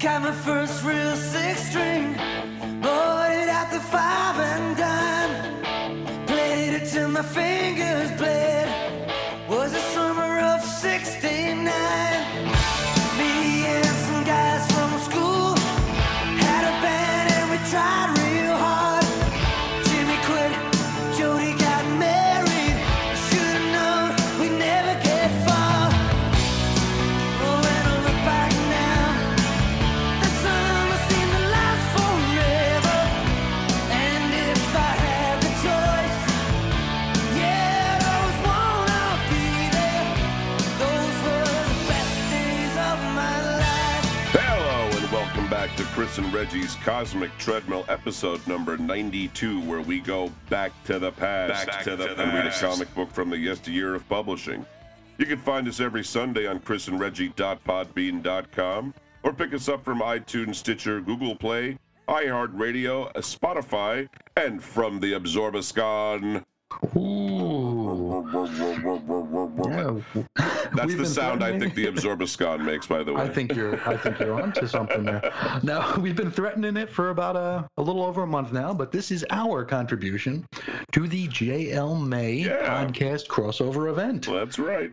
Got my first real six string. Bought it at the five and dime. Played it till my fingers bled. Chris and Reggie's Cosmic Treadmill, episode number 92, where we go back to the past, Back to the and read a comic book from the yesteryear of publishing. You can find us every Sunday on chrisandreggie.podbean.com or pick us up from iTunes, Stitcher, Google Play, iHeartRadio, Spotify, and from the Absorbascon. Ooh. That's We've the sound I think the Absorbascon makes, by the way. I think you're. I think you're onto something there. Now we've been threatening it for about a, a little over a month now, but this is our contribution to the JL May Yeah. podcast crossover event, That's right.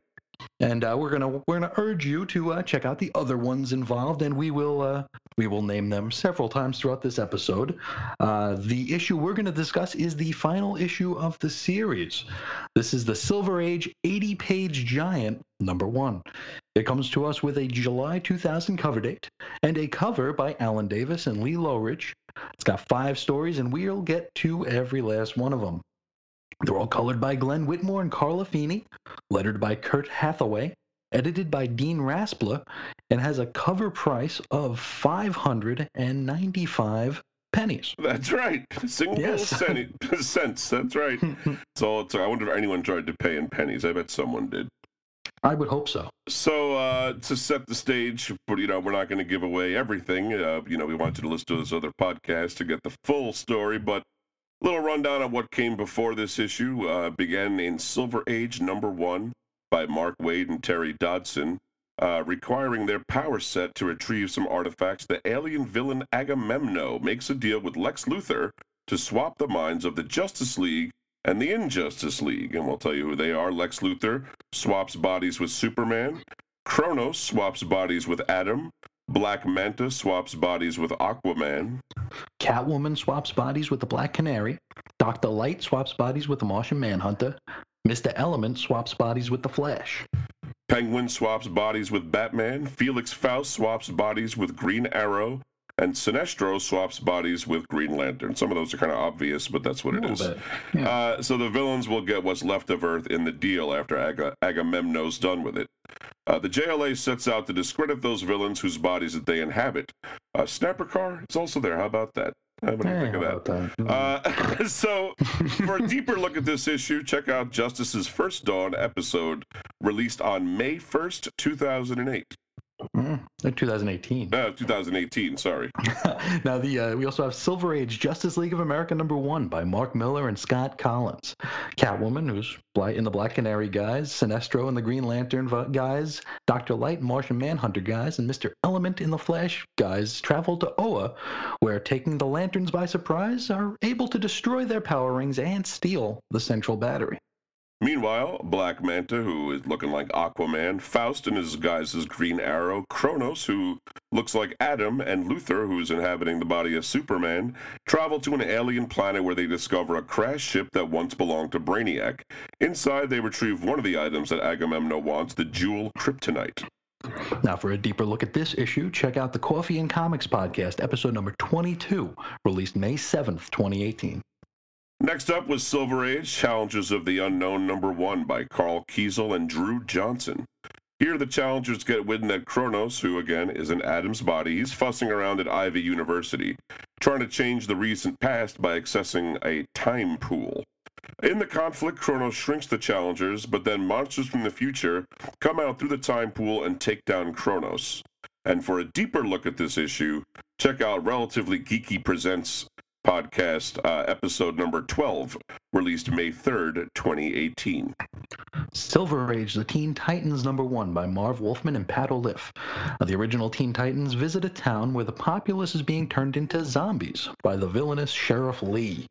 and uh, we're gonna we're gonna urge you to uh, check out the other ones involved, and we will uh, we will name them several times throughout this episode. Uh, the issue we're going to discuss is the final issue of the series. This is the Silver Age 80 page giant number one. It comes to us with a July 2000 cover date and a cover by Alan Davis and Lee Lowridge. It's got five stories, and we'll get to every last one of them. They're all colored by Glenn Whitmore and Carla Feeny, lettered by Kurt Hathaway, edited by Dan Raspler, and has a cover price of 595 pennies. That's right. Single Yes. cent, cents. That's right. So it's, I wonder if anyone tried to pay in pennies. I bet someone did. I would hope so. So uh, to set the stage, but you know, we're not going to give away everything. Uh, you know, we want you to listen to this other podcast to get the full story. But a little rundown of what came before this issue uh, began in Silver Age number one by Mark Waid and Terry Dodson. Uh, requiring their power set to retrieve some artifacts, the alien villain Agamemno makes a deal with Lex Luthor to swap the minds of the Justice League and the Injustice League. And we'll tell you who they are. Lex Luthor swaps bodies with Superman. Chronos swaps bodies with Atom. Black Manta swaps bodies with Aquaman. Catwoman swaps bodies with the Black Canary. Dr. Light swaps bodies with the Martian Manhunter. Mr. Element swaps bodies with the Flash. Penguin swaps bodies with Batman. Felix Faust swaps bodies with Green Arrow. And Sinestro swaps bodies with Green Lantern. Some of those are kind of obvious, but that's what it is. Yeah. Uh, so the villains will get what's left of Earth in the deal after Aga- Agamemno's done with it. Uh, the JLA sets out to discredit those villains whose bodies that they inhabit. Uh, Snapper Carr is also there. How about that? What do you think of that? Uh, so, for a deeper look at this issue, check out Justice's First Dawn episode, released on May 1st, 2008. Mm, uh, 2018. Uh, 2018, sorry. now the uh, we also have Silver Age Justice League of America number one by Mark Millar and Scott Kolins. Catwoman, who's in the Black Canary guys, Sinestro and the Green Lantern guys, Doctor Light Martian Manhunter guys, and Mister Element in the Flash guys travel to Oa, where taking the lanterns by surprise are able to destroy their power rings and steal the central battery. Meanwhile, Black Manta, who is looking like Aquaman, Faust in his guise as Green Arrow, Chronos, who looks like Atom, and Luthor, who's inhabiting the body of Superman, travel to an alien planet where they discover a crashed ship that once belonged to Brainiac. Inside, they retrieve one of the items that Agamemnon wants, the jewel Kryptonite. Now, for a deeper look at this issue, check out the Coffee and Comics podcast, episode number 22, released May 7th, 2018. Next up was Silver Age Challengers of the Unknown number one by Karl Kesel and Drew Johnson. Here, the challengers get wind that Chronos, who again is in Atom's body, he's fussing around at Ivy University, trying to change the recent past by accessing a time pool. In the conflict, Chronos shrinks the challengers, but then monsters from the future come out through the time pool and take down Chronos. And for a deeper look at this issue, check out Relatively Geeky Presents podcast, uh, episode number 12, released May 3rd, 2018. Silver Age, The Teen Titans number one by Marv Wolfman and Pat Oliff. Uh, the original Teen Titans visit a town where the populace is being turned into zombies by the villainous Sheriff Lee.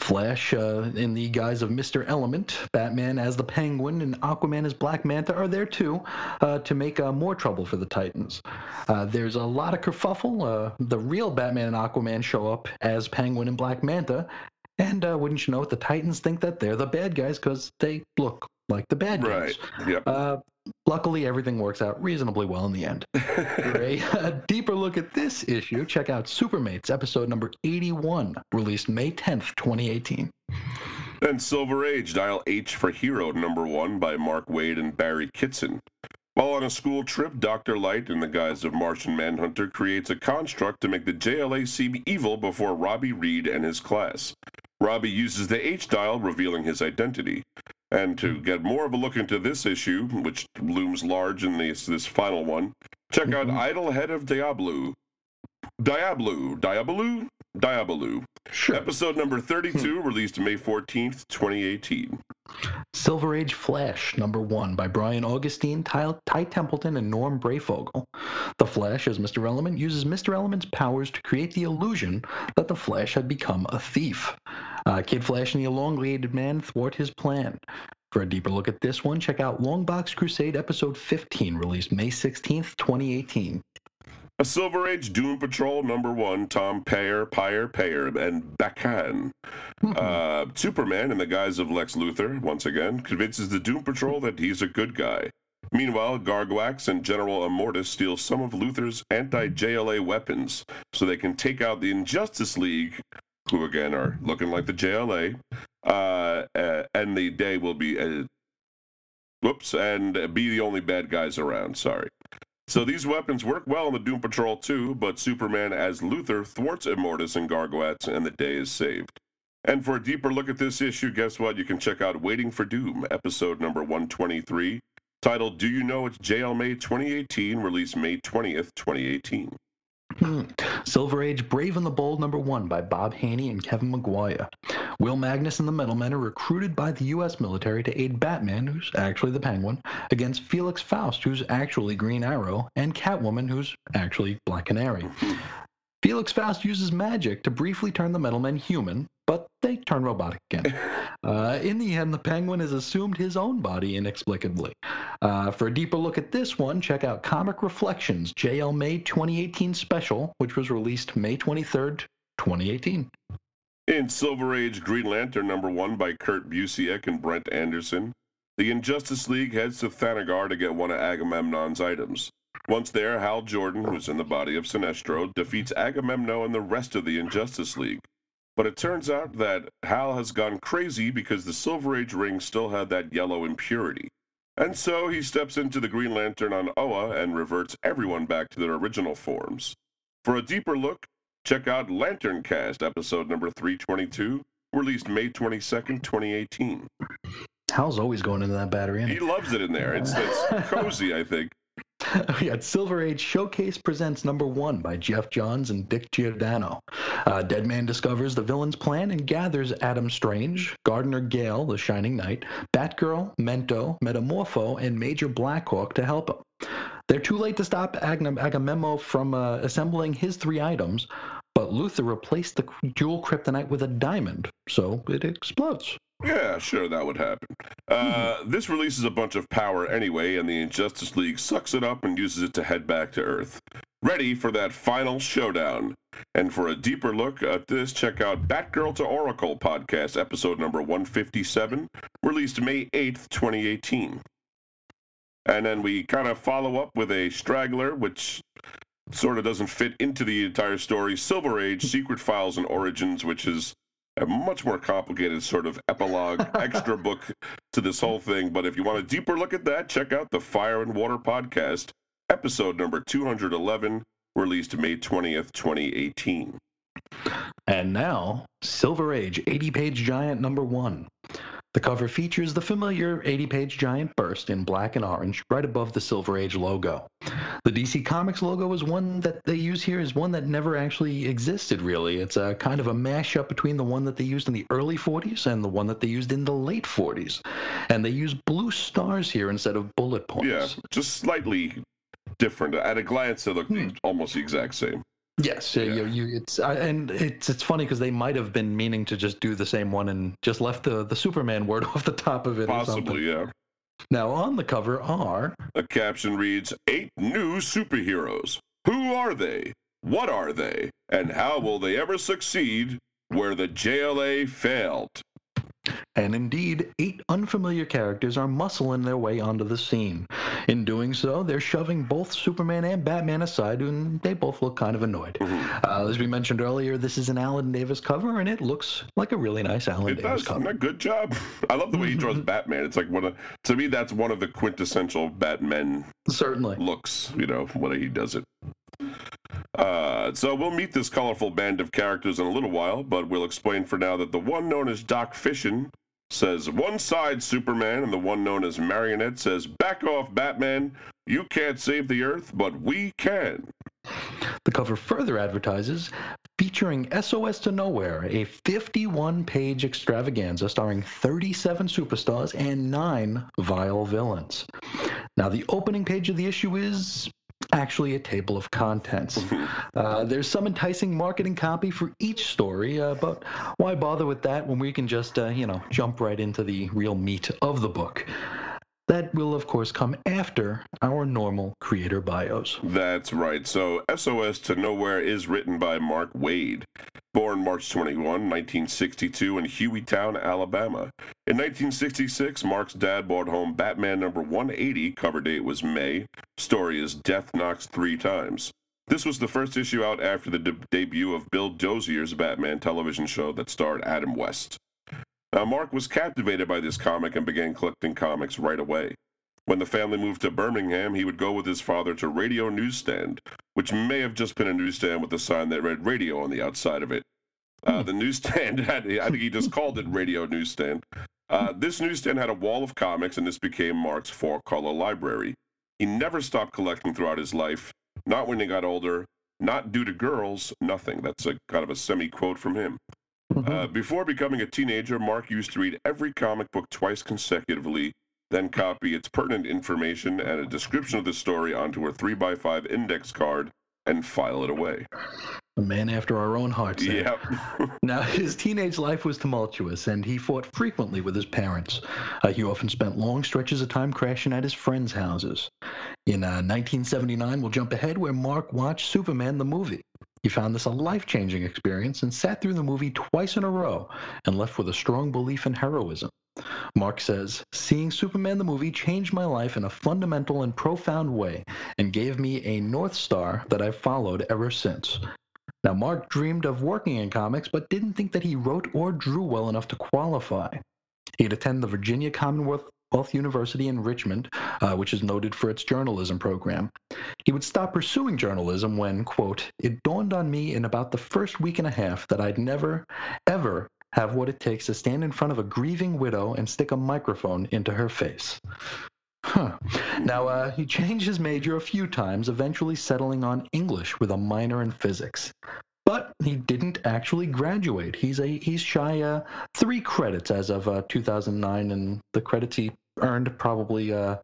Flash, uh, in the guise of Mr. Element, Batman as the Penguin, and Aquaman as Black Manta are there too uh, to make uh, more trouble for the Titans. Uh, there's a lot of kerfuffle. Uh, the real Batman and Aquaman show up as Penguin and Black Manta, and uh, wouldn't you know it, the Titans think that they're the bad guys because they look like the bad guys. Right. Yep. Luckily, everything works out reasonably well in the end. For a, a deeper look at this issue, check out Supermates, episode number 81, released May 10th, 2018. And Silver Age, Dial H for Hero, number one by Mark Waid and Barry Kitson. While on a school trip, Dr. Light, in the guise of Martian Manhunter, creates a construct to make the JLA seem evil before Robbie Reed and his class. Robbie uses the H dial, revealing his identity. And to get more of a look into this issue, which looms large in this, this final one, check out mm-hmm. Idol Head of Diablo. Diablo. Diabolu? Diabolu. Sure. Episode number 32, hmm. released May 14th, 2018. Silver Age Flash, number one, by Brian Augustyn, Ty, Ty Templeton, and Norm Breyfogle. The Flash, as Mr. Element, uses Mr. Element's powers to create the illusion that the Flash had become a thief. Uh, Kid Flash and the elongated man thwart his plan. For a deeper look at this one, check out Longbox Crusade, episode 15, released May 16th, 2018. A Silver Age Doom Patrol number one, Tom Peyer, Pyre, Peyer, and Bakan. Uh, Superman, in the guise of Lex Luthor, once again, convinces the Doom Patrol that he's a good guy. Meanwhile, Garguax and General Immortus steal some of Luthor's anti JLA weapons so they can take out the Injustice League, who again are looking like the JLA, uh, and the day will be. Uh, whoops, and be the only bad guys around. Sorry. So these weapons work well on the Doom Patrol too, but Superman as Luthor thwarts Immortus and Gargoyles, and the day is saved. And for a deeper look at this issue, guess what? You can check out Waiting for Doom, episode number 123, titled Do You Know It's JL May 2018, released May 20th, 2018. Silver Age Brave and the Bold number one by Bob Haney and Kevin Maguire. Will Magnus and the Metalmen are recruited by the U.S. military to aid Batman, who's actually the Penguin, against Felix Faust, who's actually Green Arrow, and Catwoman, who's actually Black Canary. Felix Faust uses magic to briefly turn the Metalmen human, but they turn robotic again. Uh, in the end, the Penguin has assumed his own body inexplicably. Uh, for a deeper look at this one, check out Comic Reflections JL May 2018 special, which was released May 23rd, 2018. In Silver Age Green Lantern number one by Kurt Busiek and Brent Anderson, the Injustice League heads to Thanagar to get one of Agamemnon's items. Once there, Hal Jordan, who's in the body of Sinestro, defeats Agamemnon and the rest of the Injustice League. But it turns out that Hal has gone crazy because the Silver Age ring still had that yellow impurity. And so he steps into the Green Lantern on Oa and reverts everyone back to their original forms. For a deeper look, check out Lantern Cast, episode number 322, released May 22nd, 2018. Hal's always going into that battery. He loves it in there. It's, it's cozy, I think. we got Silver Age Showcase Presents number one by Geoff Johns and Dick Giordano. Uh, Deadman discovers the villain's plan and gathers Adam Strange, Gardner Gale, the Shining Knight, Batgirl, Mento, Metamorpho, and Major Blackhawk to help him. They're too late to stop Agam- Agamemnon from uh, assembling his three items, but Luthor replaced the jewel kryptonite with a diamond, so it explodes. Yeah, sure, that would happen. Uh, this releases a bunch of power anyway, and the Injustice League sucks it up and uses it to head back to Earth. Ready for that final showdown. And for a deeper look at this, check out Batgirl to Oracle podcast, episode number 157, released May 8th, 2018. And then we kind of follow up with a straggler, which sort of doesn't fit into the entire story Silver Age, Secret Files and Origins, which is a much more complicated sort of epilogue, extra book to this whole thing. But if you want a deeper look at that, check out the Fire and Water podcast, episode number 211, released May 20th, 2018. And now, Silver Age 80 page giant number one. The cover features the familiar 80 page giant burst in black and orange right above the Silver Age logo. The DC Comics logo is one that they use here is one that never actually existed really. It's a kind of a mashup between the one that they used in the early 40s and the one that they used in the late 40s. And they use blue stars here instead of bullet points. Yeah, just slightly different. At a glance, they look Hmm. almost the exact same. Yes, yeah. you, you, it's I, and it's it's funny because they might have been meaning to just do the same one and just left the the Superman word off the top of it. Or. Possibly, yeah. Now on the cover are A caption reads Eight new superheroes. Who are they? What are they? And how will they ever succeed where the JLA failed? And indeed, eight unfamiliar characters are muscling their way onto the scene. In doing so, they're shoving both Superman and Batman aside, and they both look kind of annoyed. Uh, as we mentioned earlier, this is an Alan Davis cover, and it looks like a really nice Alan It Davis does. cover. A good job. I love the way he draws Batman. It's like one of, to me, that's one of the quintessential Batman Certainly. looks, you know, when he does it. Uh, so we'll meet this colorful band of characters in a little while, but we'll explain for now that the one known as Doc Fission says one side Superman, and the one known as Marionette says back off Batman. You can't save the Earth, but we can. The cover further advertises featuring SOS to Nowhere, a 51 page extravaganza starring 37 superstars and 9 vile villains. Now, the opening page of the issue is actually a table of contents. Uh, there's some enticing marketing copy for each story, uh, but why bother with that when we can just, uh, you know, jump right into the real meat of the book? That will, of course, come after our normal creator bios. That's right. So SOS to Nowhere is written by Mark Waid. Born March 21, 1962, in Hueytown, Alabama. In 1966, Mark's dad brought home Batman number 180. Cover date was May. Story is Death Knocks Three Times. This was the first issue out after the de- debut of Bill Dozier's Batman television show that starred Adam West. Now, Mark was captivated by this comic and began collecting comics right away. When the family moved to Birmingham, he would go with his father to Radio Newsstand, which may have just been a newsstand with a sign that read radio on the outside of it. Uh, the newsstand had, I think he just called it Radio Newsstand. Uh, this newsstand had a wall of comics, and this became Mark's four color library. He never stopped collecting throughout his life, not when he got older, not due to girls, nothing. That's a kind of a semi quote from him. Uh, before becoming a teenager, Mark used to read every comic book twice consecutively, then copy its pertinent information and a description of the story onto a 3x5 index card and file it away. A man after our own hearts. there. Yep. Now, his teenage life was tumultuous, and he fought frequently with his parents. Uh, he often spent long stretches of time crashing at his friends' houses. In uh, 1979, we'll jump ahead where Mark watched Superman the movie. He found this a life changing experience and sat through the movie twice in a row and left with a strong belief in heroism. Mark says, Seeing Superman the movie changed my life in a fundamental and profound way and gave me a North Star that I've followed ever since. Now, Mark dreamed of working in comics, but didn't think that he wrote or drew well enough to qualify. He'd attend the Virginia Commonwealth Wealth University in Richmond, uh, which is noted for its journalism program. He would stop pursuing journalism when, quote, it dawned on me in about the first week and a half that I'd never, ever have what it takes to stand in front of a grieving widow and stick a microphone into her face. Huh. Now, uh, he changed his major a few times, eventually settling on English with a minor in physics. But he didn't actually graduate. He's a he's shy uh, three credits as of uh, 2009, and the credits he earned probably uh,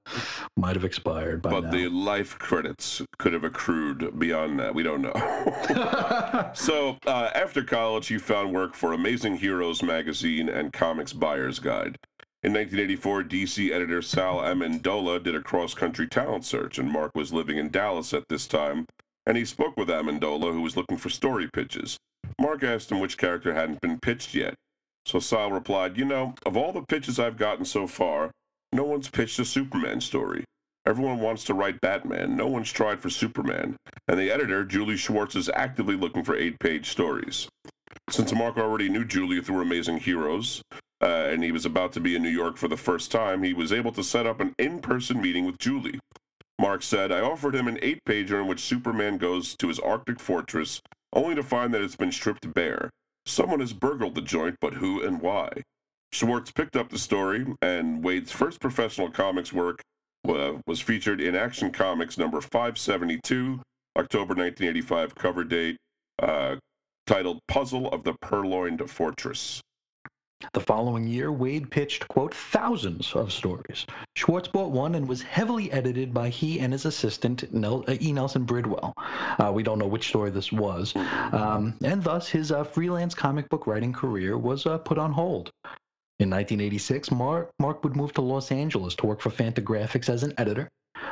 might have expired by But now. the life credits could have accrued beyond that. We don't know. so, uh, after college, he found work for Amazing Heroes magazine and Comics Buyer's Guide. In 1984, DC editor Sal Amendola did a cross country talent search, and Mark was living in Dallas at this time, and he spoke with Amendola, who was looking for story pitches. Mark asked him which character hadn't been pitched yet. So Sal replied, You know, of all the pitches I've gotten so far, no one's pitched a Superman story. Everyone wants to write Batman. No one's tried for Superman. And the editor, Julie Schwartz, is actively looking for eight page stories. Since Mark already knew Julie through Amazing Heroes, uh, and he was about to be in New York for the first time, he was able to set up an in person meeting with Julie. Mark said, I offered him an eight pager in which Superman goes to his Arctic fortress, only to find that it's been stripped bare. Someone has burgled the joint, but who and why? Schwartz picked up the story, and Waid's first professional comics work uh, was featured in Action Comics number 572, October 1985 cover date, uh, titled Puzzle of the Purloined Fortress. The following year, Waid pitched, quote, thousands of stories. Schwartz bought one and was heavily edited by he and his assistant, uh, E. Nelson Bridwell. Uh, we don't know which story this was. Um, and thus, his uh, freelance comic book writing career was uh, put on hold. In 1986, Mark, Mark would move to Los Angeles to work for Fantagraphics as an editor.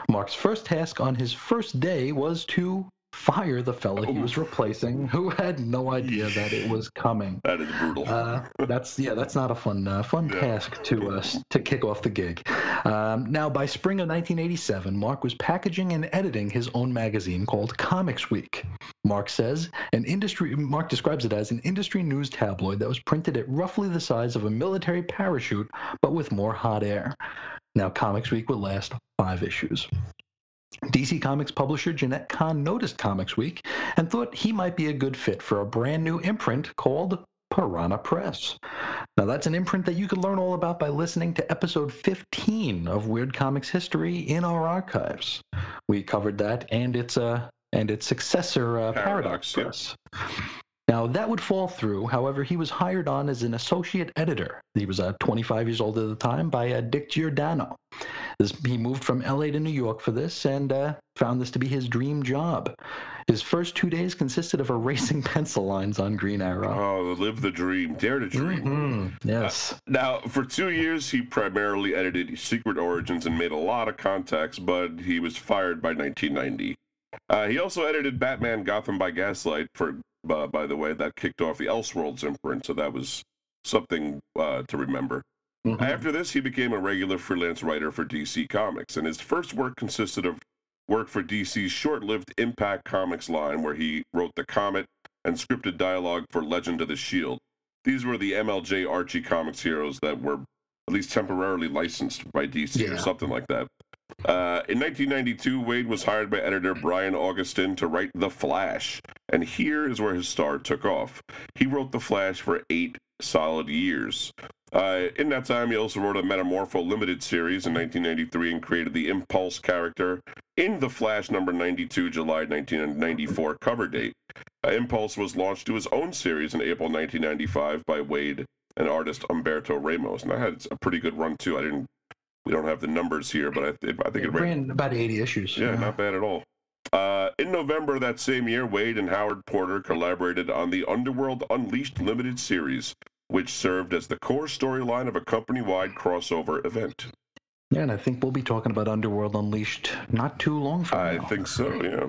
Mark's first task on his first day was to fire the fella he was replacing, who had no idea that it was coming. That is brutal. Uh, that's yeah, that's not a fun uh, fun Yeah. task to uh, to kick off the gig. Um, now, by spring of 1987, Mark was packaging and editing his own magazine called Comics Week. Mark says an industry. Mark describes it as an industry news tabloid that was printed at roughly the size of a military parachute, but with more hot air. Now, Comics Week would last five issues. DC Comics publisher Jenette Kahn noticed Comics Week and thought he might be a good fit for a brand new imprint called Piranha Press. Now, that's an imprint that you can learn all about by listening to episode 15 of Weird Comics History in our archives. We covered that and its uh, and its successor, uh, Paradox, Paradox Press. Now, that would fall through. However, he was hired on as an associate editor. He was uh, 25 years old at the time by uh, Dick Giordano. This, he moved from LA to New York for this and uh, found this to be his dream job. His first two days consisted of erasing pencil lines on Green Arrow. oh, live the dream, dare to dream. Mhm, Yes. Now, for two years, he primarily edited Secret Origins and made a lot of contacts, but he was fired by 1990. Uh, he also edited Batman Gotham by Gaslight, for uh, by the way, that kicked off the Elseworlds imprint, so that was something uh, to remember. Mhm. After this, he became a regular freelance writer for DC Comics, and his first work consisted of work for DC's short lived Impact Comics line, where he wrote the Comet and scripted dialogue for Legend of the Shield. These were the MLJ Archie Comics heroes that were at least temporarily licensed by DC or something like that. Uh, in 1992, Waid was hired by editor Brian Augustyn to write The Flash, and here is where his star took off. He wrote The Flash for eight solid years. Uh, in that time, he also wrote a Metamorpho limited series in 1993 and created the Impulse character in The Flash number 92, July 1994 cover date. Uh, Impulse was launched to his own series in April 1995 by Waid and artist Umberto Ramos, and that had a pretty good run too. I didn't, we don't have the numbers here, but I, I think It it ran ran about 80 issues. yeah, not bad at all. Uh, in November of that same year, Waid and Howard Porter collaborated on the Underworld Unleashed limited series, which served as the core storyline of a company wide crossover event. Yeah, and I think we'll be talking about Underworld Unleashed not too long from I now. think so, yeah.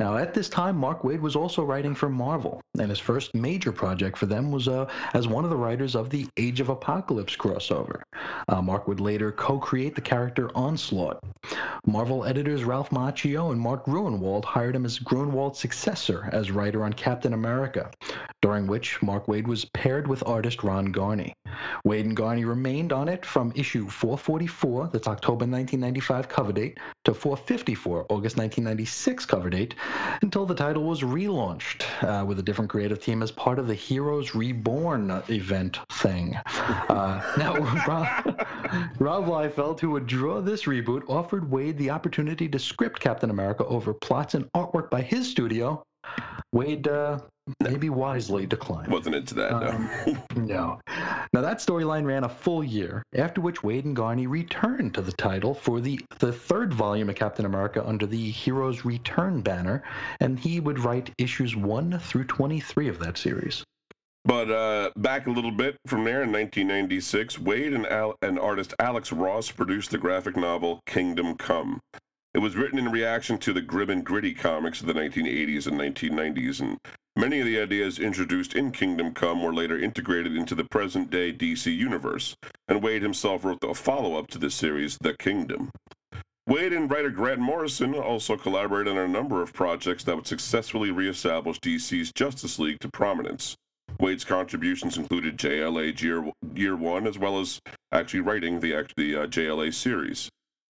Now, at this time, Mark Waid was also writing for Marvel, and his first major project for them was uh, as one of the writers of the Age of Apocalypse crossover. Uh, Mark would later co-create the character Onslaught. Marvel editors Ralph Macchio and Mark Gruenwald hired him as Gruenwald's successor as writer on Captain America, during which Mark Waid was paired with artist Ron Garney. Waid and Garney remained on it from issue 444, that's October 1995 cover date, to 454, August 1996 cover date, until the title was relaunched uh, with a different creative team as part of the Heroes Reborn event thing. Uh, now, Rob, Rob Liefeld, who would draw this reboot, offered Waid the opportunity to script Captain America over plots and artwork by his studio. Waid uh, maybe wisely declined. Wasn't into that, no. Um, no. Now that storyline ran a full year, after which Waid and Garney returned to the title for the, the third volume of Captain America under the Heroes Return banner, and he would write issues 1 through 23 of that series. But uh, back a little bit from there in 1996, Waid and, Al- and artist Alex Ross produced the graphic novel Kingdom Come. It was written in reaction to the grim and gritty comics of the 1980s and 1990s, and many of the ideas introduced in Kingdom Come were later integrated into the present day DC universe, and Waid himself wrote the follow up to this series, The Kingdom. Waid and writer Grant Morrison also collaborated on a number of projects that would successfully reestablish DC's Justice League to prominence. Waid's contributions included JLA Year, Year One, as well as actually writing the, the uh, JLA series.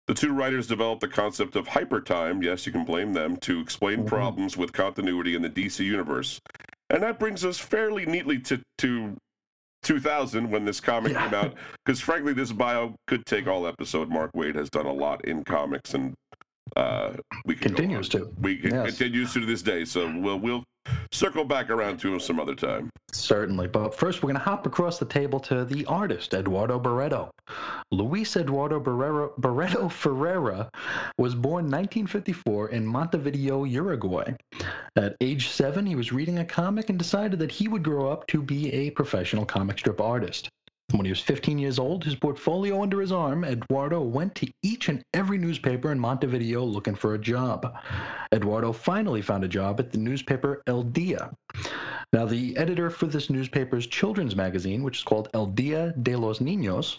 The two writers developed the concept of hypertime, yes, you can blame them, to explain Mhm. problems with continuity in the DC universe. And that brings us fairly neatly to, to 2000 when this comic Yeah. came out. Because frankly, this bio could take all episode. Mark Waid has done a lot in comics, and uh, we can Continues to. We can, Yes. continues to this day. So we'll we'll circle back around to him some other time. Certainly. But first, we're going to hop across the table to the artist, Eduardo Barreto. Luis Eduardo Barreto Ferreira was born 1954 in Montevideo, Uruguay. At age seven, he was reading a comic and decided that he would grow up to be a professional comic strip artist. When he was 15 years old, his portfolio under his arm, Eduardo went to each and every newspaper in Montevideo looking for a job. Eduardo finally found a job at the newspaper El Dia. Now, the editor for this newspaper's children's magazine, which is called El Dia de los Niños,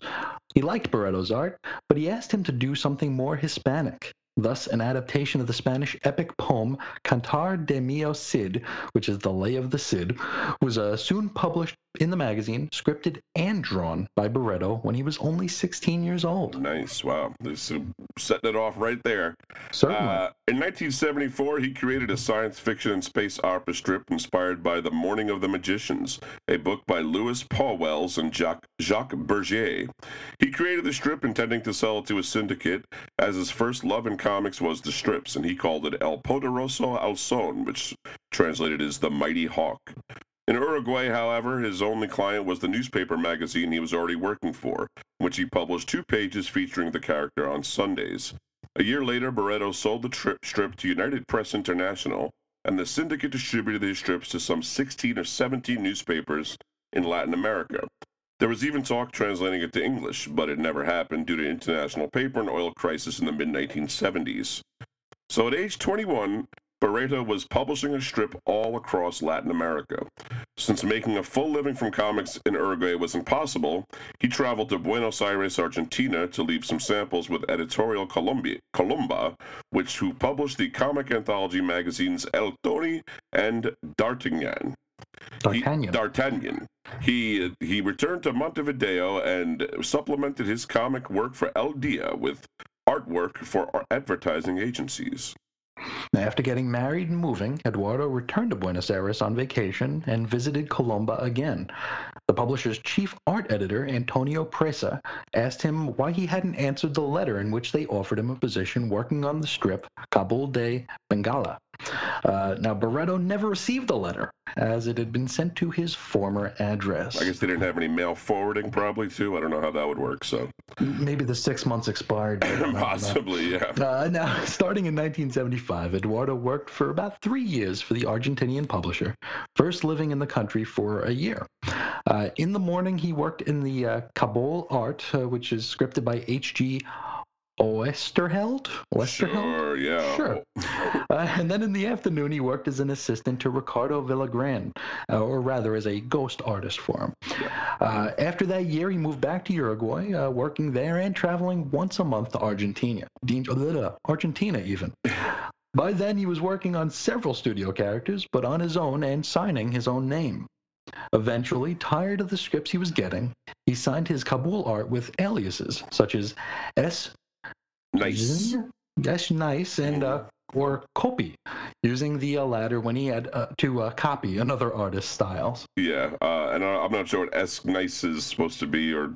he liked Barreto's art, but he asked him to do something more Hispanic. Thus, an adaptation of the Spanish epic poem Cantar de Mio Cid, which is the Lay of the Cid, was uh, soon published in the magazine, scripted and drawn by Barreto when he was only 16 years old. Nice. Wow. This is setting it off right there. Certainly. Uh, in 1974, he created a science fiction and space opera strip inspired by The Morning of the Magicians, a book by Louis Wells and Jacques, Jacques Berger. He created the strip intending to sell it to a syndicate, as his first love in comics was the strips, and he called it El Poderoso Halcón, which translated is The Mighty Hawk. In Uruguay, however, his only client was the newspaper magazine he was already working for, which he published two pages featuring the character on Sundays. A year later, Barreto sold the tri- strip to United Press International, and the syndicate distributed these strips to some 16 or 17 newspapers in Latin America. There was even talk translating it to English, but it never happened due to international paper and oil crisis in the mid 1970s. So at age 21, Barreto was publishing a strip all across Latin America. Since making a full living from comics in Uruguay was impossible, he traveled to Buenos Aires, Argentina to leave some samples with Editorial Colombia, Columba, which who published the comic anthology magazines El Tony and D'Artagnan. He- D'Artagnan. D'Artagnan. He he returned to Montevideo and supplemented his comic work for El Dia with artwork for advertising agencies. After getting married and moving, Eduardo returned to Buenos Aires on vacation and visited Columba again. The publisher's chief art editor, Antonio Presa, asked him why he hadn't answered the letter in which they offered him a position working on the strip Kabul de Bengala. Uh, now, Barreto never received the letter, as it had been sent to his former address. I guess they didn't have any mail forwarding, probably too. I don't know how that would work. So Maybe the six months expired. but I don't know. possibly, yeah. Uh, now, starting in 1975, Eduardo worked for about three years for the Argentinian publisher, first living in the country for a year. Uh, in the morning, he worked in the uh, Kabul Art, uh, which is scripted by H.G. Oesterheld? Oesterheld? Sure, yeah. Sure. Uh, and then in the afternoon, he worked as an assistant to Ricardo Villagran, uh, or rather as a ghost artist for him. Uh, after that year, he moved back to Uruguay, uh, working there and traveling once a month to Argentina, uh, Argentina even. By then, he was working on several studio characters, but on his own and signing his own name. Eventually, tired of the scripts he was getting, he signed his Kabul art with aliases such as S. Nice. That's nice, and uh, or copy, using the uh, latter when he had uh, to uh, copy another artist's styles. Yeah, uh, and I- I'm not sure what S nice is supposed to be, or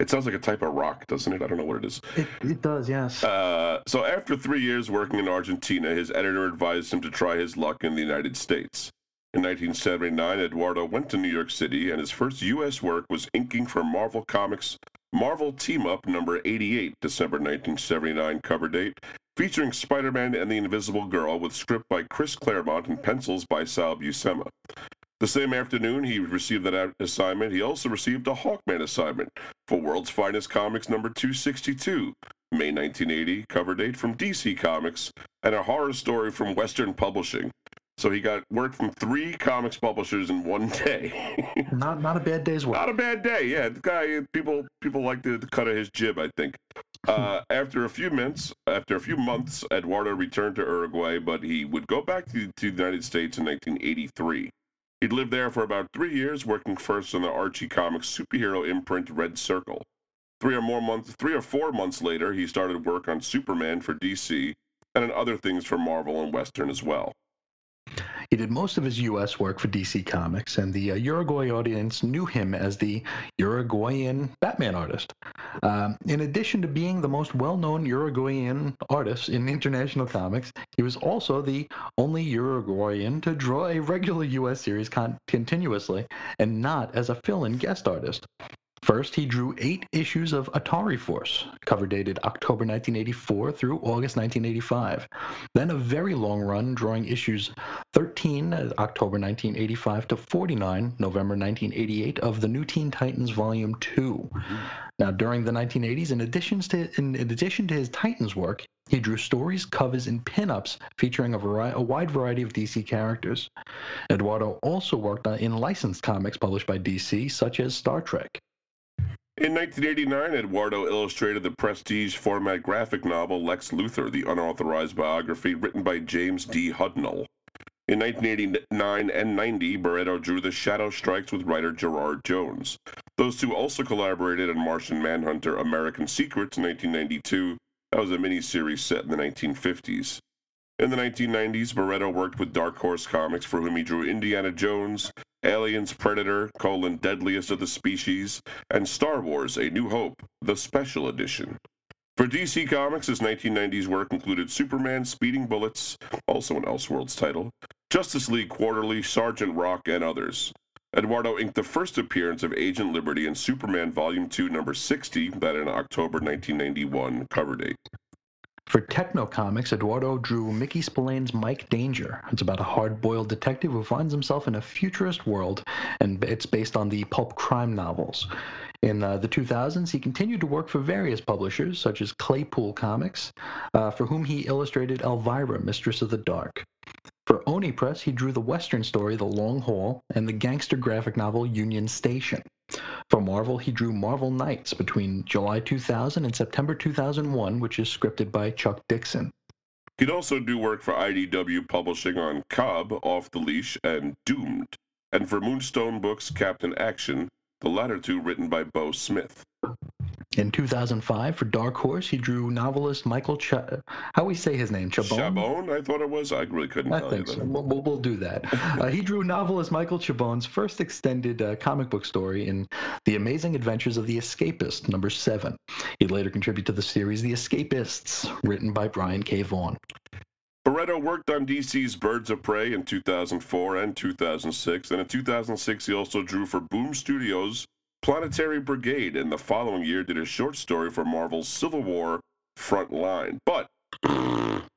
it sounds like a type of rock, doesn't it? I don't know what it is. It, it does, yes. Uh, so after three years working in Argentina, his editor advised him to try his luck in the United States. In 1979, Eduardo went to New York City, and his first U.S. work was inking for Marvel Comics Marvel Team Up number 88, December 1979 cover date, featuring Spider-Man and the Invisible Girl with script by Chris Claremont and pencils by Sal Buscema. The same afternoon he received that assignment, he also received a Hawkman assignment for World's Finest Comics number 262, May 1980, cover date from DC Comics, and a horror story from Western Publishing. So he got work from three comics publishers in one day. not not a bad day's work. Not a bad day, yeah. The guy, people, people like the, the cut of his jib. I think. Uh, after a few months, after a few months, Eduardo returned to Uruguay, but he would go back to, to the United States in 1983. He'd lived there for about three years, working first on the Archie Comics superhero imprint Red Circle. Three or more months, three or four months later, he started work on Superman for DC and on other things for Marvel and Western as well. He did most of his U.S. work for DC Comics, and the uh, Uruguay audience knew him as the Uruguayan Batman artist. Um, in addition to being the most well known Uruguayan artist in international comics, he was also the only Uruguayan to draw a regular U.S. series con- continuously and not as a fill in guest artist. First, he drew eight issues of Atari Force, cover dated October 1984 through August 1985. Then a very long run drawing issues 13, uh, October 1985 to 49, November 1988 of the New Teen Titans Volume 2. Now, during the 1980s, in addition to in addition to his Titans work, he drew stories, covers, and pinups featuring a, vari- a wide variety of DC characters. Eduardo also worked on, in licensed comics published by DC, such as Star Trek. In 1989, Eduardo illustrated the prestige format graphic novel Lex Luthor, the unauthorized biography written by James D. Hudnall. In 1989 and 90, Barreto drew The Shadow Strikes with writer Gerard Jones. Those two also collaborated on Martian Manhunter American Secrets in 1992. That was a miniseries set in the 1950s. In the 1990s, Barreto worked with Dark Horse Comics, for whom he drew Indiana Jones, Aliens Predator, colon, Deadliest of the Species, and Star Wars A New Hope, the Special Edition. For DC Comics, his 1990s work included Superman Speeding Bullets, also an Elseworlds title, Justice League Quarterly, Sergeant Rock, and others. Eduardo inked the first appearance of Agent Liberty in Superman Volume 2, number 60, that in October 1991 cover date. For Tekno Comix, Eduardo drew Mickey Spillane's Mike Danger. It's about a hard boiled detective who finds himself in a futurist world, and it's based on the pulp crime novels. In uh, the 2000s, he continued to work for various publishers, such as Claypool Comics, uh, for whom he illustrated Elvira, Mistress of the Dark. For Oni Press, he drew the Western story The Long Haul and the gangster graphic novel Union Station. For Marvel, he drew Marvel Knights between July 2000 and September 2001, which is scripted by Chuck Dixon. He'd also do work for IDW Publishing on Cobb, Off the Leash, and Doomed, and for Moonstone Books Captain Action, the latter two written by Beau Smith. In 2005, for Dark Horse, he drew novelist Michael Ch- how we say his name, Chabon. Chabon, I thought it was. I really couldn't I tell think you so. that. We'll, we'll, we'll do that. Uh, he drew novelist Michael Chabon's first extended uh, comic book story in The Amazing Adventures of the Escapist, number seven. He later contributed to the series The Escapists, written by Brian K. Vaughan. Barreto worked on DC's Birds of Prey in 2004 and 2006, and in 2006 he also drew for Boom Studios' Planetary Brigade, and the following year did a short story for Marvel's Civil War Frontline. But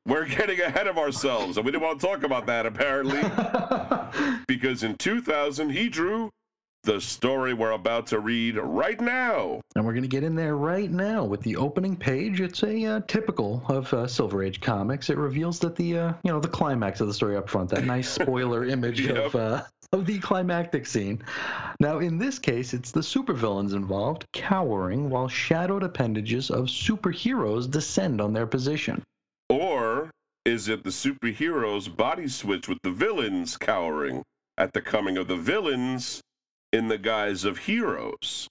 we're getting ahead of ourselves, and we didn't want to talk about that apparently, because in 2000 he drew the story we're about to read right now. And we're going to get in there right now with the opening page. It's a uh, typical of uh, Silver Age comics. It reveals that the uh, you know the climax of the story up front. That nice spoiler image Yep. of uh, of the climactic scene. Now, in this case, it's the supervillains involved cowering while shadowed appendages of superheroes descend on their position. Or is it the superheroes body switch with the villains cowering at the coming of the villains in the guise of heroes?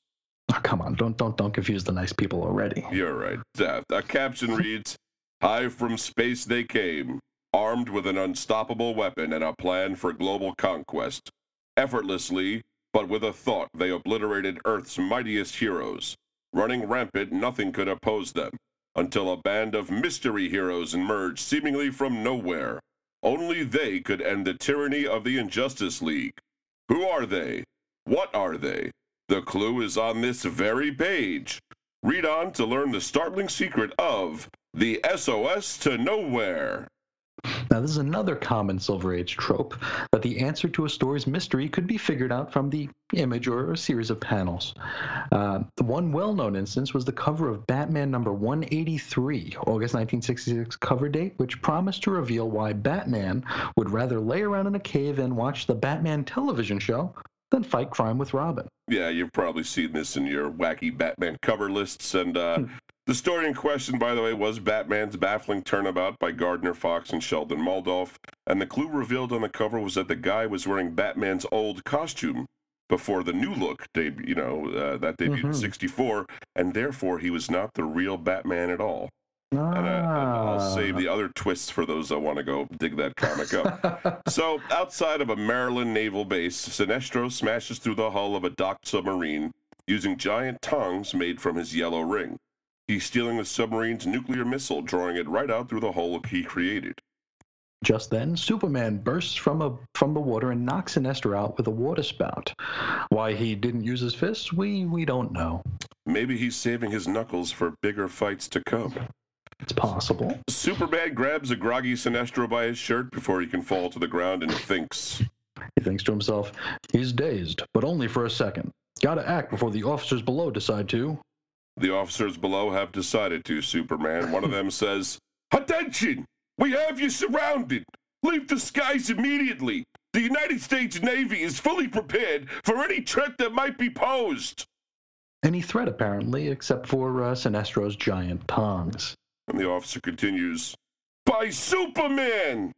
Oh, come on, don't don't don't confuse the nice people already. You're right. Uh, A caption reads High from space they came, armed with an unstoppable weapon and a plan for global conquest. Effortlessly, but with a thought, they obliterated Earth's mightiest heroes. Running rampant, nothing could oppose them, until a band of mystery heroes emerged seemingly from nowhere. Only they could end the tyranny of the Injustice League. Who are they? What are they? The clue is on this very page. Read on to learn the startling secret of the SOS to Nowhere. Now, this is another common Silver Age trope that the answer to a story's mystery could be figured out from the image or a series of panels. Uh, the one well known instance was the cover of Batman number 183, August 1966 cover date, which promised to reveal why Batman would rather lay around in a cave and watch the Batman television show than fight crime with Robin. Yeah, you've probably seen this in your wacky Batman cover lists. And uh, the story in question, by the way, was Batman's Baffling Turnabout by Gardner Fox and Sheldon Moldoff. And the clue revealed on the cover was that the guy was wearing Batman's old costume before the new look, deb- you know, uh, that debuted in Mhm. 64. And therefore, he was not the real Batman at all. And I, I'll Ah. save the other twists for those that want to go dig that comic up. so, outside of a Maryland naval base, Sinestro smashes through the hull of a docked submarine using giant tongs made from his yellow ring. He's stealing the submarine's nuclear missile, drawing it right out through the hole he created. Just then, Superman bursts from a from the water and knocks Sinestro out with a water spout. Why he didn't use his fists, we we don't know. Maybe he's saving his knuckles for bigger fights to come. It's possible. Superman grabs a groggy Sinestro by his shirt before he can fall to the ground and thinks, He thinks to himself, he's dazed, but only for a second. Gotta act before the officers below decide to. The officers below have decided to, Superman. One of them says, Attention! We have you surrounded! Leave the skies immediately! The United States Navy is fully prepared for any threat that might be posed! Any threat, apparently, except for uh, Sinestro's giant tongs. And the officer continues, By Superman!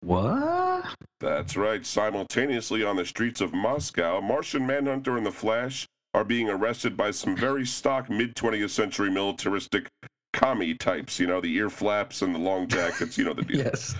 What? That's right. Simultaneously on the streets of Moscow, Martian Manhunter and the Flash are being arrested by some very stock mid 20th century militaristic commie types. You know, the ear flaps and the long jackets. You know the deal. Yes.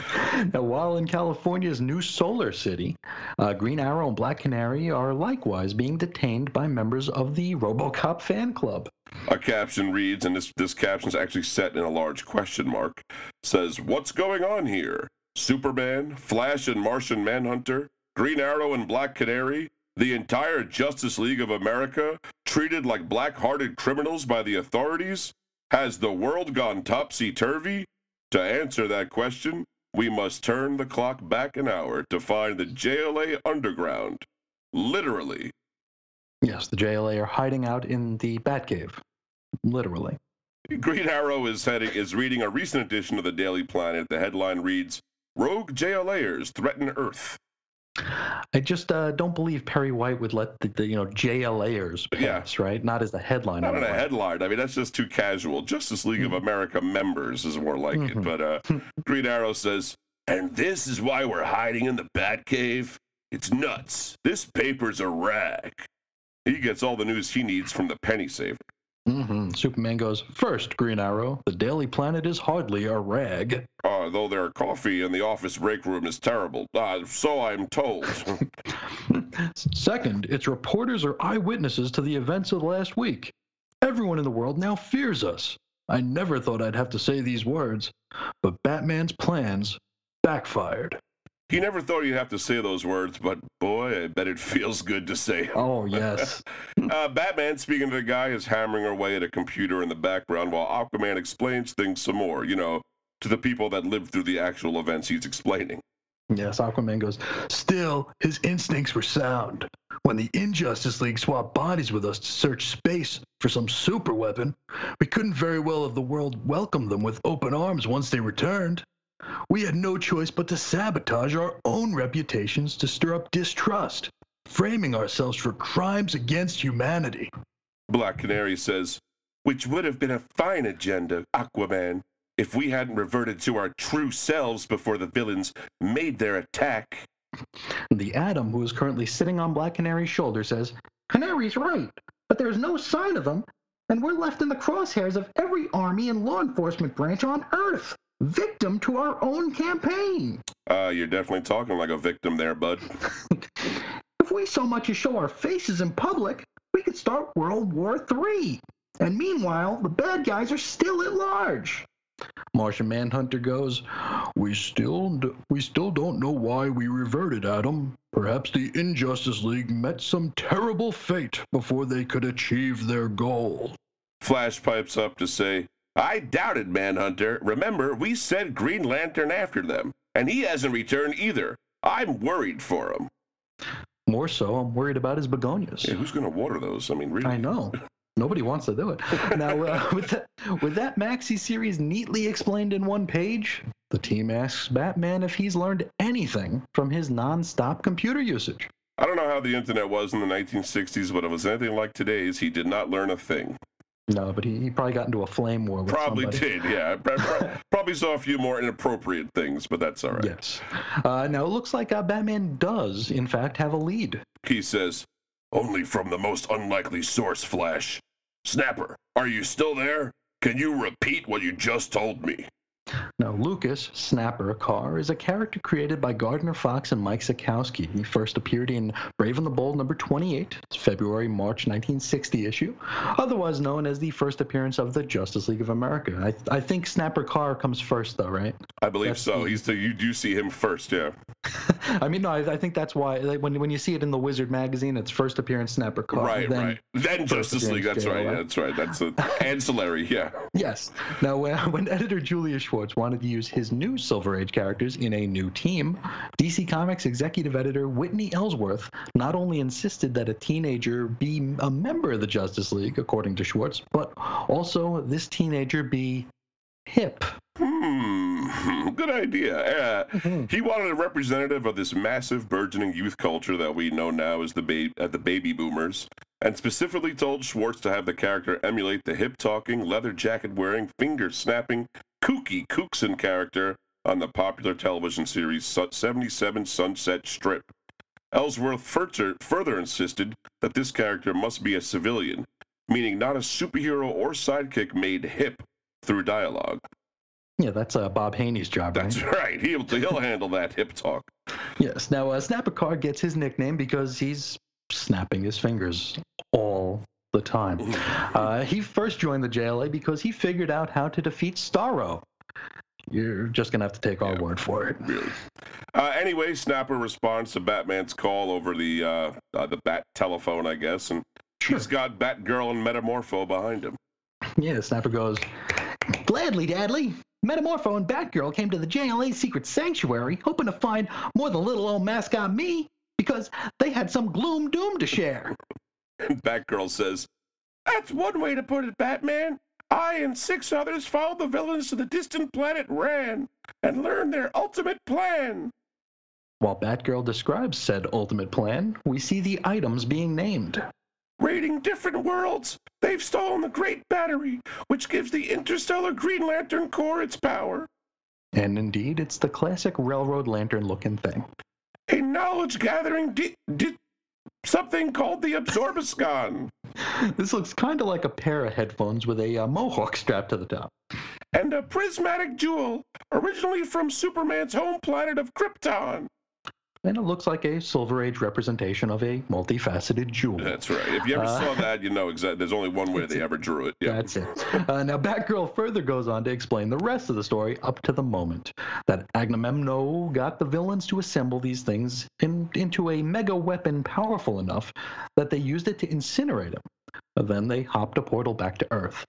Now, while in California's new solar city, uh, Green Arrow and Black Canary are likewise being detained by members of the Robocop fan club. A caption reads, and this, this caption is actually set in a large question mark, says, What's going on here? Superman, Flash and Martian Manhunter, Green Arrow and Black Canary, the entire Justice League of America treated like black hearted criminals by the authorities? Has the world gone topsy turvy? To answer that question, we must turn the clock back an hour to find the JLA underground. Literally. Yes, the JLA are hiding out in the Batcave. Literally. Green Arrow is heading is reading a recent edition of the Daily Planet. The headline reads: "Rogue JLAers threaten Earth." I just uh, don't believe Perry White would let the, the you know JLAers Yeah. pass, right? Not as the headline. Not in a it. headline. I mean, that's just too casual. Justice League of America members is more like it. Mhm. But uh, Green Arrow says, "And this is why we're hiding in the Batcave. It's nuts. This paper's a rag." He gets all the news he needs from the penny saver. Mm-hmm. Superman goes, First, Green Arrow, the Daily Planet is hardly a rag. Uh, though their coffee in the office break room is terrible. Uh, so I'm told. Second, its reporters are eyewitnesses to the events of the last week. Everyone in the world now fears us. I never thought I'd have to say these words, but Batman's plans backfired. He never thought he'd have to say those words, but boy, I bet it feels good to say. Oh, yes. Uh, Batman, speaking to the guy, is hammering away at a computer in the background while Aquaman explains things some more, you know, to the people that lived through the actual events he's explaining. yes, Aquaman goes, Still, his instincts were sound. When the Injustice League swapped bodies with us to search space for some super weapon, we couldn't very well have the world welcome them with open arms once they returned. We had no choice but to sabotage our own reputations to stir up distrust, framing ourselves for crimes against humanity. Black Canary says, which would have been a fine agenda, Aquaman, if we hadn't reverted to our true selves before the villains made their attack. The Atom, who is currently sitting on Black Canary's shoulder, says, Canary's right, but there's no sign of them, and we're left in the crosshairs of every army and law enforcement branch on Earth, victim to our own campaign. Uh, you're definitely talking like a victim there, bud. If we so much as show our faces in public, we could start World War III. And meanwhile, the bad guys are still at large. Martian Manhunter goes, "We still d- we still don't know why we reverted, Atom. Perhaps the Injustice League met some terrible fate before they could achieve their goal." Flash pipes up to say, I doubted Manhunter. Remember, we sent Green Lantern after them, and he hasn't returned either. I'm worried for him. More so, I'm worried about his begonias. Yeah, who's going to water those? I mean, really? I know. Nobody wants to do it. Now, uh, with, that, with that Maxi series neatly explained in one page, the team asks Batman if he's learned anything from his non-stop computer usage. I don't know how the internet was in the 1960s, but if it was anything like today's, he did not learn a thing. No, but he, he probably got into a flame war with Probably somebody. did, yeah. Pro- pro- Probably saw a few more inappropriate things, but that's all right. Yes. Uh, now, it looks like uh, Batman does, in fact, have a lead. He says, Only from the most unlikely source, Flash. Snapper, are you still there? Can you repeat what you just told me? Now, Lucas Snapper Carr is a character created by Gardner Fox and Mike Sekowsky. He first appeared in Brave and the Bold number 28, February March 1960 issue, otherwise known as the first appearance of the Justice League of America. I, I think Snapper Carr comes first, though, right? I believe That's so. the- He's the, you do see him first, yeah. I mean, no, I, I think that's why like, when when you see it in the Wizard magazine, it's first appearance Snapper Carr. right, then, right. Then Justice League. That's right. Yeah, that's right. That's a ancillary. Yeah. Yes. Now, uh, when editor Julius Schwartz wanted to use his new Silver Age characters in a new team, DC Comics executive editor Whitney Ellsworth not only insisted that a teenager be a member of the Justice League, according to Schwartz, but also this teenager be hip. Hmm. Good idea. Uh, he wanted a representative of this massive, burgeoning youth culture that we know now as the ba- uh, the baby boomers, and specifically told Schwartz to have the character emulate the hip-talking, leather jacket-wearing, finger-snapping, kooky Kookson character on the popular television series 77 Sunset Strip. Ellsworth further, further insisted that this character must be a civilian, meaning not a superhero or sidekick made hip through dialogue. Yeah, that's uh, Bob Haney's job, right? That's right. He'll he'll handle that hip talk. Yes. Now, uh, Snapper Carr gets his nickname because he's snapping his fingers all the time. Uh, he first joined the JLA because he figured out how to defeat Starro. You're just gonna have to take our Yeah. word for it. Really. Uh, anyway, Snapper responds to Batman's call over the uh, uh, the Bat telephone, I guess, and he's got Batgirl and Metamorpho behind him. Yeah, Snapper goes, Gladly, Dadly. Metamorpho and Batgirl came to the JLA secret sanctuary hoping to find more than little old mascot me because they had some gloom doom to share. Batgirl says, "That's one way to put it, Batman. I and six others followed the villains to the distant planet Ran and learned their ultimate plan." While Batgirl describes said ultimate plan, we see the items being named. Raiding different worlds, they've stolen the Great Battery, which gives the interstellar Green Lantern Corps its power. And indeed, it's the classic railroad lantern looking thing. a knowledge gathering di- di- something called the Absorbascon, This looks kind of like a pair of headphones with a uh, mohawk strapped to the top. and a prismatic jewel, originally from Superman's home planet of Krypton. And it looks like a Silver Age representation of a multifaceted jewel. That's right. If you ever Uh, saw that, you know exactly. There's only one way they ever drew it. Yeah. That's it. Uh, now, Batgirl further goes on to explain the rest of the story up to the moment that Agamemnon got the villains to assemble these things in, into a mega weapon powerful enough that they used it to incinerate him. Then they hopped a portal back to Earth.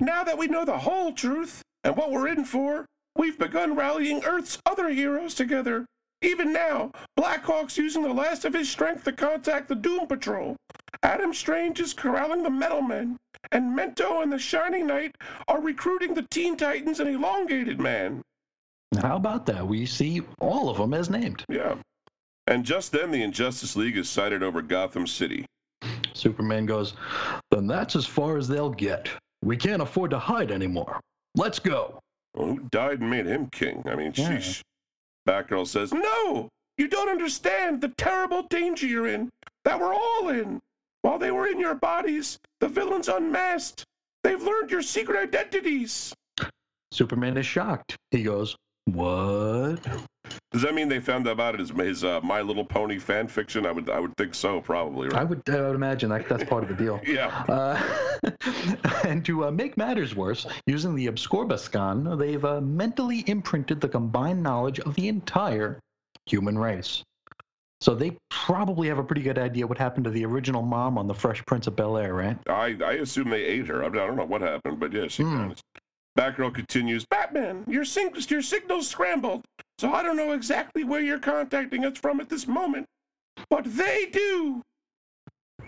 Now that we know the whole truth and what we're in for, we've begun rallying Earth's other heroes together. Even now, Blackhawk's using the last of his strength to contact the Doom Patrol. Adam Strange is corralling the Metal Men, and Mento and the Shining Knight are recruiting the Teen Titans and Elongated Man. How about that? We see all of them as named. Yeah. And just then, the Injustice League is sighted over Gotham City. Superman goes, Then that's as far as they'll get. We can't afford to hide anymore. Let's go. Well, who died and made him king? I mean, Yeah. sheesh. Batgirl says, No! You don't understand the terrible danger you're in, that we're all in. While they were in your bodies, the villains unmasked. They've learned your secret identities. Superman is shocked. He goes, What? Does that mean they found out about his, his uh, My Little Pony fan fiction? I would, I would think so, probably. I would, I would imagine that that's part of the deal. Yeah. Uh, and to uh, make matters worse, using the Absorbascon, they've uh, mentally imprinted the combined knowledge of the entire human race. So they probably have a pretty good idea what happened to the original mom on the Fresh Prince of Bel Air, right? I, I assume they ate her. I, don't know what happened, but yeah, she vanished. Batgirl continues, Batman, your, sing- your signal's scrambled, so I don't know exactly where you're contacting us from at this moment. But they do.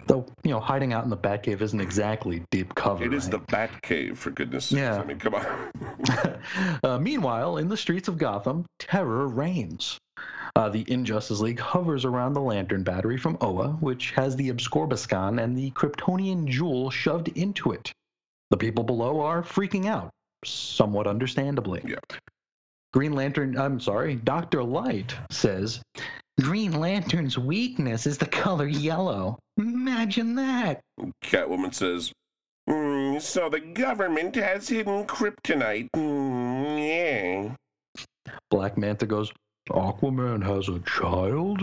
Though, you know, hiding out in the Batcave isn't exactly deep cover. It is right? the Bat Cave, for goodness sakes. Yeah. I mean, come on. uh, meanwhile, in the streets of Gotham, terror reigns. Uh, the Injustice League hovers around the Lantern Battery from Oa, which has the Absorbascon and the Kryptonian jewel shoved into it. The people below are freaking out, somewhat understandably. Yeah. Green Lantern, I'm sorry, Dr. Light says, Green Lantern's weakness is the color yellow. Imagine that. Catwoman says, Mm, so the government has hidden kryptonite. Mm, yeah. Black Manta goes, Aquaman has a child?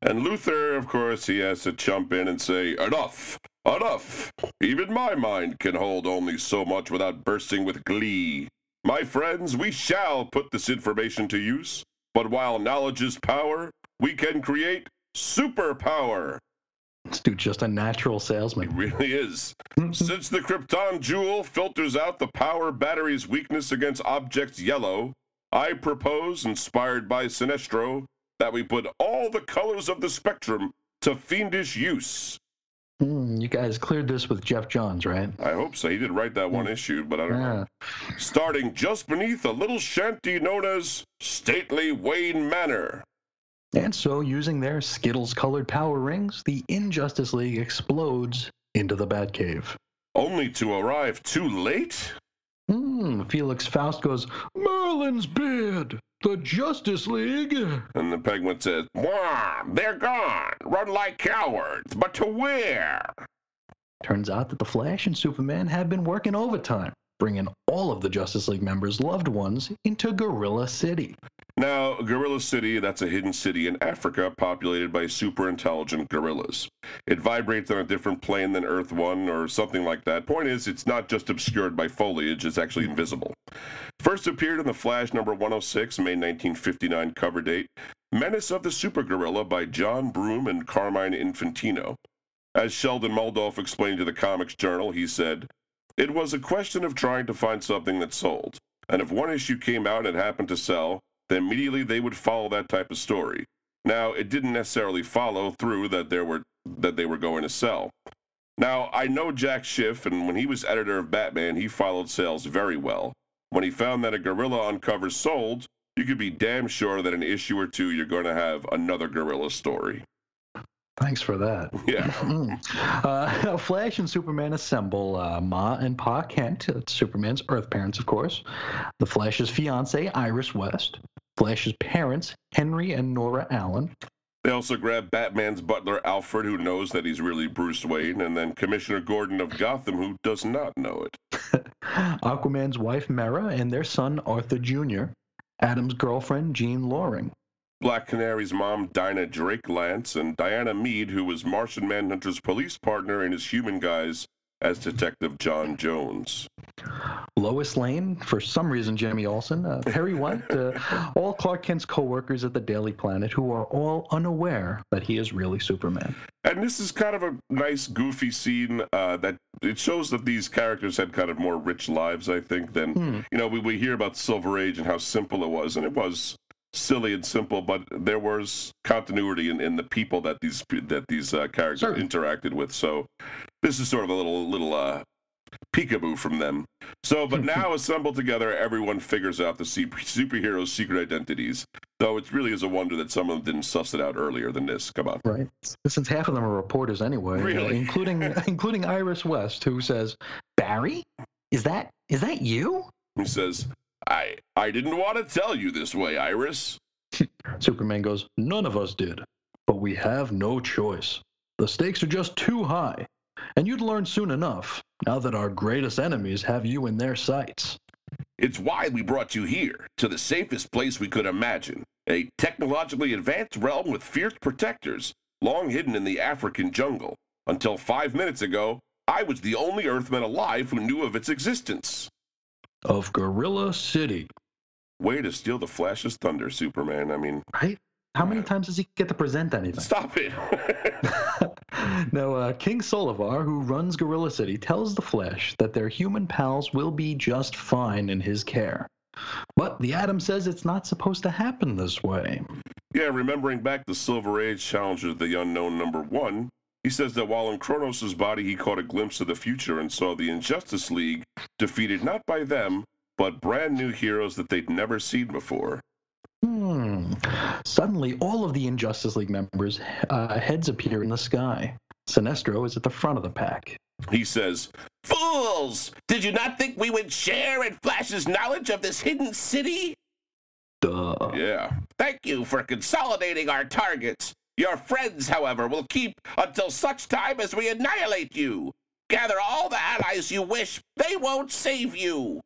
And Luthor, of course, he has to jump in and say, Enough! Enough! Even my mind can hold only so much without bursting with glee. My friends, we shall put this information to use, but while knowledge is power, we can create superpower. This dude's just a natural salesman. It salesman. really is. Hmm. Since the Krypton Jewel filters out the power battery's weakness against objects yellow, I propose, inspired by Sinestro, that we put all the colors of the spectrum to fiendish use. Hmm, you guys cleared this with Geoff Johns, right? I hope so. He did write that one issue, but I don't know. Starting just beneath a little shanty known as Stately Wayne Manor. And so, using their Skittles colored power rings, the Injustice League explodes into the Batcave. Only to arrive too late? Hmm, Felix Faust goes, Merlin's bid! The Justice League! And the penguin says, Wah, they're gone. Run like cowards, but to where? Turns out that the Flash and Superman have been working overtime, bringing all of the Justice League members' loved ones into Gorilla City. Now, Gorilla City, that's a hidden city in Africa populated by super intelligent gorillas. It vibrates on a different plane than Earth 1 or something like that. Point is, it's not just obscured by foliage, it's actually invisible. First appeared in the Flash number 106, May 1959 cover date, Menace of the Super Gorilla by John Broome and Carmine Infantino. As Sheldon Moldoff explained to the Comics Journal, he said, It was a question of trying to find something that sold. And if one issue came out and happened to sell, then immediately they would follow that type of story. Now, it didn't necessarily follow through that there were that they were going to sell. Now, I know Jack Schiff, and when he was editor of Batman, he followed sales very well. When he found that a gorilla on cover sold, you could be damn sure that an issue or two you're going to have another gorilla story. Thanks for that. Yeah. Mm. Uh, Flash and Superman assemble uh, Ma and Pa Kent, Superman's Earth parents, of course, the Flash's fiance, Iris West, Flash's parents, Henry and Nora Allen, They also grab Batman's butler Alfred, who knows that he's really Bruce Wayne, and then Commissioner Gordon of Gotham, who does not know it. Aquaman's wife, Mera, and their son, Arthur Jr., Atom's girlfriend, Jean Loring. Black Canary's mom, Dinah Drake Lance, and Diana Mead, who was Martian Manhunter's police partner in his human guise as Detective John Jones. Lois Lane, for some reason, Jimmy Olsen, uh, Perry White, uh, all Clark Kent's co-workers at the Daily Planet who are all unaware that he is really Superman. And this is kind of a nice, goofy scene uh, that it shows that these characters had kind of more rich lives, I think, than, Hmm. you know, we, we hear about Silver Age and how simple it was, and it was silly and simple, but there was continuity in, in the people that these that these uh, characters Sure. interacted with. So this is sort of a little little uh, peekaboo from them. So, but now assembled together, everyone figures out the super, superheroes' secret identities. Though it really is a wonder that some of them didn't suss it out earlier than this. Come on. Right. Since half of them are reporters anyway, uh, Really? including including Iris West, who says, "Barry, is that is that you?" He says, I I didn't want to tell you this way, Iris. Superman goes, "None of us did, but we have no choice. The stakes are just too high, and you'd learn soon enough. Now that our greatest enemies have you in their sights." It's why we brought you here, to the safest place we could imagine. A technologically advanced realm with fierce protectors, long hidden in the African jungle. Until five minutes ago, I was the only Earthman alive who knew of its existence. Of Gorilla City, Way to steal the Flash's thunder, Superman. I mean, right? How many times does he get to present anything? stop it. now, uh, King Solovar, who runs Gorilla City, tells the Flash that their human pals will be just fine in his care. But the Atom says it's not supposed to happen this way. Yeah, remembering back the Silver Age Challenger of the Unknown number one, he says that while in Chronos' body he caught a glimpse of the future and saw the Injustice League defeated not by them, but brand new heroes that they'd never seen before. Hmm. Suddenly, all of the Injustice League members' uh, heads appear in the sky. Sinestro is at the front of the pack. He says, Fools! Did you not think we would share in Flash's knowledge of this hidden city? Duh. Yeah. Thank you for consolidating our targets. Your friends, however, will keep until such time as we annihilate you. gather all the allies you wish. They won't save you.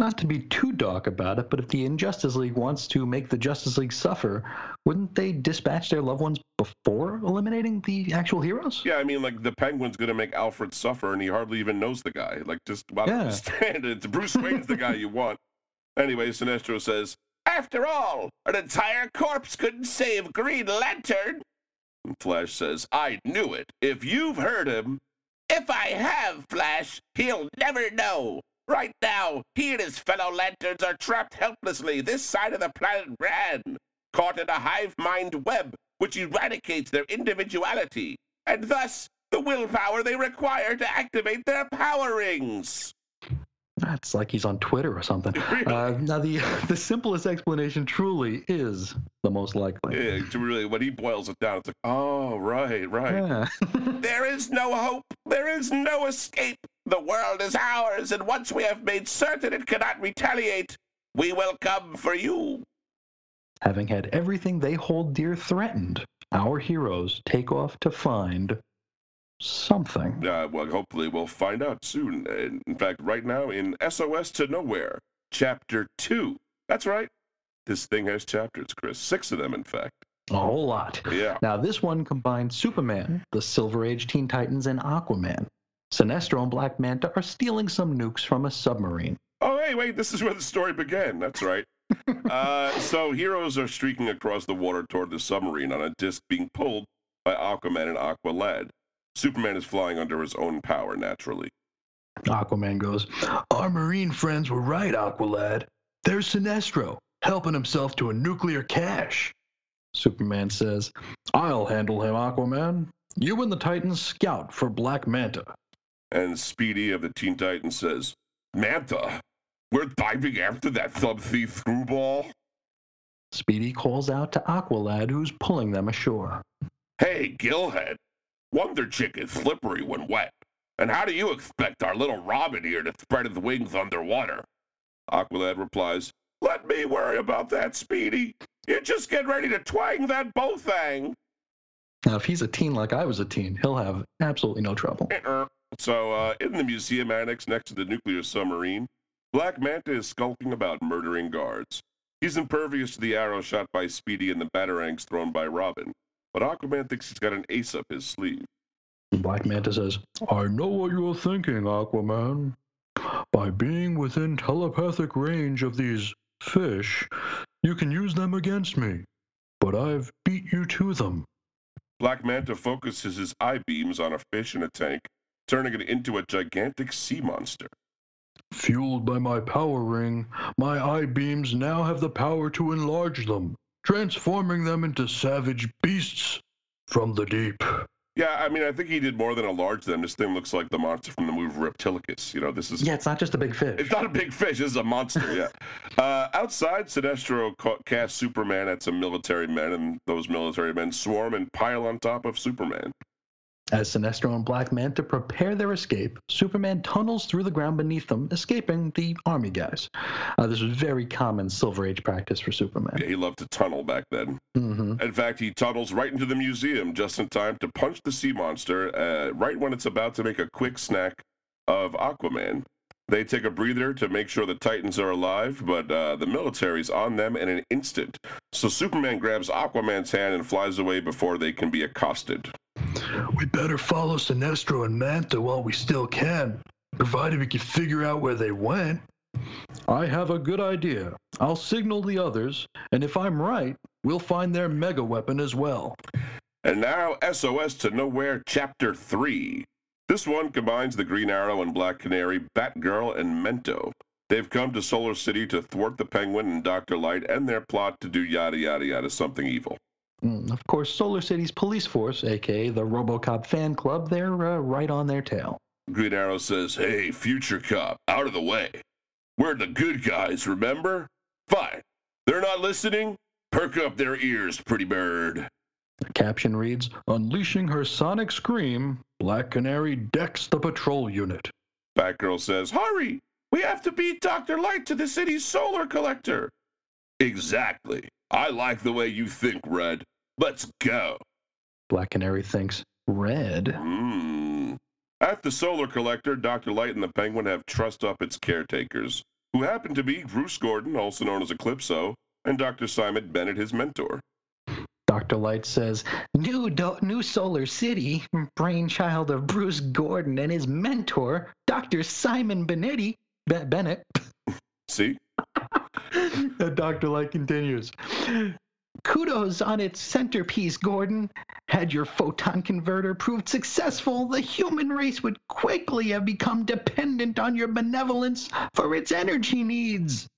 Not to be too dark about it, but if the Injustice League wants to make the Justice League suffer, wouldn't they dispatch their loved ones before eliminating the actual heroes? Yeah, I mean, like the Penguin's gonna make Alfred suffer, and he hardly even knows the guy. Like, just I don't Yeah. understand it. Bruce Wayne's the guy you want. Anyway, Sinestro says, After all, an entire corpse couldn't save Green Lantern. Flash says, I knew it. If you've heard him, If I have Flash, he'll never know. Right now, he and his fellow lanterns are trapped helplessly this side of the planet Ran, caught in a hive mind web which eradicates their individuality, and thus the willpower they require to activate their power rings. That's like he's on Twitter or something. Uh, now, the the simplest explanation truly is the most likely. yeah, really, when he boils it down, it's like, oh, right, right. Yeah. There is no hope. There is no escape. The world is ours, and once we have made certain it cannot retaliate, we will come for you. Having had everything they hold dear threatened, our heroes take off to find something. Uh, well, hopefully we'll find out soon. In fact, right now in SOS to Nowhere, Chapter 2. That's right. This thing has chapters, Chris. Six of them, in fact. A whole lot. Yeah. Now, this one combines Superman, the Silver Age Teen Titans, and Aquaman. Sinestro and Black Manta are stealing some nukes from a submarine. Oh, hey, wait, this is where the story began. That's right. uh, so, heroes are streaking across the water toward the submarine on a disc being pulled by Aquaman and Aqualad. Superman is flying under his own power, naturally. Aquaman goes, Our marine friends were right, Aqualad. There's Sinestro, helping himself to a nuclear cache. Superman says, I'll handle him, Aquaman. You and the Titans scout for Black Manta. And Speedy of the Teen Titans says, Manta, we're diving after that thumb thief screwball. Speedy calls out to Aqualad, who's pulling them ashore. Hey, Gillhead, Wonder Chick is slippery when wet. And how do you expect our little Robin here to spread his wings underwater? Aqualad replies, Let me worry about that, Speedy. You just get ready to twang that bowthang. Now, if he's a teen like I was a teen, he'll have absolutely no trouble. Uh-uh. So, uh, in the museum annex next to the nuclear submarine, Black Manta is skulking about murdering guards. He's impervious to the arrow shot by Speedy and the batarangs thrown by Robin, but Aquaman thinks he's got an ace up his sleeve. Black Manta says, I know what you're thinking, Aquaman. By being within telepathic range of these fish, you can use them against me. But I've beat you to them. Black Manta focuses his eye beams on a fish in a tank, turning it into a gigantic sea monster. Fueled by my power ring, my eye beams now have the power to enlarge them, transforming them into savage beasts from the deep. Yeah, I mean, I think he did more than enlarge them. This thing looks like the monster from the movie Reptilicus. You know, this is Yeah, it's not just a big fish. It's not a big fish. This is a monster. Yeah. uh, outside, Sinestro casts Superman at some military men, and those military men swarm and pile on top of Superman. As Sinestro and Black Manta prepare their escape, Superman tunnels through the ground beneath them, escaping the army guys. Uh, this was very common Silver Age practice for Superman. Yeah, he loved to tunnel back then. hmm In fact, he tunnels right into the museum just in time to punch the sea monster uh, right when it's about to make a quick snack of Aquaman. They take a breather to make sure the Titans are alive, but uh, the military's on them in an instant. So Superman grabs Aquaman's hand and flies away before they can be accosted. We better follow Sinestro and Manta while we still can, provided we can figure out where they went. I have a good idea. I'll signal the others, and if I'm right, we'll find their mega weapon as well. And now, SOS to Nowhere, Chapter 3. This one combines the Green Arrow and Black Canary, Batgirl, and Mento. They've come to Solar City to thwart the Penguin and Dr. Light and their plot to do yada yada yada something evil. Mm, Of course, Solar City's police force, aka the Robocop fan club, they're uh, right on their tail. Green Arrow says, Hey, future cop, out of the way. We're the good guys, remember? Fine. They're not listening? Perk up their ears, pretty bird. The caption reads Unleashing her sonic scream, Black Canary decks the patrol unit. Batgirl says, Hurry! We have to beat Dr. Light to the city's solar collector. Exactly. I like the way you think, Red. Let's go. Black Canary thinks, Red? Hmm. At the solar collector, Dr. Light and the Penguin have trussed up its caretakers, who happen to be Bruce Gordon, also known as Eclipso, and Dr. Simon Bennett, his mentor. Dr. Light says, New, Do- New Solar City, brainchild of Bruce Gordon and his mentor, Dr. Simon Benetti, Be- Bennett. See? Dr. Light continues. Kudos on its centerpiece, Gordon. Had your photon converter proved successful, the human race would quickly have become dependent on your benevolence for its energy needs.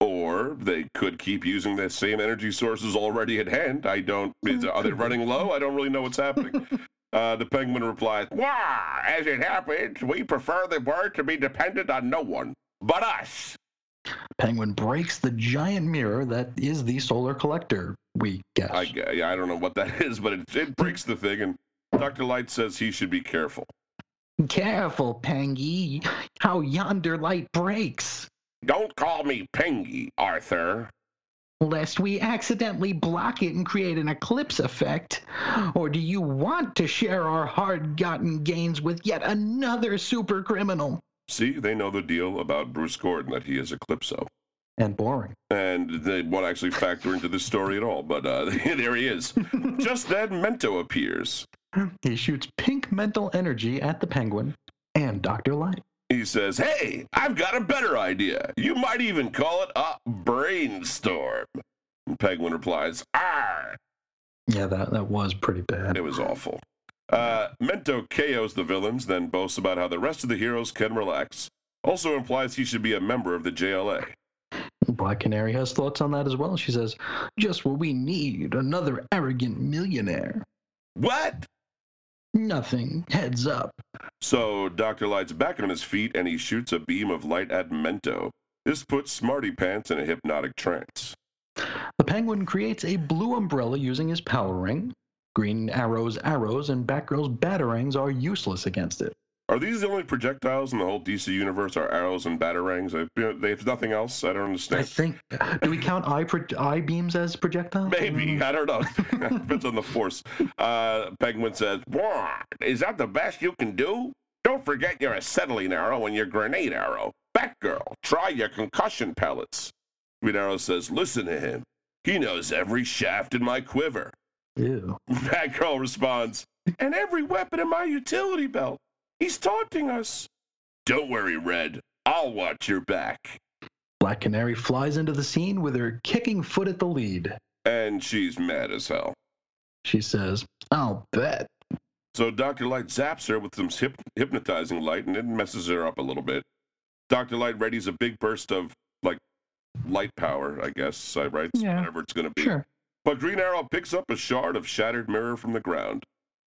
Or they could keep using the same energy sources already at hand. I don't. Is, are they running low? I don't really know what's happening. Uh, the penguin replies, Why, as it happens, we prefer the bird to be dependent on no one but us. Penguin breaks the giant mirror that is the solar collector, we guess. I, yeah, I don't know what that is, but it, it breaks the thing, and Dr. Light says he should be careful. Careful, Pengy, how yonder light breaks, Don't call me Pengy, Arthur. lest we accidentally block it and create an eclipse effect. Or do you want to share our hard gotten gains with yet another super criminal? See, they know the deal about Bruce Gordon, that he is Eclipso. And boring. And they won't actually factor into this story at all, but uh, there he is. Just then, Mento appears. He shoots pink mental energy at the penguin and Dr. Light. He says, Hey, I've got a better idea. You might even call it a brainstorm. And Penguin replies, Ah, Yeah, that, that was pretty bad. it was awful. Uh, Mento KOs the villains, then boasts about how the rest of the heroes can relax. Also implies he should be a member of the JLA. Black Canary has thoughts on that as well. She says, Just what we need another arrogant millionaire. What? Nothing. Heads up. So Dr. Light's back on his feet and he shoots a beam of light at Mento. This puts Smarty Pants in a hypnotic trance. The penguin creates a blue umbrella using his power ring. Green Arrow's arrows and Batgirl's batarangs are useless against it. Are these the only projectiles in the whole DC universe? Are arrows and batarangs? They- have nothing else. I don't understand. I think. Do we count eye, pro- eye beams as projectiles? Maybe I don't know. Depends on the force. Uh, Penguin says, What? Is that the best you can do? Don't forget your acetylene arrow and your grenade arrow. Batgirl, try your concussion pellets. Green Arrow says, listen to him. He knows every shaft in my quiver. Ew. Batgirl responds, and every weapon in my utility belt. He's taunting us. Don't worry, Red. I'll watch your back. Black Canary flies into the scene with her kicking foot at the lead. And she's mad as hell. She says, I'll bet. So Dr. Light zaps her with some hyp- hypnotizing light and it messes her up a little bit. Dr. Light readies a big burst of, like, light power, I guess, I right? Yeah. Whatever it's going to be. Sure. But Green Arrow picks up a shard of shattered mirror from the ground.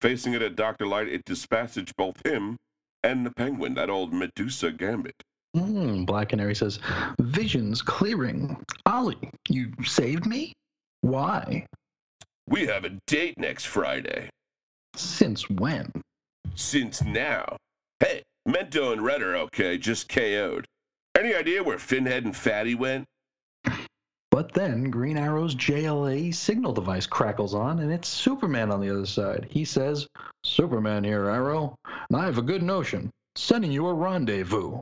Facing it at Dr. Light, it dispatches both him and the penguin, that old Medusa gambit. Mm, Black Canary says, Visions clearing. Ollie, you saved me? Why? We have a date next Friday. Since when? Since now. Hey, Mento and Red are okay, just KO'd. Any idea where Finhead and Fatty went? But then Green Arrow's JLA signal device crackles on, and it's Superman on the other side. He says, Superman here, Arrow, and I have a good notion. Sending you a rendezvous.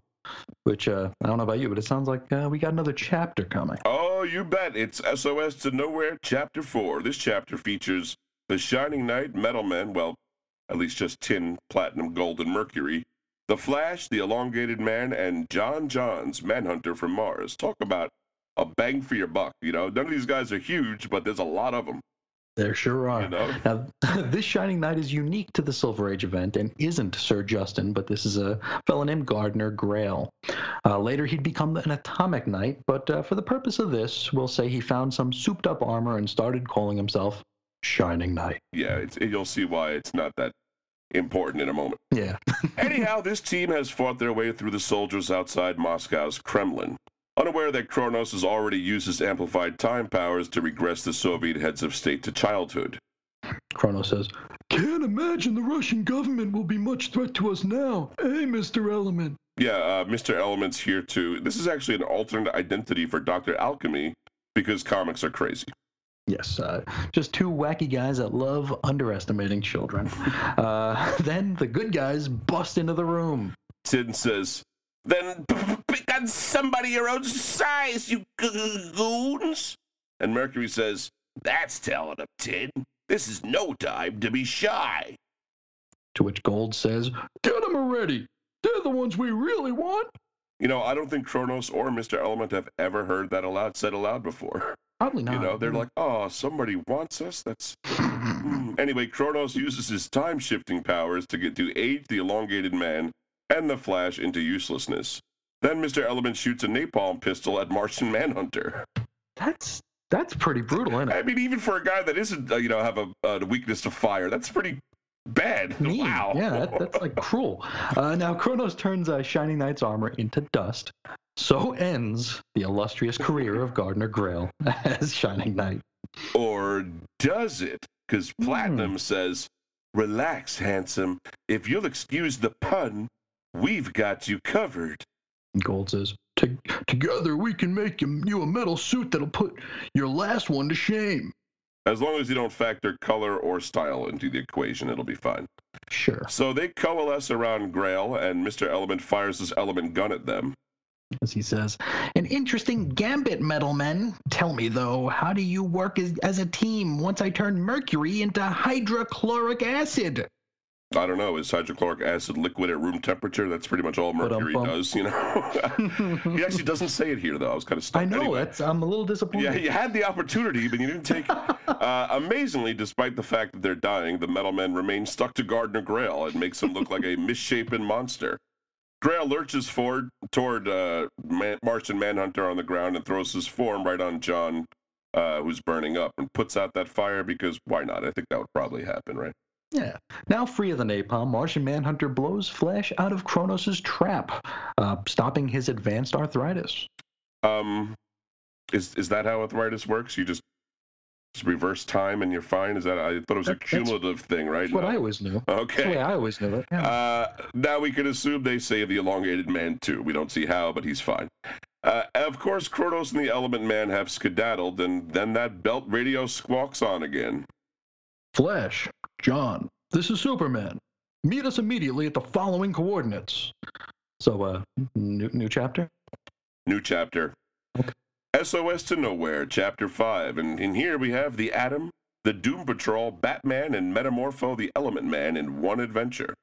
Which, uh, I don't know about you, but it sounds like uh, we got another chapter coming. Oh, you bet. It's SOS to Nowhere, Chapter 4. This chapter features the Shining Knight, Metal Men, well, at least just tin, platinum, gold, and mercury, the Flash, the Elongated Man, and J'onn J'onzz, Manhunter from Mars. Talk about a bang for your buck. You know, none of these guys are huge, but there's a lot of them. There sure are. You know? Now, this Shining Knight is unique to the Silver Age event and isn't Sir Justin, but this is a fellow named Gardner Grail. Uh, later, he'd become an Atomic Knight, but uh, for the purpose of this, we'll say he found some souped up armor and started calling himself Shining Knight. Yeah, it's, you'll see why it's not that important in a moment. Yeah. Anyhow, this team has fought their way through the soldiers outside Moscow's Kremlin, unaware that Chronos has already used his amplified time powers to regress the Soviet heads of state to childhood. Chronos says, Can't imagine the Russian government will be much threat to us now. Hey, Mr. Element. Yeah, uh, Mr. Element's here too. This is actually an alternate identity for Dr. Alchemy because comics are crazy. Yes, uh, just two wacky guys that love underestimating children. Uh, then the good guys bust into the room. Tin says, Then p- p- pick on somebody your own size, you g- goons. And Mercury says, That's telling him, Tin. This is no time to be shy. To which Gold says, Get them already! They're the ones we really want! You know, I don't think Chronos or Mr. Element have ever heard that aloud said aloud before. Probably not. You know, they're like, oh, somebody wants us? That's. Hmm. Anyway, Chronos uses his time shifting powers to get to age the elongated man and the Flash into uselessness. Then Mr. Element shoots a napalm pistol at Martian Manhunter. That's that's pretty brutal, isn't it? I mean, even for a guy that isn't, uh, you know, have a uh, weakness to fire, that's pretty bad. Mean. Wow. Yeah, that, that's like cruel. Uh, now Chronos turns uh, Shining Knight's armor into dust. So ends the illustrious career of Gardner Grail as Shining Knight. Or does it? Because Platinum says, Relax, handsome. If you'll excuse the pun, we've got you covered. Gold says, "Together we can make you a metal suit that'll put your last one to shame." As long as you don't factor color or style into the equation, it'll be fine. Sure. So they coalesce around Grail, and Mr. Element fires his element gun at them. As he says, "An interesting gambit, metal men. Tell me though, how do you work as, as a team once I turn mercury into hydrochloric acid?" I don't know, is hydrochloric acid liquid at room temperature? That's pretty much all Mercury Ba-dum-bum. does, you know? he actually doesn't say it here, though. I was kind of stuck. I know Anyway. that's. I'm a little disappointed. Yeah, you had the opportunity, but you didn't take it. Uh, amazingly, despite the fact that they're dying, the metal men remain stuck to Gardner Grail. It makes him look like a misshapen monster. Grail lurches forward toward uh, Man- Martian Manhunter on the ground and throws his form right on John, uh, who's burning up, and puts out that fire because why not? I think that would probably happen, right? Yeah. Now free of the napalm, Martian Manhunter blows Flash out of Chronos' trap, uh, stopping his advanced arthritis. Um, is is that how arthritis works? You just, just reverse time and you're fine. Is that? I thought it was a That- that's- cumulative thing, right? That's what I always knew. That's the Okay. way I always knew it. Yeah. Uh, now we can assume they save the elongated man too. We don't see how, but he's fine. Uh, of course, Chronos and the Element Man have skedaddled, and then that belt radio squawks on again. Flash, John, this is Superman. Meet us immediately at the following coordinates. So, uh, new, new chapter? New chapter. Okay. SOS to Nowhere, Chapter 5. And in here we have the Atom, the Doom Patrol, Batman, and Metamorpho the Element Man in one adventure.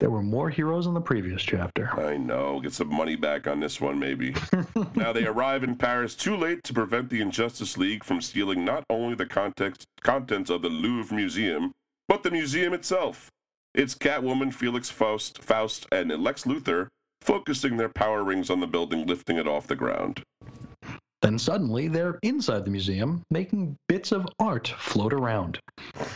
There were more heroes in the previous chapter. I know. Get some money back on this one, maybe. now they arrive in Paris too late to prevent the Injustice League from stealing not only the context, contents of the Louvre Museum, but the museum itself. It's Catwoman, Felix Faust, Faust, and Lex Luthor focusing their power rings on the building, lifting it off the ground. Then suddenly they're inside the museum, making bits of art float around.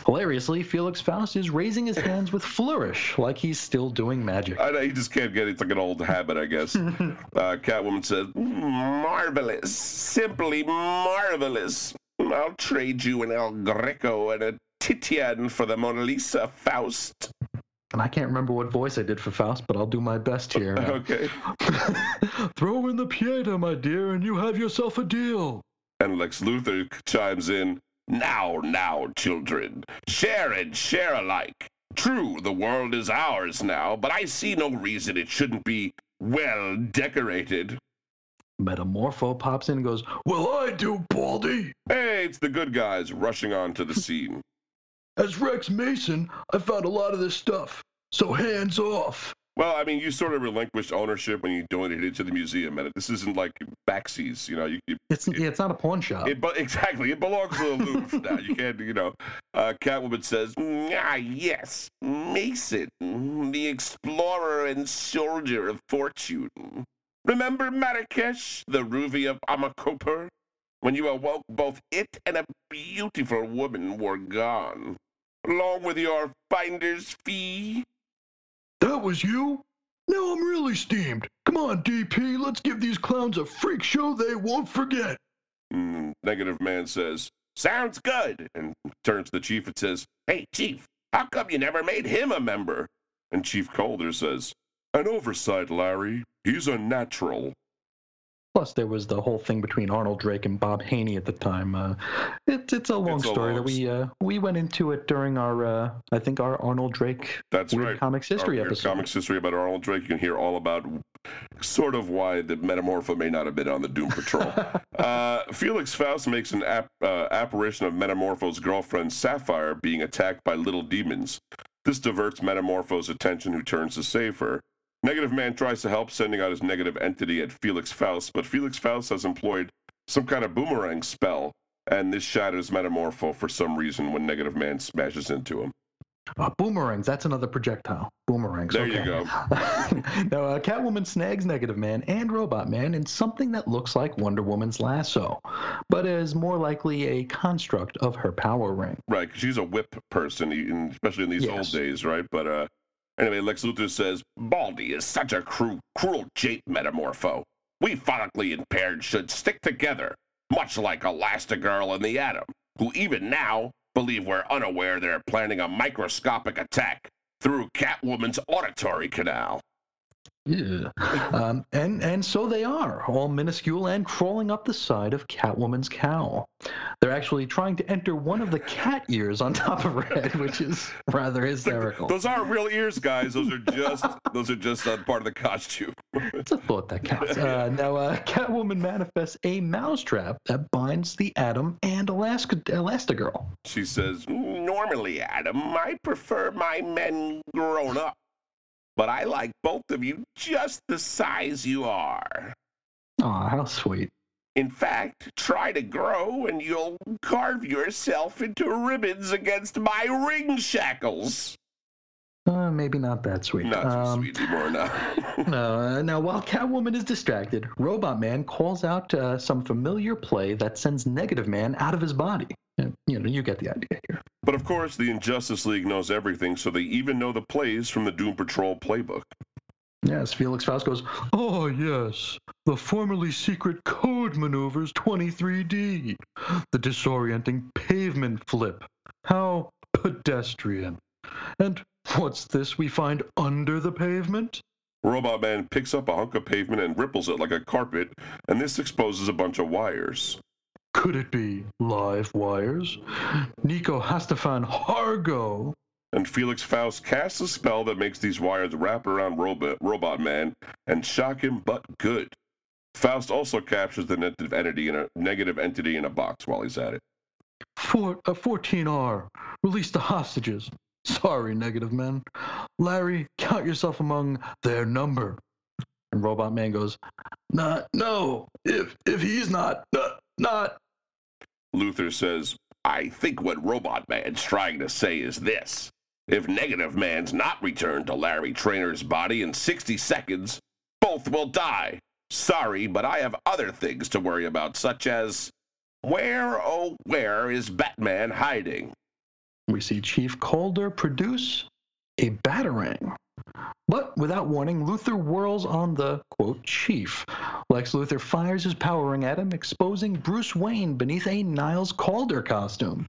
Hilariously, Felix Faust is raising his hands with flourish, like he's still doing magic. I know he just can't get it. It's like an old habit, I guess. uh, Catwoman says, Marvelous. Simply marvelous. I'll trade you an El Greco and a Titian for the Mona Lisa, Faust. And I can't remember what voice I did for Faust, but I'll do my best here. Okay. Throw in the Pieta, my dear, and you have yourself a deal. And Lex Luthor chimes in, Now, now, children, share and share alike. True, the world is ours now, but I see no reason it shouldn't be well decorated. Metamorpho pops in and goes, Well, I do, Baldy. Hey, it's the good guys rushing onto the scene. As Rex Mason, I found a lot of this stuff. So hands off. Well, I mean, you sort of relinquished ownership when you donated it to the museum, and this isn't like backsies, you know. You, you, It's yeah, it's not a pawn shop. it, but exactly, it belongs to the Louvre now. You can't, you know. Uh, Catwoman says, Ah, yes, Mason, the explorer and soldier of fortune. Remember Marrakesh, the ruby of Amakoper? When you awoke, both it and a beautiful woman were gone, along with your finder's fee. That was you? Now I'm really steamed. Come on, DP, let's give these clowns a freak show they won't forget. mm, Negative Man says, Sounds good. and turns to the chief and says, Hey, Chief, how come you never made him a member? and Chief Caulder says, An oversight, Larry. He's a natural. Plus, there was the whole thing between Arnold Drake and Bob Haney at the time. Uh, it's it's a long It's a story that we uh, we went into it during our uh, I think our Arnold Drake That's Weird right. Comics History Our episode. Comics history about Arnold Drake. You can hear all about sort of why the Metamorpho may not have been on the Doom Patrol. uh, Felix Faust makes an ap- uh, apparition of Metamorpho's girlfriend Sapphire being attacked by little demons. This diverts Metamorpho's attention, who turns to save her. Negative Man tries to help, sending out his negative entity at Felix Faust, but Felix Faust has employed some kind of boomerang spell, and this shatters Metamorpho for some reason when Negative Man smashes into him. Uh, boomerangs. That's another projectile. Boomerangs. There you okay. go. now, uh, Catwoman snags Negative Man and Robot Man in something that looks like Wonder Woman's lasso, but is more likely a construct of her power ring. Right, 'cause she's a whip person, especially in these old days, right? But uh, anyway, Lex Luthor says, Baldy is such a cruel, cruel jape metamorpho. We phonically impaired should stick together, much like Elastigirl and the Atom, who even now believe we're unaware they're planning a microscopic attack through Catwoman's auditory canal. Yeah. um, and and so they are, all minuscule and crawling up the side of Catwoman's cowl. They're actually trying to enter one of the cat ears on top of her head, which is rather hysterical. "Those aren't real ears, guys. Those are just those are just uh, part of the costume." It's a thought that counts. Uh, now, uh, Catwoman manifests a mousetrap that binds the Atom and Alaska Elastigirl. She says, Normally, Atom, I prefer my men grown up. But I like both of you just the size you are. Aw, how sweet. In fact, try to grow and you'll carve yourself into ribbons against my ring shackles. Uh, maybe not that sweet. "Not too Um, sweet anymore now." No, uh, now, while Catwoman is distracted, Robot Man calls out uh, some familiar play that sends Negative Man out of his body. You know, you get the idea here. but of course, the Injustice League knows everything, so they even know the plays from the Doom Patrol playbook. Yes, Felix Faust goes, Oh, yes, the formerly secret code maneuvers 23D, the disorienting pavement flip. How pedestrian. And what's this we find under the pavement? Robot Man picks up a hunk of pavement and ripples it like a carpet, and this exposes a bunch of wires. Could it be live wires? Nico has to find Hargo. And Felix Faust casts a spell that makes these wires wrap around Robot, Robot Man and shock him, but good. Faust also captures the negative entity in a negative entity in a box while he's at it. Four, uh, 14R, release the hostages. Sorry, negative men. Larry, count yourself among their number. And Robot Man goes, Not, no, if, if he's not, not, not. Luthor says, I think what Robot Man's trying to say is this. If Negative Man's not returned to Larry Trainer's body in 60 seconds, both will die. Sorry, but I have other things to worry about, such as where, oh, where is Batman hiding? We see Chief Caulder produce a batarang. But without warning, Luthor whirls on the, quote, chief. Lex Luthor fires his power ring at him, exposing Bruce Wayne beneath a Niles Caulder costume.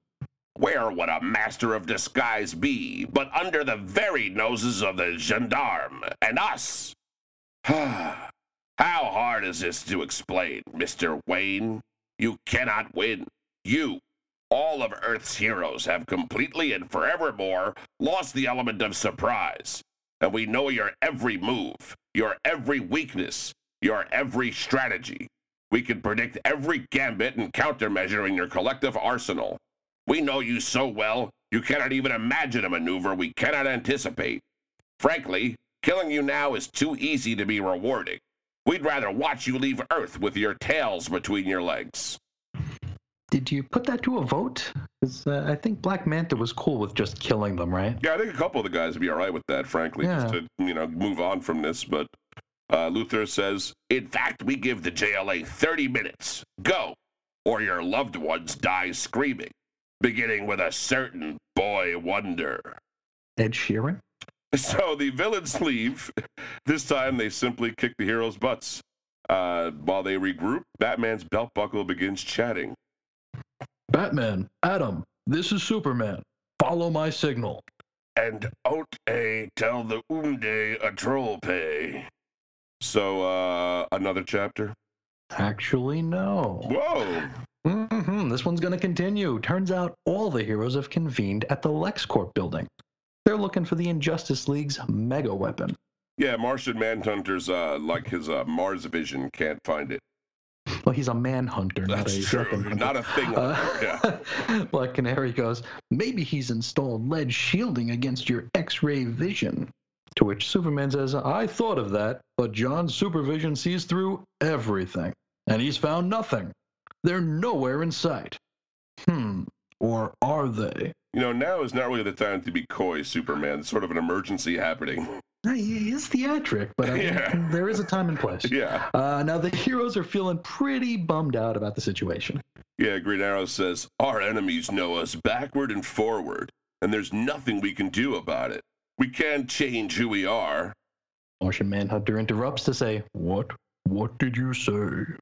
Where would a master of disguise be but under the very noses of the gendarme and us? How hard is this to explain, Mr. Wayne? You cannot win. You, all of Earth's heroes, have completely and forevermore lost the element of surprise. And we know your every move, your every weakness, your every strategy. We can predict every gambit and countermeasure in your collective arsenal. We know you so well, you cannot even imagine a maneuver we cannot anticipate. Frankly, killing you now is too easy to be rewarding. We'd rather watch you leave Earth with your tails between your legs. Did you put that to a vote? 'Cause, uh, I think Black Manta was cool with just killing them, right? Yeah, I think a couple of the guys would be all right with that, frankly, just to, you know, move on from this. But uh, Luthor says, In fact, we give the JLA 30 minutes. Go, or your loved ones die screaming, beginning with a certain boy wonder. Ed Sheeran? So the villains leave. This time they simply kick the heroes' butts. Uh, while they regroup, Batman's belt buckle begins chatting. Batman, Adam, this is Superman. Follow my signal. And out a tell the Unde a troll pay. So, uh, another chapter? Actually, no. Whoa. hmm This one's going to continue. Turns out all the heroes have convened at the LexCorp building. They're looking for the Injustice League's mega weapon. Yeah, Martian Manhunter's uh, like his uh, Mars vision can't find it. Well, he's a manhunter, not That's a true. hunter. Not a thing. Uh, yeah. Black Canary goes, maybe he's installed lead shielding against your X ray vision. To which Superman says, I thought of that, but J'onn's supervision sees through everything, and he's found nothing. They're nowhere in sight. Hmm, or are they? You know, now is not really the time to be coy, Superman. It's sort of an emergency happening. He is theatric, but I mean, Yeah. there is a time and place. Yeah. Uh, now, the heroes are feeling pretty bummed out about the situation. Yeah, Green Arrow says, Our enemies know us backward and forward, and there's nothing we can do about it. We can't change who we are. Martian Manhunter interrupts to say, What? What did you say?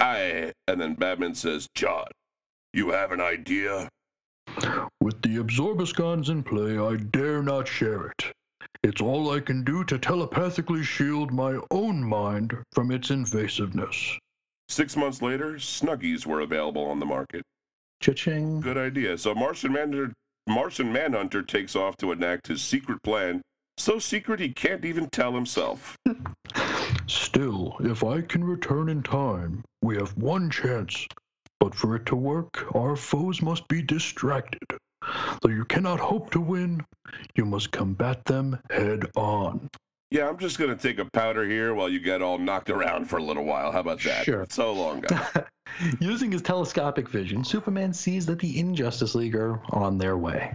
I. And then Batman says, J'onn, you have an idea? With the Absorbascons in play, I dare not share it. It's all I can do to telepathically shield my own mind from its invasiveness. Six months later, Snuggies were available on the market. Cha-ching. Good idea. So Martian Manhunter, Martian Manhunter takes off to enact his secret plan. So secret he can't even tell himself. Still, if I can return in time, we have one chance. But for it to work, our foes must be distracted. Though you cannot hope to win, you must combat them head on. Yeah, I'm just gonna take a powder here while you get all knocked around for a little while. How about that? Sure. So long, guys. Using his telescopic vision, Superman sees that the Injustice League are on their way.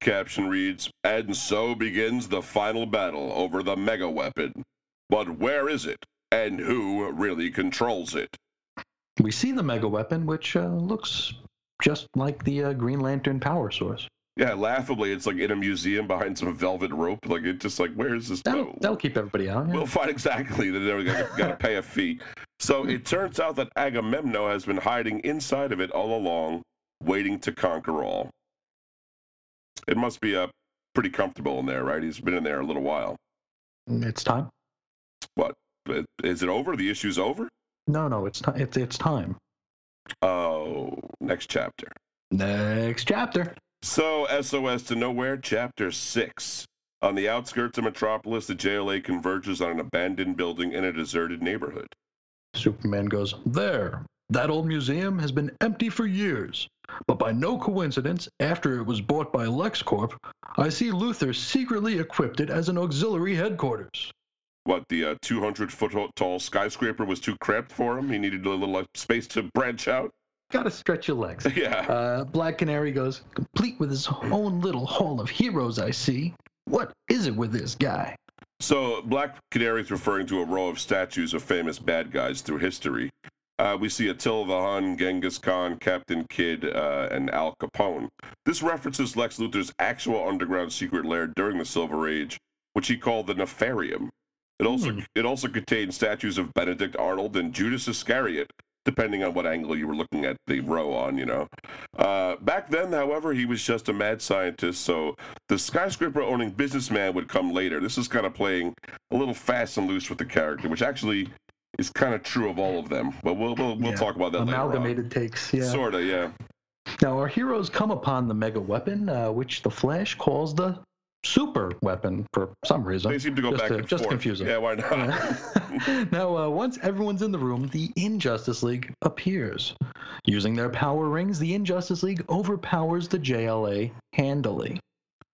Caption reads, and so begins the final battle over the mega weapon. But where is it? And who really controls it? We see the mega weapon, which uh, looks just like the uh, Green Lantern power source. Yeah, laughably, it's like in a museum behind some velvet rope. Like it just like, where is this? That'll, that'll keep everybody out. yeah. We'll find exactly that they're got to pay a fee. So it turns out that Agamemnon has been hiding inside of it all along, waiting to conquer all. It must be uh, pretty comfortable in there, right? He's been in there a little while. It's time. What? Is it over? The issue's over? No, no, it's time. It's, it's time. Oh, next chapter. Next chapter. So, SOS to Nowhere, Chapter 6. On the outskirts of Metropolis, the JLA converges on an abandoned building in a deserted neighborhood. Superman goes, There. That old museum has been empty for years. But by no coincidence, after it was bought by LexCorp, I see Luthor secretly equipped it as an auxiliary headquarters. What, the uh, 200 foot tall skyscraper was too cramped for him? He needed a little uh, space to branch out? Gotta stretch your legs. Yeah. Uh, Black Canary goes, complete with his own little hall of heroes, I see. What is it with this guy? So, Black Canary is referring to a row of statues of famous bad guys through history. Uh, we see Attila the Hun, Genghis Khan, Captain Kidd, uh, and Al Capone. This references Lex Luthor's actual underground secret lair during the Silver Age, which he called the Nefarium. It also Hmm. it also contained statues of Benedict Arnold and Judas Iscariot, depending on what angle you were looking at the row on. You know, uh, back then, however, he was just a mad scientist, so the skyscraper owning businessman would come later. This is kind of playing a little fast and loose with the character, which actually is kind of true of all of them. But we'll we'll, we'll Yeah. talk about that later. Amalgamated takes, yeah. Sorta, yeah. Now, our heroes come upon the mega weapon, uh, which the Flash calls the super weapon for some reason. They seem to go Just back to- and just forth. confuse them. Yeah, why not? now, uh, once everyone's in the room, the Injustice League appears. Using their power rings, the Injustice League overpowers the JLA handily.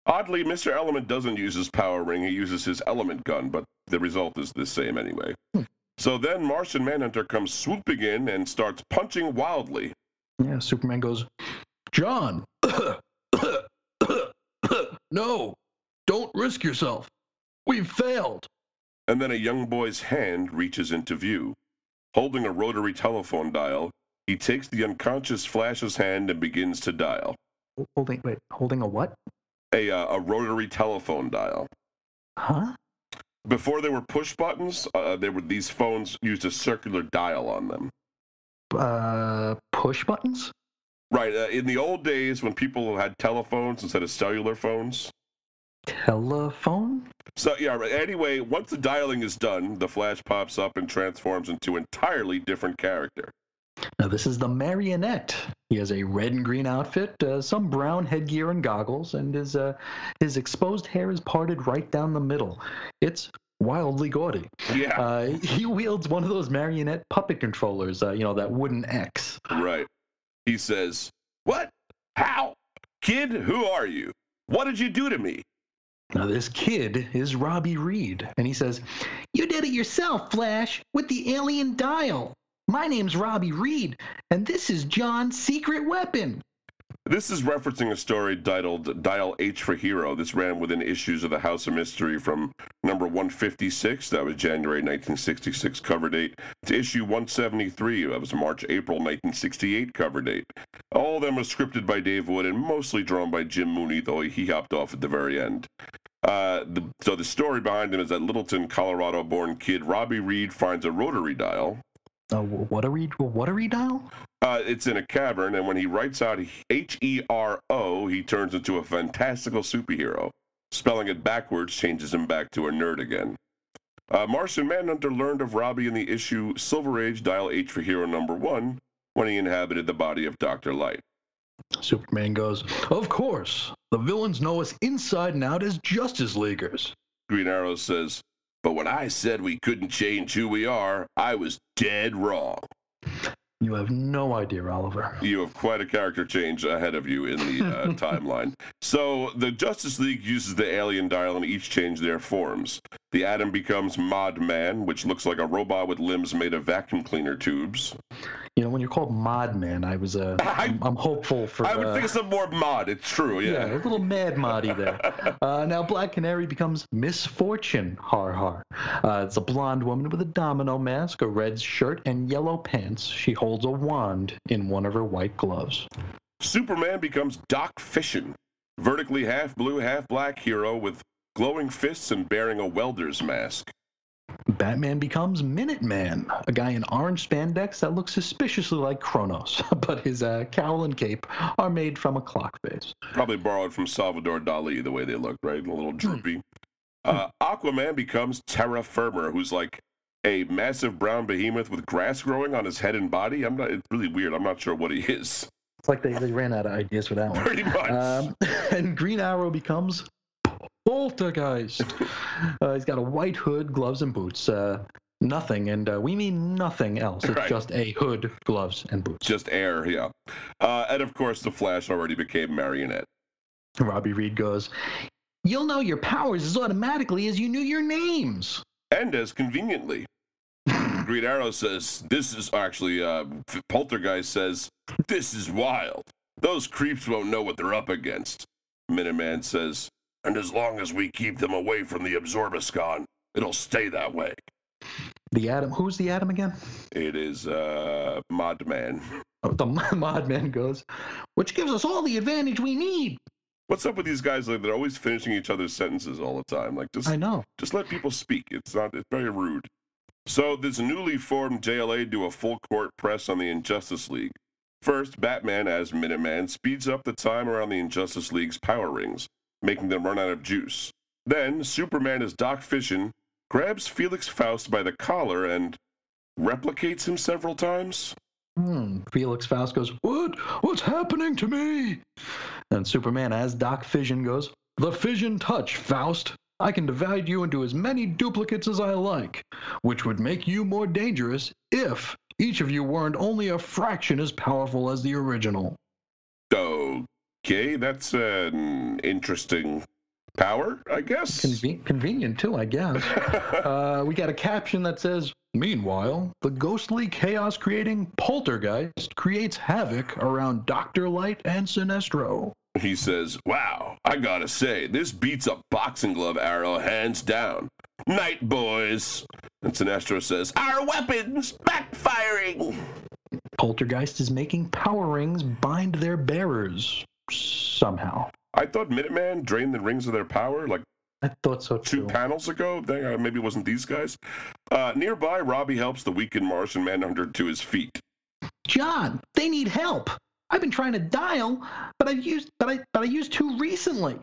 Oddly, Mr. Element doesn't use his power ring, he uses his element gun, but the result is the same anyway. Hmm. So then Martian Manhunter comes swooping in and starts punching wildly. Yeah, Superman goes, J'onn, no, don't risk yourself. We've failed. And then a young boy's hand reaches into view. Holding a rotary telephone dial, he takes the unconscious Flash's hand and begins to dial. Holding, wait, holding a what? A, uh, a rotary telephone dial. Huh? Before there were push buttons, uh, there were these phones used a circular dial on them. Uh, push buttons? Right. Uh, in the old days, when people had telephones instead of cellular phones, telephone? So yeah, right. anyway, once the dialing is done, the Flash pops up and transforms into an entirely different character. Now, this is the marionette. He has a red and green outfit, uh, some brown headgear and goggles, and his, uh, his exposed hair is parted right down the middle. It's wildly gaudy. Yeah, Uh, he wields one of those marionette puppet controllers, uh, you know, that wooden X. right. He says, "What? How? Kid, who are you? What did you do to me?" Now, this kid is Robbie Reed, and he says, You did it yourself, Flash, with the alien dial. My name's Robbie Reed, and this is J'onn's secret weapon. This is referencing a story titled Dial H for Hero. This ran within issues of the House of Mystery from number 156, that was January 1966 cover date, to issue 173, that was March April 1968 cover date. All of them were scripted by Dave Wood and mostly drawn by Jim Mooney, though he hopped off at the very end. Uh, the, so the story behind him is that Littleton, Colorado-born kid Robbie Reed finds a rotary dial Uh, what a read? What a read dial? uh, it's in a cavern, and when he writes out H E R O, he turns into a fantastical superhero. Spelling it backwards changes him back to a nerd again. Uh, Martian Manhunter learned of Robbie in the issue Silver Age Dial H for Hero number one when he inhabited the body of Dr. Light. Superman goes, Of course. The villains know us inside and out as Justice Leaguers. Green Arrow says, But when I said we couldn't change who we are, I was dead wrong. You have no idea, Oliver. You have quite a character change ahead of you in the uh, timeline. So the Justice League uses the alien dial and each change their forms. The Atom becomes Mod Man, which looks like a robot with limbs made of vacuum cleaner tubes. You know, when you're called Mod Man, I was, uh, I- I'm, I'm hopeful for. I would uh, think of some more mod. It's true, Yeah, a little mad Moddy there. Uh, now, Black Canary becomes Misfortune Har Har. Uh, it's a blonde woman with a domino mask, a red shirt, and yellow pants. She holds a wand in one of her white gloves. Superman becomes Doc Fission, vertically half blue, half black hero with glowing fists and bearing a welder's mask. Batman becomes Minuteman, a guy in orange spandex that looks suspiciously like Chronos, but his uh, cowl and cape are made from a clock face. Probably borrowed from Salvador Dali, the way they look, right? A little droopy. Uh, Aquaman becomes Terra Firma, who's like a massive brown behemoth with grass growing on his head and body. I'm not. It's really weird. I'm not sure what he is. It's like they, they ran out of ideas for that one. Pretty much. Um, and Green Arrow becomes Poltergeist. uh, he's got a white hood, gloves, and boots. Uh, nothing, and uh, we mean nothing else. It's Right. just a hood, gloves, and boots. Just air, yeah. Uh, and of course, the Flash already became Marionette. Robbie Reed goes, You'll know your powers as automatically as you knew your names. And as conveniently. Green Arrow says, This is actually, uh, Poltergeist says, This is wild. Those creeps won't know what they're up against. Minuteman says, And as long as we keep them away from the Absorbascon, it'll stay that way. The Atom, who's the Atom again? It is, uh, Modman. Oh, the Mod Man goes, Which gives us all the advantage we need. What's up with these guys? Like, they're always finishing each other's sentences all the time. Like, just I know. Just let people speak. It's not. It's very rude. So this newly formed JLA do a full court press on the Injustice League. First, Batman as Minuteman speeds up the time around the Injustice League's power rings, making them run out of juice. Then Superman as Doc Fission grabs Felix Faust by the collar and replicates him several times. Hmm. Felix Faust goes, What? What's happening to me? And Superman, as Doc Fission, goes, The Fission Touch, Faust. I can divide you into as many duplicates as I like, which would make you more dangerous if each of you weren't only a fraction as powerful as the original. Okay, that's an interesting power, I guess. Conven- convenient, too, I guess. uh, we got a caption that says, Meanwhile, the ghostly chaos creating poltergeist creates havoc around Dr. Light and Sinestro. He says, Wow, I gotta say, this beats a boxing glove arrow hands down. Night, boys. And Sinestro says, Our weapons backfiring. Poltergeist is making power rings bind their bearers somehow. I thought Minuteman drained the rings of their power like I thought so too. two panels ago. Dang, uh, maybe it wasn't these guys. Uh, nearby, Robbie helps the weakened Martian Manhunter to his feet. J'onn, they need help. I've been trying to dial, but I've used but I but I used too recently.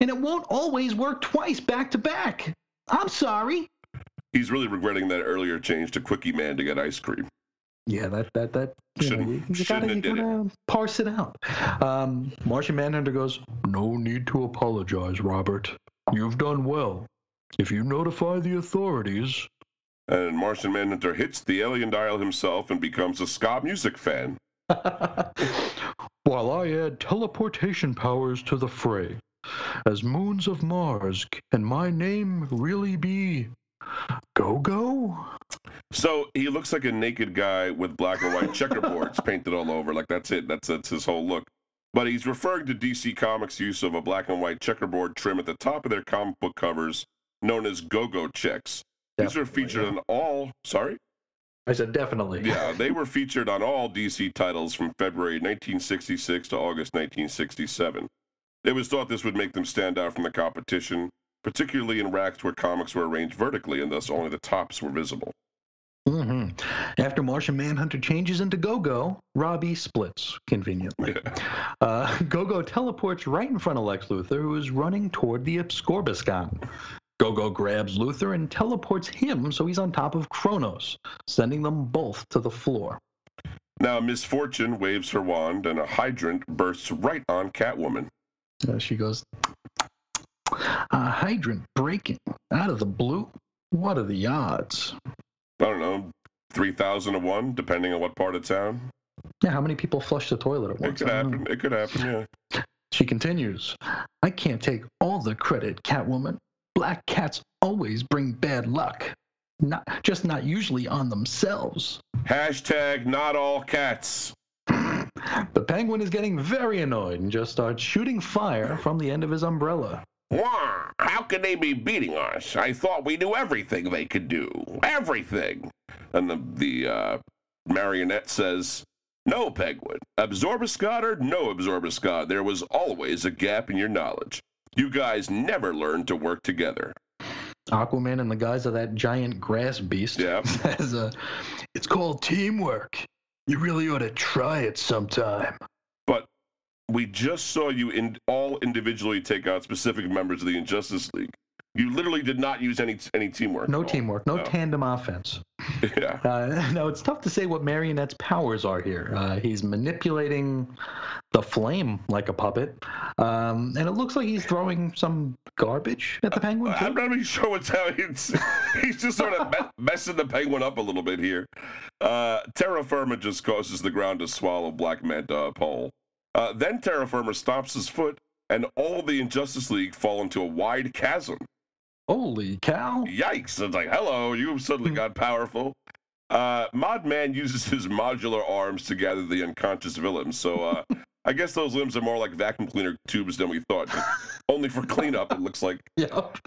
and it won't always work twice back to back. I'm sorry. He's really regretting that earlier change to Quickie Man to get ice cream. Yeah, that that that you, Shouldn't- you, you gotta, you gotta parse it out. Um, Martian Manhunter goes, "No need to apologize, Robert. You've done well. If you notify the authorities." And Martian Manhunter hits the alien dial himself and becomes a ska music fan. While I add teleportation powers to the fray, as moons of Mars, can my name really be Go Go? So he looks like a naked guy with black and white checkerboards painted all over. Like that's it. That's that's his whole look. But he's referring to DC Comics' use of a black and white checkerboard trim at the top of their comic book covers, known as go-go checks. These are Definitely, featured yeah. on all. Sorry. I said definitely. Yeah, they were featured on all DC titles from February 1966 to August 1967. It was thought this would make them stand out from the competition, particularly in racks where comics were arranged vertically and thus only the tops were visible. hmm After Martian Manhunter changes into Go Go, Robbie splits conveniently. Uh, Go Go teleports right in front of Lex Luthor, who is running toward the Absorbascon. Go Go grabs Luthor and teleports him so he's on top of Chronos, sending them both to the floor. Now, Misfortune waves her wand and a hydrant bursts right on Catwoman. Uh, she goes, A hydrant breaking out of the blue? What are the odds? I don't know, 3,000 to 1, depending on what part of town. Yeah, how many people flush the toilet at once? It could happen. It could happen, yeah. She continues, I can't take all the credit, Catwoman. Black cats always bring bad luck. Not just not usually on themselves. Hashtag not all cats. The penguin is getting very annoyed and just starts shooting fire from the end of his umbrella. Wah! How could they be beating us? I thought we knew everything they could do. Everything. And the, the uh, marionette says, No, Pegwood. Absorbascon or no Absorbascon, there was always a gap in your knowledge. You guys never learned to work together. Aquaman in the guise of that giant grass beast Yeah. says, uh, It's called teamwork. You really ought to try it sometime. We just saw you in all individually take out specific members of the Injustice League. You literally did not use any any teamwork. No teamwork, no No. tandem offense. Yeah. Uh, no, it's tough to say what Marionette's powers are here. Uh, he's manipulating the flame like a puppet, um, and it looks like he's throwing some garbage at the penguin. I'm not even sure what's happening. He's just sort of messing the penguin up a little bit here. Uh, terra firma just causes the ground to swallow Black Manta whole. Uh, then Terra Firma stops his foot, and all the Injustice League fall into a wide chasm. Holy cow! Yikes! It's like, hello, you've suddenly got powerful. Uh, Mod Man uses his modular arms to gather the unconscious villains, so uh, I guess those limbs are more like vacuum cleaner tubes than we thought. Only for cleanup, it looks like. Yep.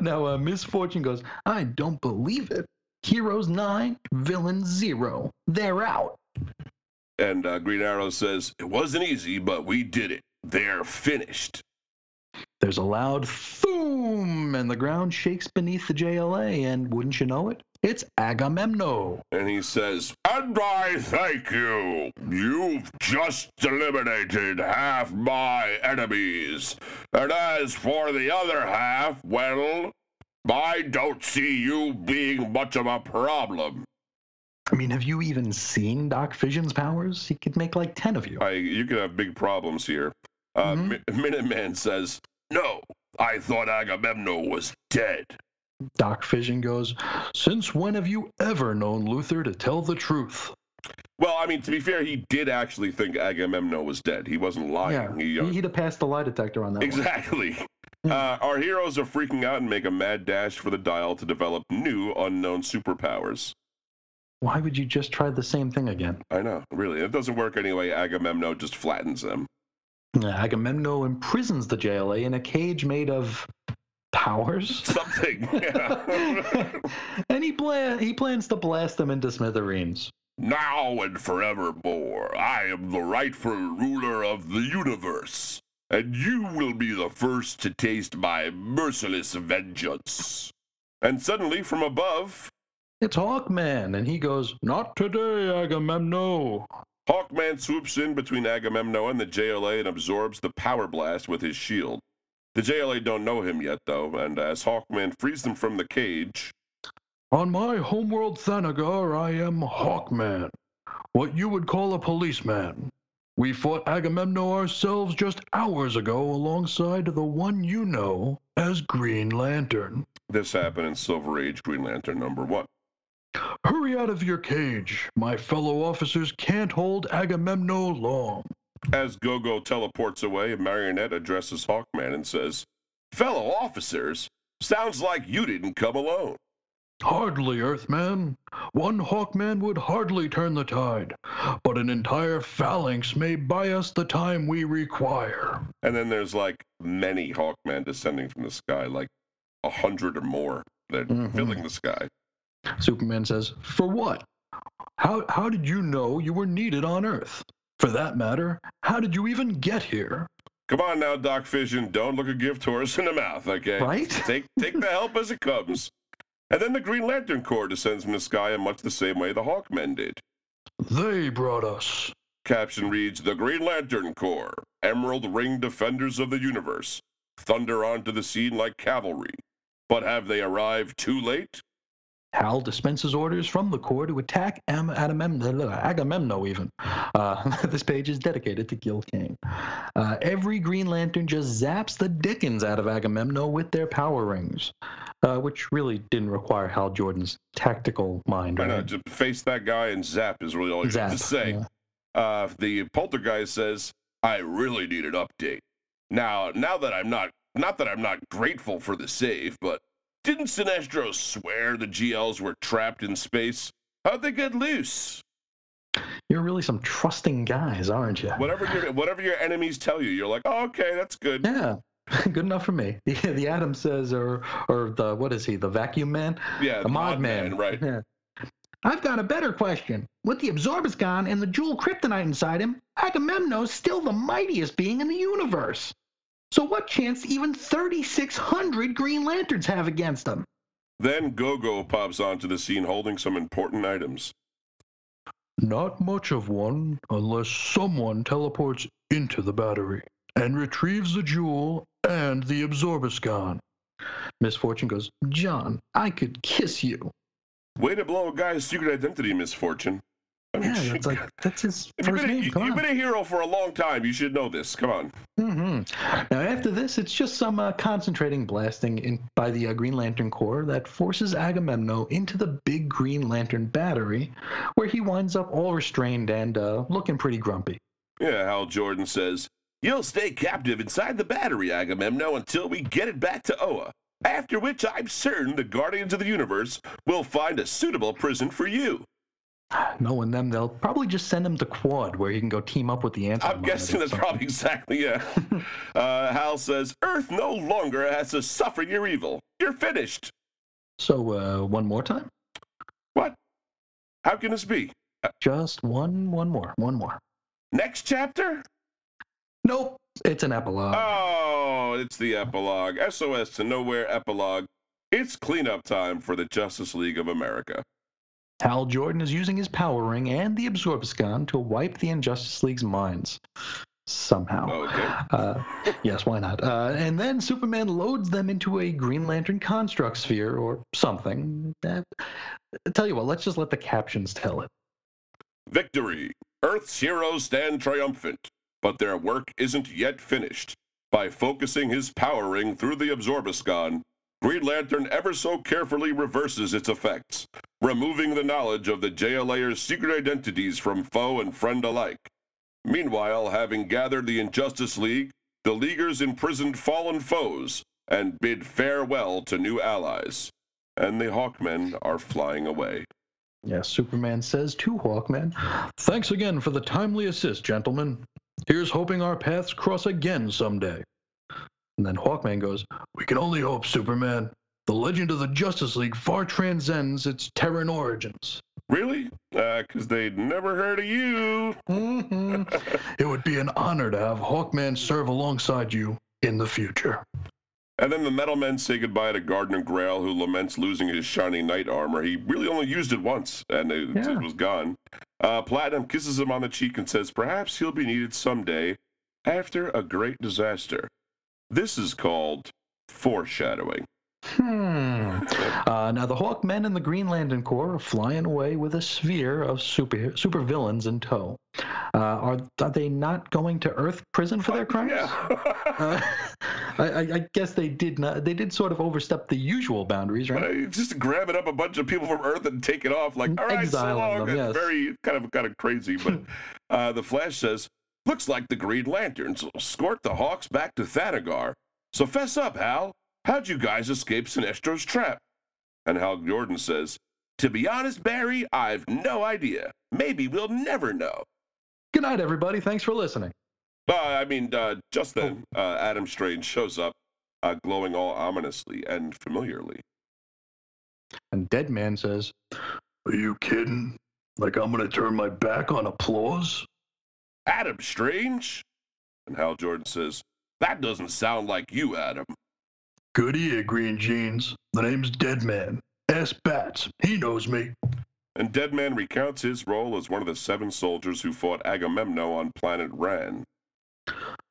Now, uh, Misfortune goes, I don't believe it. Heroes nine, villains zero. They're out. And uh, Green Arrow says, It wasn't easy, but we did it. They're finished. There's a loud boom, and the ground shakes beneath the JLA, and wouldn't you know it, it's Agamemnon. And he says, And I thank you. You've just eliminated half my enemies. And as for the other half, well, I don't see you being much of a problem. I mean, have you even seen Doc Fission's powers? He could make like 10 of you. I, you could have big problems here. Uh, Mhm. Mi- Minuteman says, No, I thought Agamemnon was dead. Doc Fission goes, Since when have you ever known Luthor to tell the truth? Well, I mean, to be fair, he did actually think Agamemnon was dead. He wasn't lying. Yeah, He, uh, he'd have passed the lie detector on that exactly. Yeah. Uh, our heroes are freaking out and make a mad dash for the dial to develop new unknown superpowers. Why would you just try the same thing again? I know, really. It doesn't work anyway. Agamemnon just flattens them. Agamemnon imprisons the JLA in a cage made of powers. Something. Yeah. and he, pla- he plans to blast them into smithereens. now and forevermore, I am the rightful ruler of the universe, and you will be the first to taste my merciless vengeance. And suddenly, from above, It's Hawkman, and he goes, Not today, Agamemnon. Hawkman swoops in between Agamemnon and the JLA and absorbs the power blast with his shield. The JLA don't know him yet, though, and as Hawkman frees them from the cage, On my homeworld Thanagar, I am Hawkman, what you would call a policeman. We fought Agamemnon ourselves just hours ago alongside the one you know as Green Lantern. this happened in Silver Age Green Lantern number one. Hurry out of your cage. My fellow officers can't hold Agamemnon long. As Gogo teleports away, Marionette addresses Hawkman and says, Fellow officers, sounds like you didn't come alone. Hardly, Earthman. One Hawkman would hardly turn the tide, but an entire phalanx may buy us the time we require. And then there's like many Hawkmen descending from the sky, like a hundred or more that are Mhm. filling the sky. Superman says, For what? How, how did you know you were needed on Earth? For that matter, how did you even get here? Come on now, Doc Fission, don't look a gift horse in the mouth, okay? Right? Take take the help as it comes. And then the Green Lantern Corps descends from the sky in much the same way the Hawkmen did. They brought us. Caption reads The Green Lantern Corps, Emerald Ring Defenders of the Universe, thunder onto the scene like cavalry. But have they arrived too late? Hal dispenses orders from the Corps to attack Am- Agamemnon, Agamemnon even. Uh, this page is dedicated to Gil Kane. Uh, every Green Lantern just zaps the dickens out of Agamemno with their power rings, uh, which really didn't require Hal Jordan's tactical mind. Not right? just face that guy and zap is really all you have to say. yeah. Uh, the poltergeist says, "I really need an update." Now, now that I'm not, not that I'm not grateful for the save, but didn't Sinestro swear the GLs were trapped in space? How'd they get loose? You're really some trusting guys, aren't you? Whatever your whatever your enemies tell you, you're like, "Oh, okay, that's good." Yeah. Good enough for me. The, the Atom says, or or the what is he? The vacuum man? Yeah, The mod man, right? Yeah. I've got a better question. With the Absorbascon and the jewel kryptonite inside him, Agamemnon's still the mightiest being in the universe. So what chance even 3,600 Green Lanterns have against them? Then Gogo pops onto the scene holding some important items. Not much of one, unless someone teleports into the battery and retrieves the jewel and the Absorbascon. Misfortune goes, J'onn, I could kiss you. Way to blow a guy's secret identity, Misfortune. I mean, Yeah, that's like that's his first been, a, name. you've on. been a hero for a long time. You should know this. Come on. Mm-hmm. Now, after this, it's just some uh, concentrating blasting in, by the uh, Green Lantern Corps that forces Agamemnon into the big Green Lantern battery, where he winds up all restrained and uh, looking pretty grumpy. Yeah, Hal Jordan says, You'll stay captive inside the battery, Agamemnon, until we get it back to Oa. After which I'm certain the Guardians of the Universe will find a suitable prison for you. Knowing them, they'll probably just send him to Quad, where he can go team up with the anti. I'm guessing that's probably exactly, yeah. uh, Hal says, Earth no longer has to suffer your evil. You're finished. So, uh, one more time? What? How can this be? Just one, one more, one more. Next chapter? Nope, it's an epilogue. Oh, it's the epilogue. SOS to Nowhere epilogue. It's cleanup time for the Justice League of America. Hal Jordan is using his power ring and the Absorbascon to wipe the Injustice League's minds. Somehow. Okay. Uh, yes, why not? Uh, and then Superman loads them into a Green Lantern construct sphere or something. Uh, tell you what, let's just let the captions tell it. Victory! Earth's heroes stand triumphant, but their work isn't yet finished. By focusing his power ring through the Absorbascon, Green Lantern ever so carefully reverses its effects, removing the knowledge of the JLA's secret identities from foe and friend alike. Meanwhile, having gathered the Injustice League, the Leaguers imprisoned fallen foes and bid farewell to new allies. And the Hawkmen are flying away. Yes, Superman says to Hawkman, Thanks again for the timely assist, gentlemen. Here's hoping our paths cross again someday. And then Hawkman goes, We can only hope, Superman. The legend of the Justice League far transcends its Terran origins. Really? Because they'd never heard of you. Mhm. it would be an honor to have Hawkman serve alongside you in the future. And then the metal men say goodbye to Gardner Grayle, who laments losing his shiny knight armor. He really only used it once, and it, Yeah. it was gone. Uh, Platinum kisses him on the cheek and says perhaps he'll be needed someday after a great disaster. This is called foreshadowing. Hmm. Uh, now the Hawkmen and the Green Lantern Corps are flying away with a sphere of super super villains in tow. Uh, are are they not going to Earth prison for their crimes? Yeah. Uh, I, I- guess they did not. They did sort of overstep the usual boundaries, right? Just grabbing up a bunch of people from Earth and taking off, like, all right, so long. them, yes. very kind of kind of crazy. But uh, the Flash says, looks like the Green Lanterns will escort the Hawks back to Thanagar. So fess up, Hal. How'd you guys escape Sinestro's trap? And Hal Jordan says, to be honest, Barry, I've no idea. Maybe we'll never know. Good night, everybody. Thanks for listening. Uh, I mean, uh, just then, uh, Adam Strange shows up, uh, glowing all ominously and familiarly. And Deadman says, Are you kidding? Like I'm gonna turn my back on applause? Adam Strange? And Hal Jordan says, That doesn't sound like you, Adam. Good ear, eh, Green Jeans. The name's Deadman. Ask Bats. He knows me. And Deadman recounts his role as one of the seven soldiers who fought Agamemnon on planet Rann.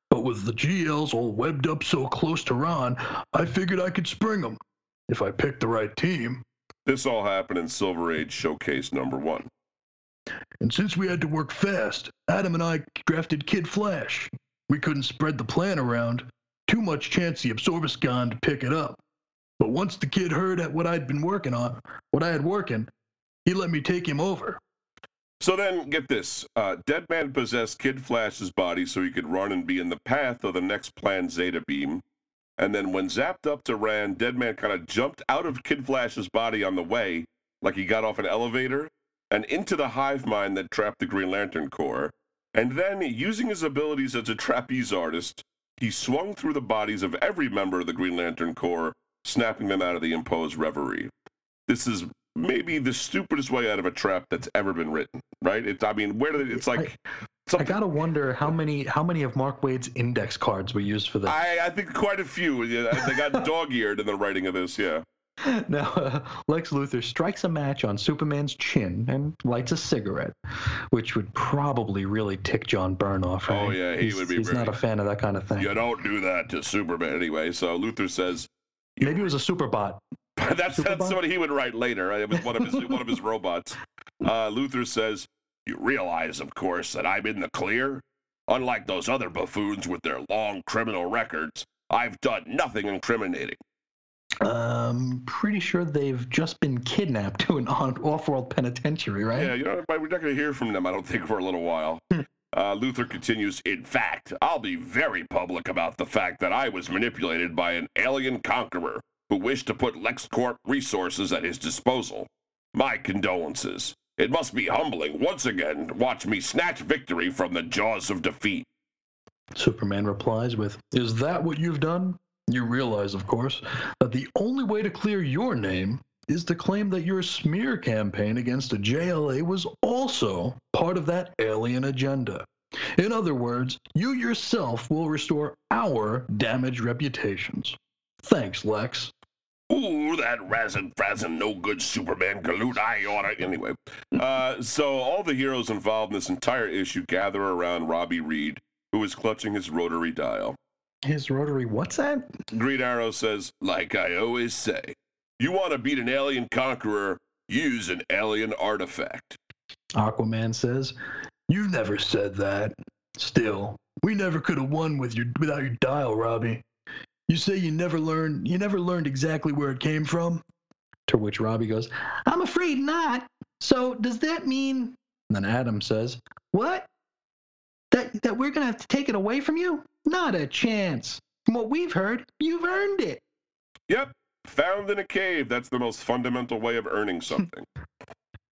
But with the GLs all webbed up so close to Rann, I figured I could spring spring 'em If I picked the right team. This all happened in Silver Age Showcase number one. And since we had to work fast, Adam and I drafted Kid Flash. We couldn't spread the plan around. Too much chance the Absorbascon to pick it up. But once the kid heard at what I'd been working on, what I had working, he let me take him over. So then, get this uh, Deadman possessed Kid Flash's body so he could run and be in the path of the next planned Zeta beam. And then, when zapped up to Rann, Deadman kind of jumped out of Kid Flash's body on the way, like he got off an elevator, and into the hive mind that trapped the Green Lantern Corps. And then, using his abilities as a trapeze artist, he swung through the bodies of every member of the Green Lantern Corps, snapping them out of the imposed reverie. This is maybe the stupidest way out of a trap that's ever been written, right? It's, I mean, where did it, it's like, I something, gotta wonder how many how many of Mark Waid's index cards were used for this. I, I think quite a few. Yeah, they got dog-eared in the writing of this, yeah. Now, uh, Lex Luthor strikes a match on Superman's chin and lights a cigarette, which would probably really tick John Byrne off. Right? Oh, yeah, he he's, would be He's not a fan of that kind of thing. You don't do that to Superman anyway. So Luthor says, Maybe it was a superbot. that's, Superbot? that's what he would write later. Right? It was one of his one of his robots. Uh, Luthor says, "You realize, of course, that I'm in the clear. Unlike those other buffoons with their long criminal records, I've done nothing incriminating." Um, pretty sure they've just been kidnapped to an off-world penitentiary, right? Yeah, you know, we're not going to hear from them. I don't think for a little while. Uh, Luthor continues. In fact, I'll be very public about the fact that I was manipulated by an alien conqueror who wished to put LexCorp resources at his disposal. My condolences. It must be humbling once again to watch me snatch victory from the jaws of defeat. Superman replies with, Is that what you've done? You realize, of course, that the only way to clear your name is to claim that your smear campaign against the JLA was also part of that alien agenda. In other words, you yourself will restore our damaged reputations. Thanks, Lex. Ooh, that razzin frazzin no good Superman galoot. I oughta. Anyway, uh, so all the heroes involved in this entire issue gather around Robbie Reed, who is clutching his rotary dial. "His rotary, what's that?" Green Arrow says, like I always say, you want to beat an alien conqueror, use an alien artifact. Aquaman says, You've never said that. Still, we never could have won with your without your dial, Robbie. You say you never learned you never learned exactly where it came from? to which Robbie goes, "I'm afraid not." So does that mean? And then Atom says, "What? That that we're gonna have to take it away from you? Not a chance. From what we've heard, you've earned it." Yep, found in a cave. That's the most fundamental way of earning something.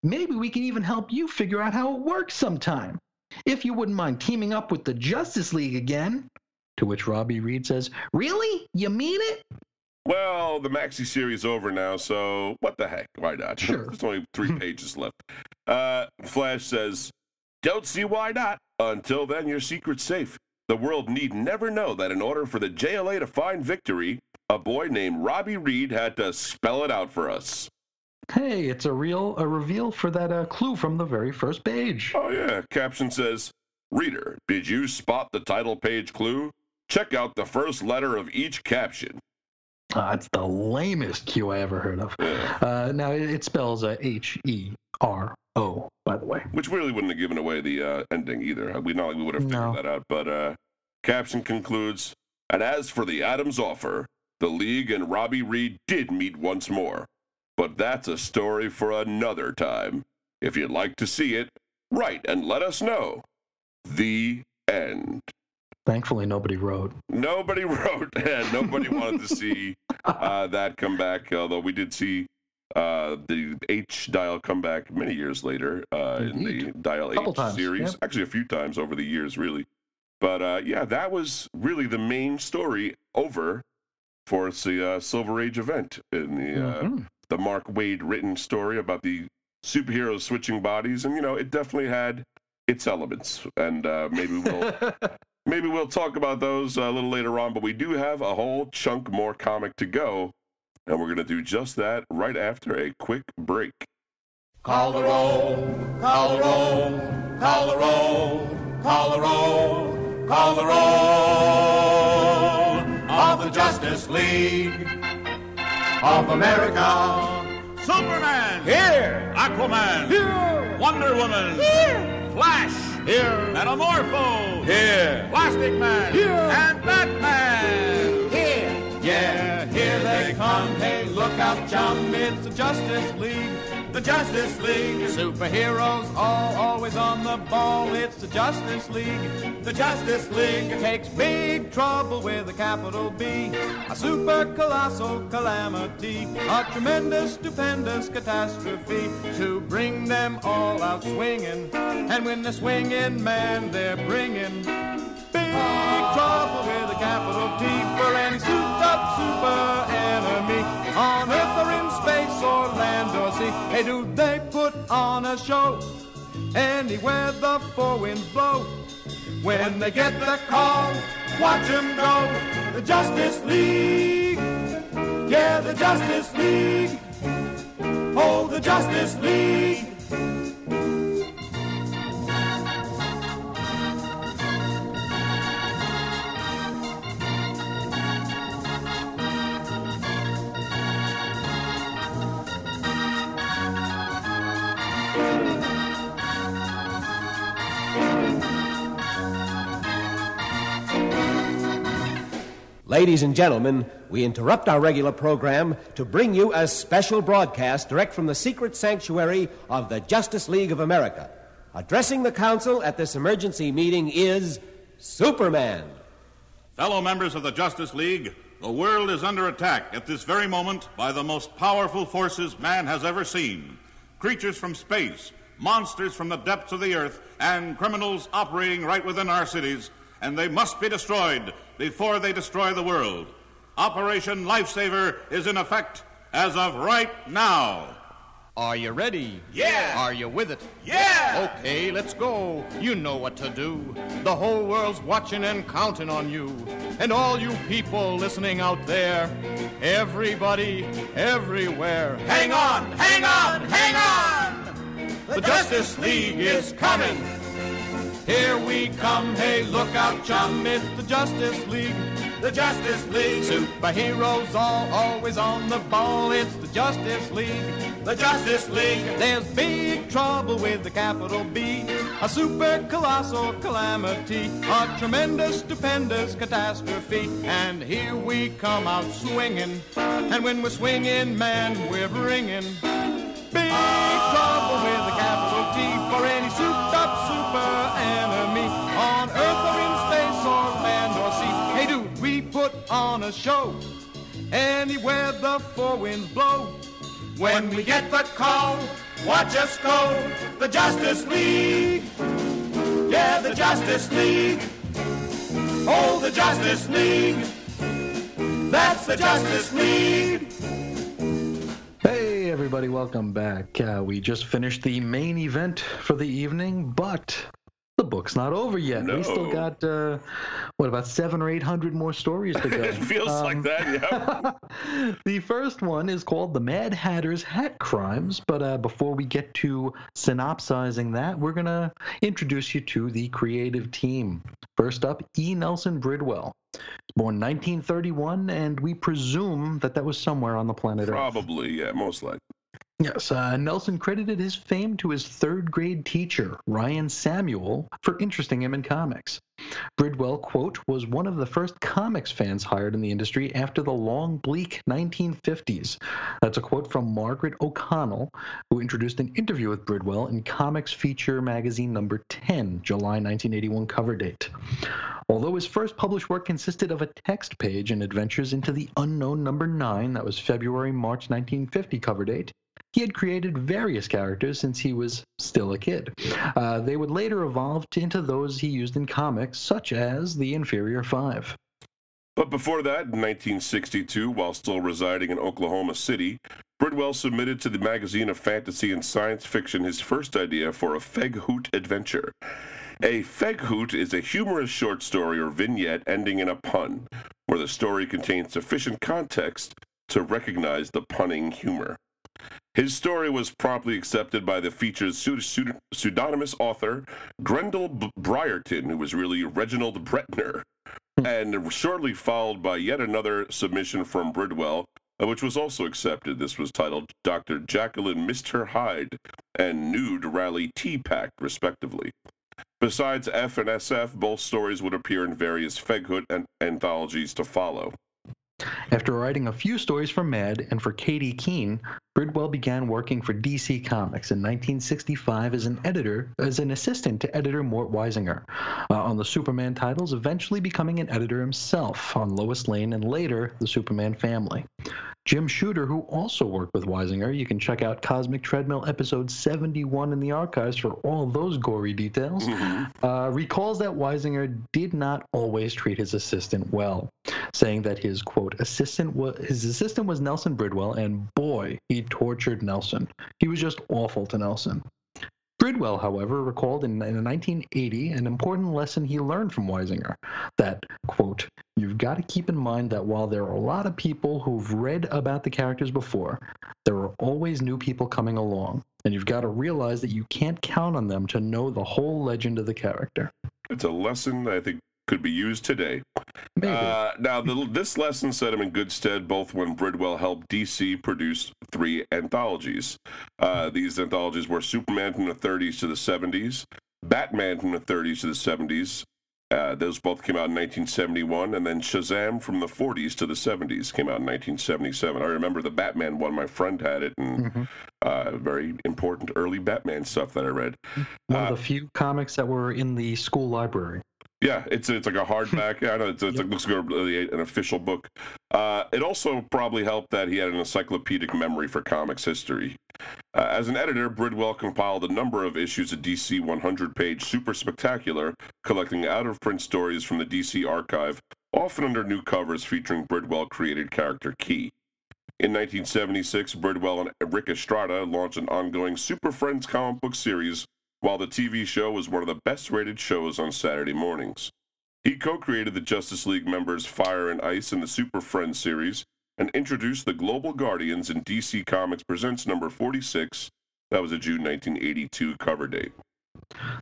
Maybe we can even help you figure out how it works sometime. If you wouldn't mind teaming up with the Justice League again. To which Robbie Reed says, Really? You mean it? well, the maxi series over now, so what the heck? Why not? Sure. There's only three pages left. Uh, Flash says, Don't see why not. Until then, your secret's safe. The world need never know that in order for the JLA to find victory, a boy named Robbie Reed had to spell it out for us. Hey, it's a real a reveal for that uh, clue from the very first page. Oh, yeah. Caption says, Reader, did you spot the title page clue? Check out the first letter of each caption. Uh, it's the lamest Q I ever heard of. Uh, now it, it spells uh, H E R O, by the way. which really wouldn't have given away the uh, ending either. We not like we would have figured No. that out. But uh, caption concludes, and as for the Atom's offer, the league and Robbie Reed did meet once more, but that's a story for another time. If you'd like to see it, write and let us know. The end. Thankfully, nobody wrote. Nobody wrote, and nobody wanted to see uh, that come back. Although we did see uh, the H dial comeback many years later uh, in the Dial H times, series. Actually, a few times over the years, really. But uh, yeah, that was really the main story over for the uh, Silver Age event in the uh, Mhm. the Mark Waid written story about the superheroes switching bodies, and you know, it definitely had its elements, and uh, maybe we'll. Maybe we'll talk about those a little later on, but we do have a whole chunk more comic to go, and we're going to do just that right after a quick break. Call the roll, call the roll, call the roll, call the roll, call the roll of the Justice League of America. Superman! Here! Aquaman! Here! Wonder Woman! Here! Flash! Here! Metamorpho! Here! Plastic Man! Here! And Batman! Yeah, here they come. Hey, look out, chum, it's the Justice League. The Justice League. Superheroes all always on the ball. It's the Justice League. The Justice League takes big trouble with a capital B. A super colossal calamity. A tremendous, stupendous catastrophe to bring them all out swinging. And when they're swinging, man, they're bringing big trouble with a capital T for any souped-up super enemy on Earth or in space or land or sea. Hey, do they put on a show anywhere the four winds blow? When they get the call, watch 'em go. The Justice League, yeah, the Justice League. Oh, the Justice League. Ladies and gentlemen, we interrupt our regular program to bring you a special broadcast direct from the secret sanctuary of the Justice League of America. Addressing the Council at this emergency meeting is Superman. Fellow members of the Justice League, the world is under attack at this very moment by the most powerful forces man has ever seen. Creatures from space, monsters from the depths of the earth, and criminals operating right within our cities, and they must be destroyed before they destroy the world. Operation Lifesaver is in effect as of right now. Are you ready? Yeah. Are you with it? Yeah. Okay, let's go. You know what to do. The whole world's watching and counting on you. And all you people listening out there, everybody, everywhere. Hang on, hang on, hang on! The Justice League is coming. Here we come. Hey, look out, chum. It's the Justice League. The Justice League, Superheroes all always on the ball. It's the Justice League. the Justice League. There's big trouble with the capital B, a super colossal calamity, a tremendous, stupendous catastrophe. And here we come out swinging, and when we're swinging, man, we're bringing big trouble with the capital T for any super Earth or in space or land or sea. Hey, do we put on a show anywhere the four winds blow? When we get the call, watch us go. The Justice League. Yeah, the Justice League. Oh, the Justice League. That's the Justice League. Hey, everybody, welcome back. Uh, we just finished the main event for the evening, but book's not over yet. No. We still got uh, what about seven or eight hundred more stories to go. It feels like Um, that, yeah. the first one is called The Mad Hatter's Hat Crimes. But uh, before we get to synopsizing that, we're going to introduce you to the creative team. First up, E. Nelson Bridwell. Born 1931, and we presume that that was somewhere on the planet Earth. Probably, yeah, most likely. Yes, uh, Nelson credited his fame to his third grade teacher, Ryan Samuel, for interesting him in comics. Bridwell, quote, was one of the first comics fans hired in the industry after the long, bleak 1950s. That's a quote from Margaret O'Connell, who introduced an interview with Bridwell in Comics Feature magazine number 10, July 1981 cover date. Although his first published work consisted of a text page and adventures into the unknown number 9, that was February March 1950 cover date, he had created various characters since he was still a kid. Uh, they would later evolve into those he used in comics, such as the Inferior Five. But before that, in 1962, while still residing in Oklahoma City, Bridwell submitted to the magazine of fantasy and science fiction his first idea for a Feghoot adventure. A Feghoot is a humorous short story or vignette ending in a pun, where the story contains sufficient context to recognize the punning humor. His story was promptly accepted by the feature's pseudo- pseudo- pseudonymous author, Grendel B- Briarton, who was really Reginald Bretnor, and shortly followed by yet another submission from Bridwell, uh, which was also accepted. This was titled Dr. Jacqueline Mr. Hyde and Nude Rally Tea Pack, respectively. Besides F and SF, both stories would appear in various Feghoot and anthologies to follow. After writing a few stories for Mad and for Katy Keene, Bridwell began working for DC Comics in 1965 as an editor, as an assistant to editor Mort Weisinger uh, on the Superman titles, eventually becoming an editor himself on Lois Lane and later the Superman family. Jim Shooter, who also worked with Weisinger, you can check out Cosmic Treadmill episode 71 in the archives for all those gory details, uh, recalls that Weisinger did not always treat his assistant well, saying that his quote assistant was his assistant was Nelson Bridwell, and boy, he tortured Nelson. He was just awful to Nelson. Bridwell, however, recalled in, in 1980 an important lesson he learned from Weisinger that, quote, you've got to keep in mind that while there are a lot of people who've read about the characters before, there are always new people coming along. And you've got to realize that you can't count on them to know the whole legend of the character. It's a lesson I think could be used today. Uh, now, the, this lesson set him in good stead both when Bridwell helped DC produce three anthologies. Uh, these anthologies were Superman from the 30s to the 70s, Batman from the 30s to the 70s. Uh, those both came out in 1971, and then Shazam from the 40s to the 70s came out in 1977. I remember the Batman one; my friend had it, and uh, very important early Batman stuff that I read. One uh, of the few comics that were in the school library. Yeah, it's it's like a hardback. I know it's, it's like, looks like an official book. Uh, it also probably helped that he had an encyclopedic memory for comics history. Uh, as an editor, Bridwell compiled a number of issues of DC 100-page Super Spectacular, collecting out-of-print stories from the DC archive, often under new covers featuring Bridwell-created character Key. In 1976, Bridwell and Ric Estrada launched an ongoing Super Friends comic book series, while the TV show was one of the best rated shows on Saturday mornings. He co created the Justice League members Fire and Ice in the Super Friends series and introduced the Global Guardians in DC Comics Presents number 46. That was a June 1982 cover date.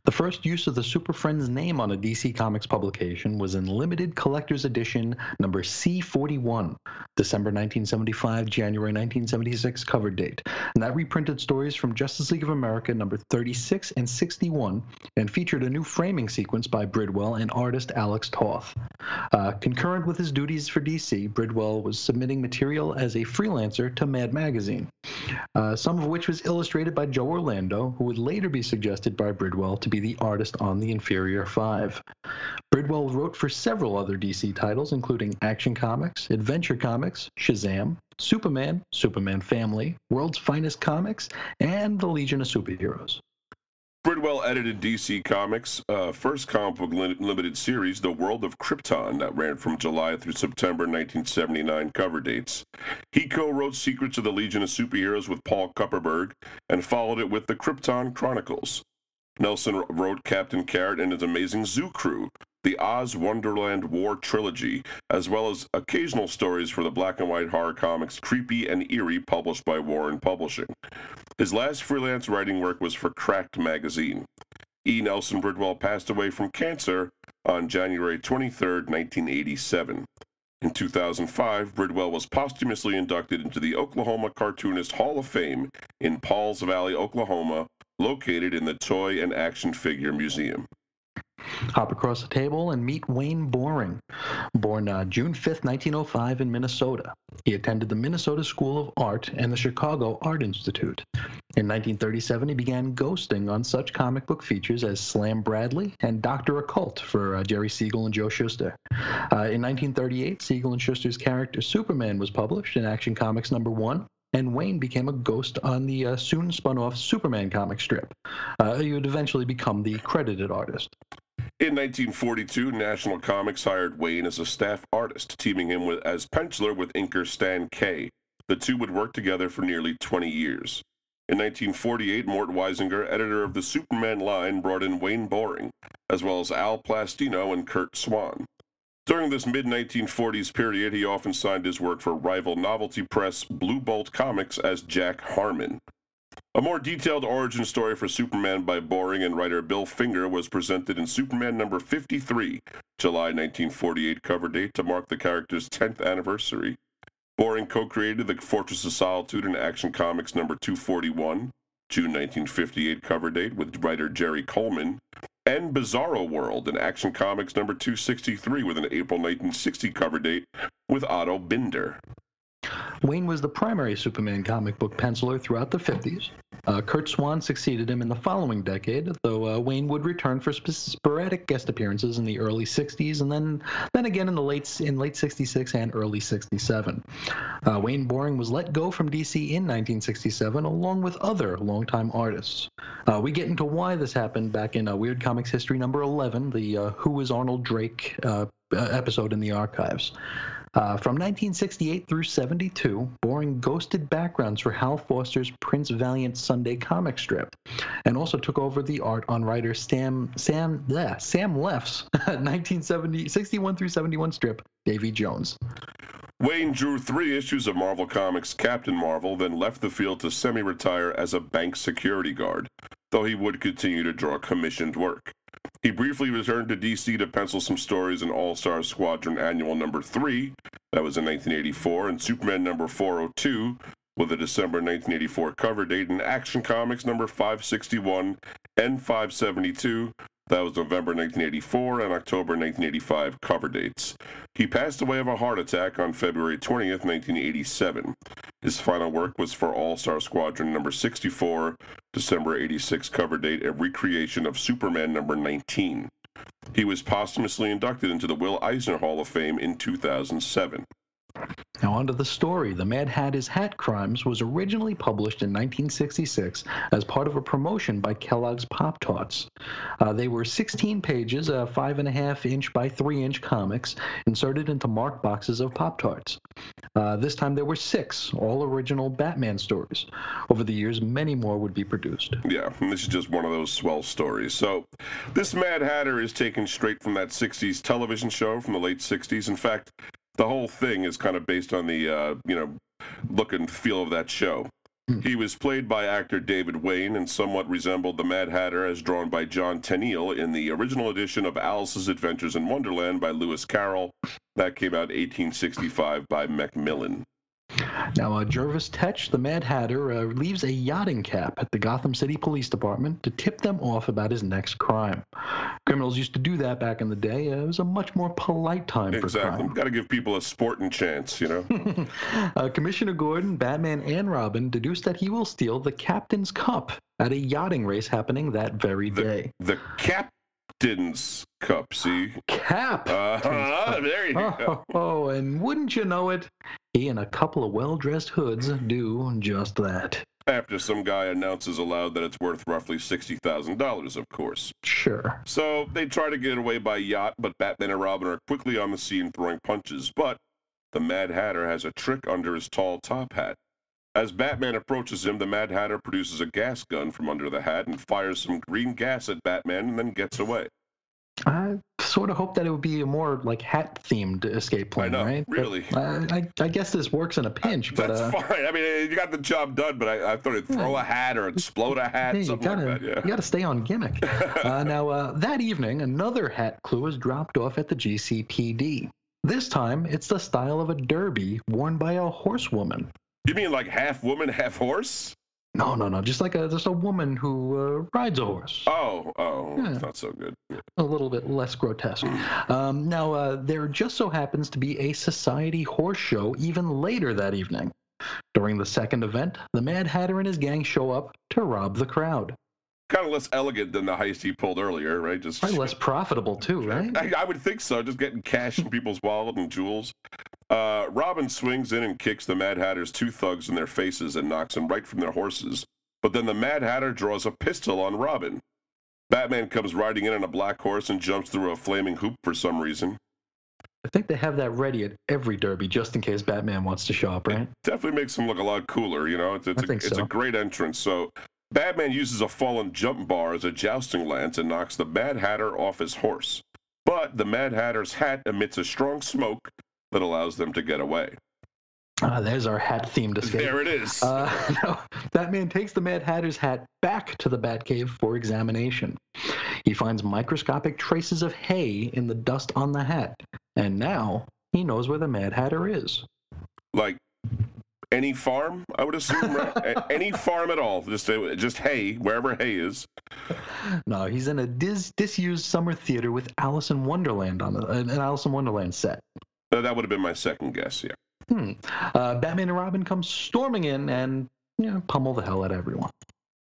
The first use of the Super Friends name on a DC Comics publication was in limited collector's edition number C41, December 1975, January 1976 cover date. And that reprinted stories from Justice League of America number 36 and 61 and featured a new framing sequence by Bridwell and artist Alex Toth. Uh, concurrent with his duties for DC, Bridwell was submitting material as a freelancer to Mad Magazine, uh, some of which was illustrated by Joe Orlando, who would later be suggested by Bridwell to be the artist on the Inferior Five. Bridwell wrote for several other DC titles, including Action Comics, Adventure Comics, Shazam, Superman, Superman Family, World's Finest Comics, and the Legion of Superheroes. Bridwell edited DC Comics' uh, first comic book li- limited series, The World of Krypton, that ran from July through September 1979 cover dates. He co wrote Secrets of the Legion of Superheroes with Paul Kupperberg and followed it with The Krypton Chronicles. Nelson wrote Captain Carrot and his amazing zoo crew, the Oz Wonderland War trilogy, as well as occasional stories for the black and white horror comics Creepy and Eerie, published by Warren Publishing. His last freelance writing work was for Cracked magazine. E. Nelson Bridwell passed away from cancer on January 23, 1987. In 2005, Bridwell was posthumously inducted into the Oklahoma Cartoonist Hall of Fame in Pauls Valley, Oklahoma, located in the Toy and Action Figure Museum. Hop across the table and meet Wayne Boring, born uh, June 5, 1905, in Minnesota. He attended the Minnesota School of Art and the Chicago Art Institute. In 1937, he began ghosting on such comic book features as Slam Bradley and Dr. Occult for uh, Jerry Siegel and Joe Shuster. Uh, in 1938, Siegel and Shuster's character Superman was published in Action Comics number one, and Wayne became a ghost on the uh, soon spun off Superman comic strip. Uh, he would eventually become the credited artist. In 1942, National Comics hired Wayne as a staff artist, teaming him with, as penciler with inker Stan Kaye. The two would work together for nearly 20 years. In 1948, Mort Weisinger, editor of the Superman line, brought in Wayne Boring, as well as Al Plastino and Curt Swan. During this mid 1940s period, he often signed his work for rival novelty press Blue Bolt Comics as Jack Harmon. A more detailed origin story for Superman by Boring and writer Bill Finger was presented in Superman number 53, July 1948 cover date to mark the character's 10th anniversary. Boring co created the Fortress of Solitude in Action Comics number 241, June 1958 cover date with writer Jerry Coleman, and Bizarro World in Action Comics number 263 with an April 1960 cover date with Otto Binder. Wayne was the primary Superman comic book penciler throughout the 50s. Uh, Curt Swan succeeded him in the following decade, though uh, Wayne would return for sp- sporadic guest appearances in the early 60s and then then again in the late in late 66 and early 67. Uh, Wayne Boring was let go from DC in 1967 along with other longtime artists. Uh, we get into why this happened back in uh, Weird Comics History number 11, the uh, Who is Arnold Drake episode in the archives. Uh, from 1968 through 72, Boring ghosted backgrounds for Hal Foster's Prince Valiant Sunday comic strip, and also took over the art on writer Sam Sam yeah, Sam Leff's 1970 61 through 71 strip, Davy Jones. Wayne drew three issues of Marvel Comics Captain Marvel, then left the field to semi retire as a bank security guard, though he would continue to draw commissioned work. He briefly returned to DC to pencil some stories in All Star Squadron Annual Number 3, that was in 1984, and Superman Number 402, with a December 1984 cover date, and Action Comics Number 561 and 572, that was November 1984 and October 1985 cover dates. He passed away of a heart attack on February 20th, 1987. His final work was for All Star Squadron number 64, December 86 cover date, a recreation of Superman number 19. He was posthumously inducted into the Will Eisner Hall of Fame in 2007. Now, onto the story. The Mad Hatter's Hat Crimes was originally published in 1966 as part of a promotion by Kellogg's Pop Tarts. Uh, they were 16 pages, uh, five and a half inch by three inch comics, inserted into marked boxes of Pop Tarts. Uh, this time there were six, all original Batman stories. Over the years, many more would be produced. Yeah, this is just one of those swell stories. So, this Mad Hatter is taken straight from that 60s television show from the late 60s. In fact, the whole thing is kind of based on the uh, you know look and feel of that show. Hmm. He was played by actor David Wayne and somewhat resembled the Mad Hatter as drawn by John Tenniel in the original edition of Alice's Adventures in Wonderland by Lewis Carroll. That came out 1865 by Macmillan. Now, uh, Jervis Tetch, the Mad Hatter, uh, leaves a yachting cap at the Gotham City Police Department to tip them off about his next crime. Criminals used to do that back in the day. Uh, it was a much more polite time exactly. for crime. Exactly. Got to give people a sporting chance, you know. Uh, Commissioner Gordon, Batman, and Robin deduce that he will steal the captain's cup at a yachting race happening that very the, day. The cap Captain's Cup, see? Cap! Uh, there you oh, go. Oh, and wouldn't you know it, he and a couple of well dressed hoods do just that. After some guy announces aloud that it's worth roughly $60,000, of course. Sure. So they try to get away by yacht, but Batman and Robin are quickly on the scene throwing punches. But the Mad Hatter has a trick under his tall top hat. As Batman approaches him, the Mad Hatter produces a gas gun from under the hat and fires some green gas at Batman and then gets away. I sort of hope that it would be a more like hat themed escape plan, know, right? But, really. uh, I, I guess this works in a pinch, but That's uh, fine. I mean, you got the job done, but I, I thought it'd throw a hat or explode a hat, Hey, you something gotta, like that. Yeah. you gotta stay on gimmick. uh, now, uh, that evening, another hat clue is dropped off at the GCPD. This time, it's the style of a derby worn by a horsewoman. You mean like half woman, half horse? No, no, no, just like a just a woman who uh, rides a horse. Oh, oh, Yeah. not so good. A little bit less grotesque. Um, now, uh, there just so happens to be a society horse show even later that evening. During the second event, the Mad Hatter and his gang show up to rob the crowd. Kind of less elegant than the heist he pulled earlier, right? Just Probably less profitable too, right? I, I would think so. Just getting cash in people's wallet and jewels. Uh, Robin swings in and kicks the Mad Hatter's two thugs in their faces and knocks them right from their horses. But then the Mad Hatter draws a pistol on Robin. Batman comes riding in on a black horse and jumps through a flaming hoop for some reason. I think they have that ready at every derby just in case Batman wants to show up, right? Definitely makes him look a lot cooler, you know? It's, it's, a, think it's a great entrance. So Batman uses a fallen jump bar as a jousting lance and knocks the Mad Hatter off his horse. But the Mad Hatter's hat emits a strong smoke that allows them to get away. Ah, there's our hat themed escape. There it is. Uh, no, Batman takes the Mad Hatter's hat back to the Batcave for examination. He finds microscopic traces of hay in the dust on the hat, and now he knows where the Mad Hatter is. like any farm, I would assume, right? Any farm at all, just uh, just hay, wherever hay is. No, he's in a dis- disused summer theater with Alice in Wonderland on the, an Alice in Wonderland set. Uh, that would have been my second guess. Yeah. Hmm. Uh, Batman and Robin come storming in and you know, pummel the hell out of everyone.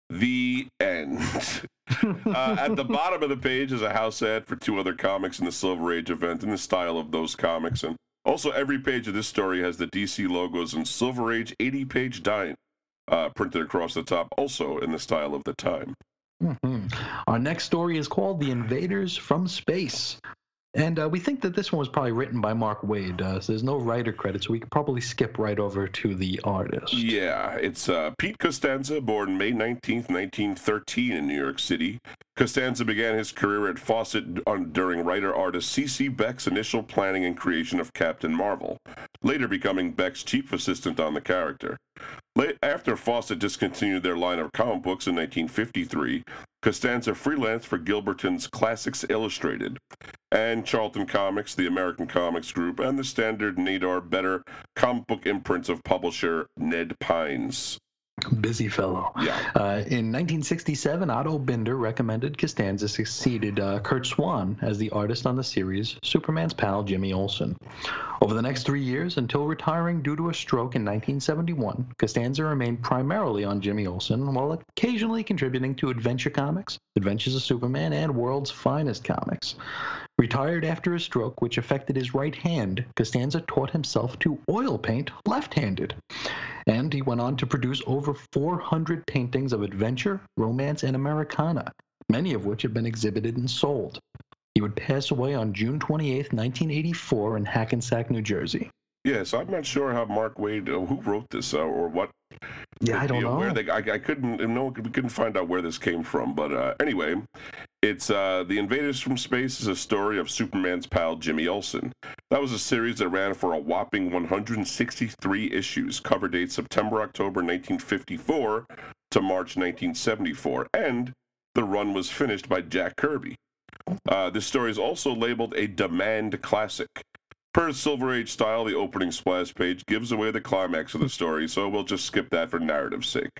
The end. uh, at the bottom of the page is a house ad for two other comics in the Silver Age event in the style of those comics, and also every page of this story has the DC logos and Silver Age 80-page dime uh, printed across the top, also in the style of the time. Mhm. Our next story is called The Invaders from Space. And uh, we think that this one was probably written by Mark Waid. Uh, so there's no writer credit, so we could probably skip right over to the artist. Yeah, it's uh, Pete Costanza, born May 19th, 1913 in New York City. Costanza began his career at Fawcett on, during writer-artist C.C. Beck's initial planning and creation of Captain Marvel, later becoming Beck's chief assistant on the character. After Fawcett discontinued their line of comic books in 1953, Costanza freelanced for Gilberton's Classics Illustrated and Charlton Comics, the American Comics Group, and the standard Nedor Better comic book imprints of publisher Ned Pines. Busy fellow. Yeah. Uh, in 1967, Otto Binder recommended Costanza succeeded uh, Curt Swan as the artist on the series Superman's pal Jimmy Olsen. Over the next three years, until retiring due to a stroke in 1971, Costanza remained primarily on Jimmy Olsen while occasionally contributing to Adventure Comics, Adventures of Superman, and World's Finest Comics. Retired after a stroke which affected his right hand, Costanza taught himself to oil paint left handed. And he went on to produce over 400 paintings of adventure, romance, and Americana, many of which have been exhibited and sold. He would pass away on June 28, 1984, in Hackensack, New Jersey. Yes, I'm not sure how Mark Waid, uh, who wrote this uh, or what. Yeah, I don't know. Where they, I, I couldn't, no, we couldn't find out where this came from. But uh, anyway, it's uh, The Invaders from Space is a story of Superman's pal Jimmy Olsen. That was a series that ran for a whopping 163 issues, cover date September, October 1954 to March 1974, and the run was finished by Jack Kirby. Uh, this story is also labeled a demand classic. Per Silver Age style, the opening splash page gives away the climax of the story, so we'll just skip that for narrative's sake.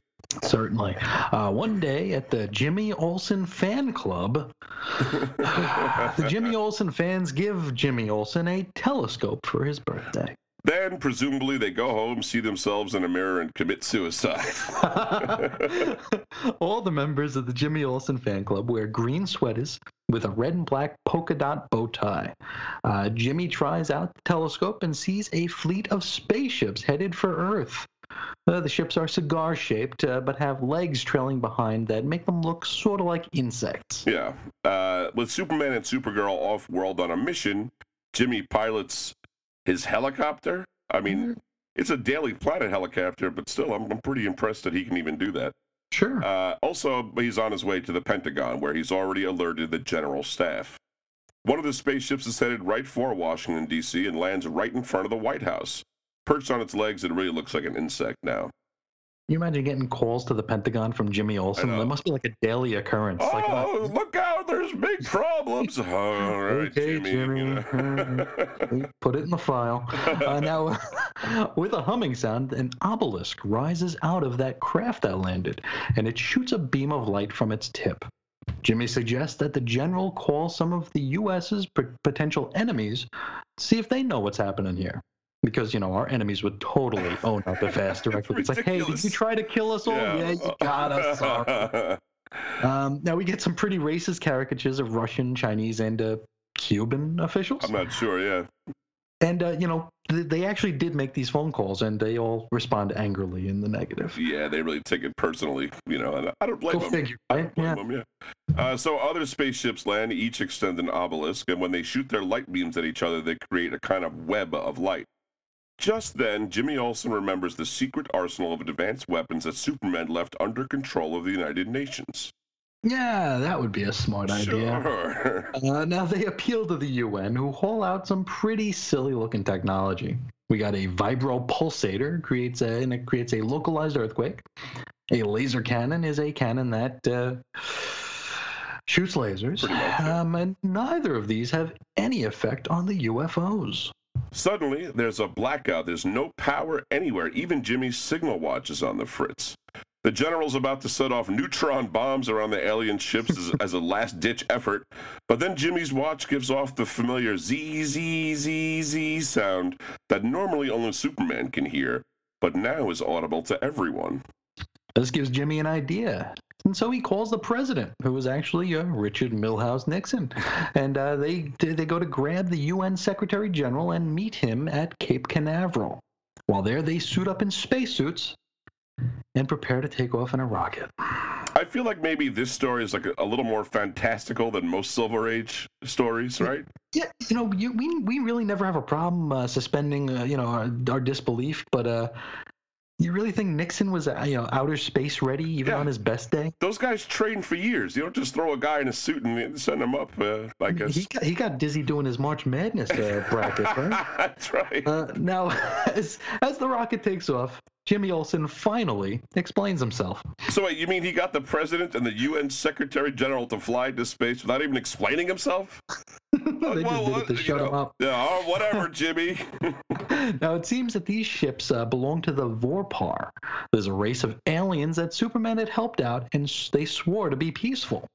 Certainly. Uh, one day at the Jimmy Olsen fan club, the Jimmy Olsen fans give Jimmy Olsen a telescope for his birthday. Then, presumably, they go home, see themselves in a mirror, and commit suicide. All the members of the Jimmy Olsen fan club wear green sweaters with a red and black polka dot bow tie. Uh, Jimmy tries out the telescope and sees a fleet of spaceships headed for Earth. Uh, the ships are cigar shaped, uh, but have legs trailing behind that make them look sort of like insects. yeah. Uh, with Superman and Supergirl off world on a mission, Jimmy pilots his helicopter. I mean, It's a Daily Planet helicopter, but still, I'm, I'm pretty impressed that he can even do that. Sure. Uh, also, he's on his way to the Pentagon, where he's already alerted the general staff. One of the spaceships is headed right for Washington, D.C., and lands right in front of the White House. Perched on its legs, it really looks like an insect now. You imagine getting calls to the Pentagon from Jimmy Olsen? That must be like a daily occurrence. like, uh, Oh, look out, there's big problems. All right, Okay, Jimmy. Jimmy. you know. we put it in the file. Uh, now, with a humming sound, an obelisk rises out of that craft that landed, and it shoots a beam of light from its tip. Jimmy suggests that the general call some of the U.S.'s p- potential enemies, see if they know what's happening here. Because, you know, our enemies would totally own up if asked directly. It's like, hey, did you try to kill us all? Yeah, you got us. Sorry. Um, now, we get some pretty racist caricatures of Russian, Chinese, and uh, Cuban officials. I'm not sure, yeah. And uh, you know, th- they actually did make these phone calls, and they all respond angrily in the negative. Yeah, they really take it personally, you know, and I don't blame Go them. figure, right? Blame Yeah. them, yeah. Uh, so other spaceships land, each extend an obelisk, and when they shoot their light beams at each other, they create a kind of web of light. Just then, Jimmy Olsen remembers the secret arsenal of advanced weapons that Superman left under control of the United Nations. Yeah, that would be a smart idea. Sure. Uh, now they appeal to the UN, who haul out some pretty silly-looking technology. We got a vibro pulsator, creates a and it creates a localized earthquake. A laser cannon is a cannon that uh, shoots lasers, much, yeah. um, and neither of these have any effect on the UFOs. Suddenly, there's a blackout. There's no power anywhere. Even Jimmy's signal watch is on the fritz. The general's about to set off neutron bombs around the alien ships as, as a last ditch effort, but then Jimmy's watch gives off the familiar Z, Z, Z, Z sound that normally only Superman can hear, but now is audible to everyone. This gives Jimmy an idea. And so he calls the president, who was actually uh, Richard Milhous Nixon. And uh, they, they go to grab the UN Secretary General and meet him at Cape Canaveral. While there, they suit up in spacesuits and prepare to take off in a rocket. I feel like maybe this story is like a, a little more fantastical than most Silver Age stories, right? Yeah, you know, you, we, we really never have a problem uh, suspending, uh, you know, our, our disbelief, but uh, you really think Nixon was, uh, you know, outer space ready even Yeah. on his best day? Those guys train for years. You don't just throw a guy in a suit and send him up, uh, I guess. He got, he got dizzy doing his March Madness uh, bracket, right? That's right. Uh, now, as, as the rocket takes off, Jimmy Olsen finally explains himself. So wait, you mean he got the president and the UN Secretary General to fly into space without even explaining himself? they just did it to shut know, him up. Yeah, oh, whatever, Jimmy. Now, it seems that these ships uh, belong to the Vorpar. There's a race of aliens that Superman had helped out, and they swore to be peaceful.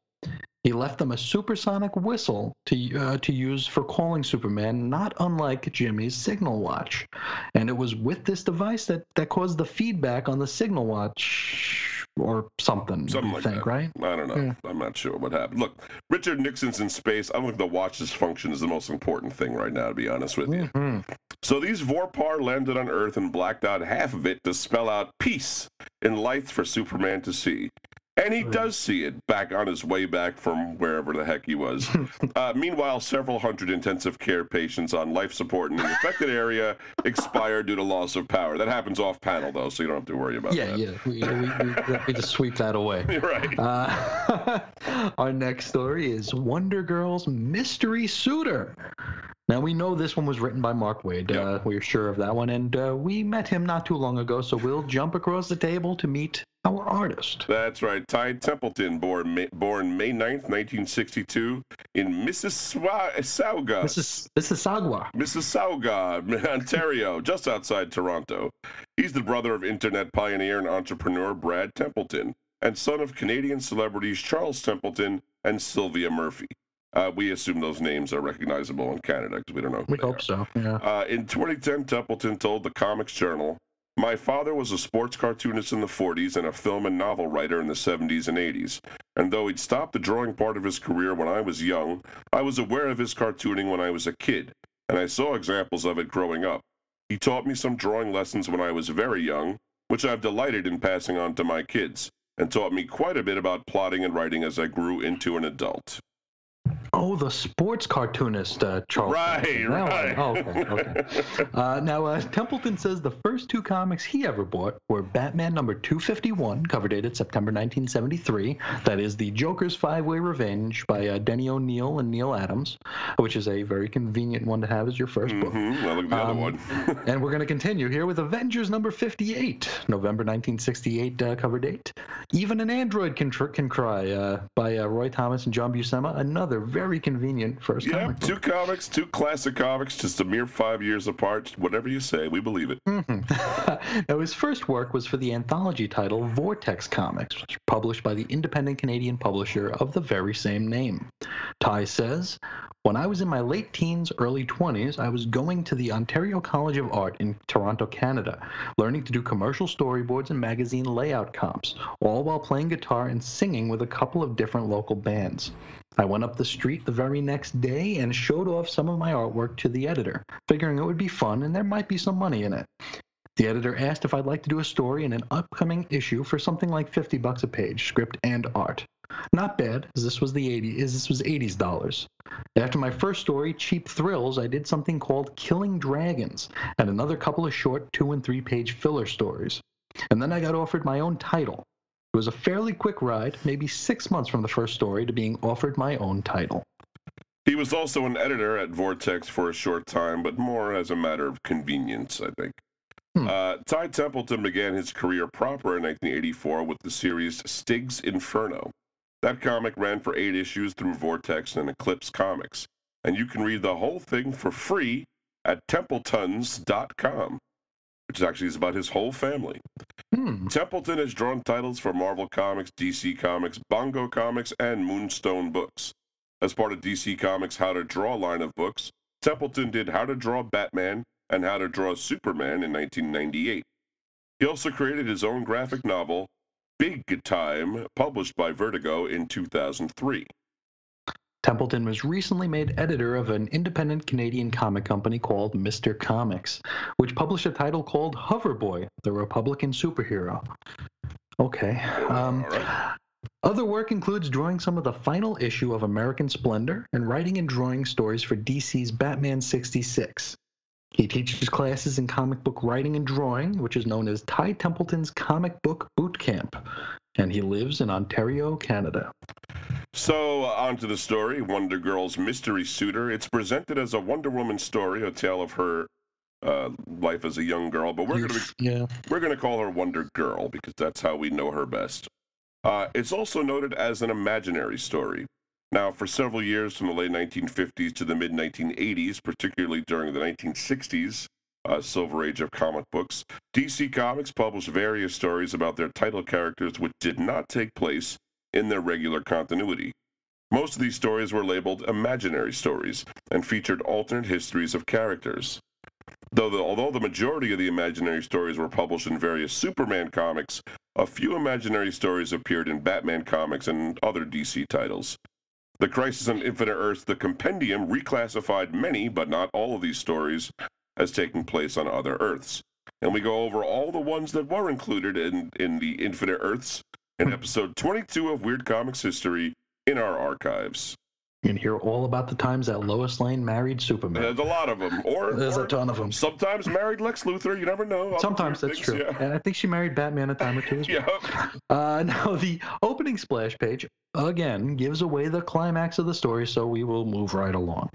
He left them a supersonic whistle to uh, to use for calling Superman, not unlike Jimmy's signal watch. And it was with this device that, that caused the feedback on the signal watch, or something. Something you like think, that. right? I don't know. Yeah. I'm not sure what happened. Look, Richard Nixon's in space. I don't think the watch's function is the most important thing right now, to be honest with you. Mhm. So these Vorpar landed on Earth and blacked out half of it to spell out peace in lights for Superman to see. And he does see it back on his way back from wherever the heck he was. uh, meanwhile, several hundred intensive care patients on life support in the affected area expire due to loss of power. That happens off panel, though, so you don't have to worry about Yeah, that. yeah. We, we, we, we just sweep that away. right. Uh, our next story is Wonder Girl's Mystery Suitor. Now, we know this one was written by Mark Waid. Yeah. Uh, we're sure of that one. And uh, we met him not too long ago, so we'll jump across the table to meet our artist. That's right. Ty Templeton, born May, born May 9th, 1962, in Mississauga, This is this is Sagwa. Mississauga, Ontario, just outside Toronto. He's the brother of internet pioneer and entrepreneur Brad Templeton, and son of Canadian celebrities Charles Templeton and Sylvia Murphy. Uh, we assume those names are recognizable in Canada because we don't know. We they are. hope so. Yeah. Uh, in 2010, Templeton told the Comics Journal, My father was a sports cartoonist in the 40s and a film and novel writer in the 70s and 80s. And though he'd stopped the drawing part of his career when I was young, I was aware of his cartooning when I was a kid, and I saw examples of it growing up. He taught me some drawing lessons when I was very young, which I've delighted in passing on to my kids, and taught me quite a bit about plotting and writing as I grew into an adult. Oh, the sports cartoonist, uh, Charles. Right. Right. Oh, okay, okay. Uh, now, uh, Templeton says the first two comics he ever bought were Batman number 251, cover dated September 1973. That is the Joker's Five Way Revenge by uh, Denny O'Neil and Neal Adams, which is a very convenient one to have as your 1st book. Hmm, well, look at the other Um, one. and we're going to continue here with Avengers number 58, November 1968 uh, cover date. Even an Android Can, tr- can Cry uh, by uh, Roy Thomas and John Buscema, another very convenient first yeah, comic two comics, two classic comics, just a mere five years apart. Whatever you say, we believe it. Mm-hmm. now, his first work was for the anthology title Vortex Comics, which was published by the independent Canadian publisher of the very same name. Ty says, When I was in my late teens, early 20s, I was going to the Ontario College of Art in Toronto, Canada, learning to do commercial storyboards and magazine layout comps, all while playing guitar and singing with a couple of different local bands. I went up the street the very next day and showed off some of my artwork to the editor, figuring it would be fun and there might be some money in it. The editor asked if I'd like to do a story in an upcoming issue for something like 50 bucks a page, script and art. Not bad, as this was the 80s, as this was 80s dollars. After my first story, Cheap Thrills, I did something called Killing Dragons and another couple of short two and three page filler stories. And then I got offered my own title. It was a fairly quick ride, maybe six months from the first story to being offered my own title. He was also an editor at Vortex for a short time, but more as a matter of convenience, I think. Hmm. Uh, Ty Templeton began his career proper in 1984 with the series Stig's Inferno. That comic ran for eight issues through Vortex and Eclipse Comics, and you can read the whole thing for free at templetons.com, which actually is about his whole family. Hmm. Templeton has drawn titles for Marvel Comics, DC Comics, Bongo Comics, and Moonstone Books. As part of DC Comics' How to Draw line of books, Templeton did How to Draw Batman and How to Draw Superman in 1998. He also created his own graphic novel, Big Time, published by Vertigo in 2003. Templeton was recently made editor of an independent Canadian comic company called Mr. Comics, which published a title called Hoverboy, the Republican superhero. Okay. Um, right. other work includes drawing some of the final issue of American Splendor and writing and drawing stories for DC's Batman 66. He teaches classes in comic book writing and drawing, which is known as Ty Templeton's Comic Book Boot Camp, and he lives in Ontario, Canada. So, uh, on to the story Wonder Girl's Mystery Suitor. It's presented as a Wonder Woman story, a tale of her uh, life as a young girl, but we're going to Yeah. We're going to call her Wonder Girl because that's how we know her best. Uh, it's also noted as an imaginary story. Now, for several years from the late 1950s to the mid 1980s, particularly during the 1960s, uh, Silver Age of comic books, DC Comics published various stories about their title characters which did not take place in their regular continuity. Most of these stories were labeled imaginary stories and featured alternate histories of characters. Though the, although the majority of the imaginary stories were published in various Superman comics, a few imaginary stories appeared in Batman comics and other DC titles. The Crisis on Infinite Earths, the Compendium, reclassified many, but not all of these stories as taking place on other Earths. And we go over all the ones that were included in, in the Infinite Earths in episode 22 of Weird Comics History in our archives. You can hear all about the times that Lois Lane married Superman. There's a lot of them. Or, There's or a ton of them. sometimes married Lex Luthor. You never know. Sometimes that's things, true. Yeah. And I think she married Batman a time or two as well. Yeah. Uh, now, the opening splash page, again, gives away the climax of the story, so we will move right along.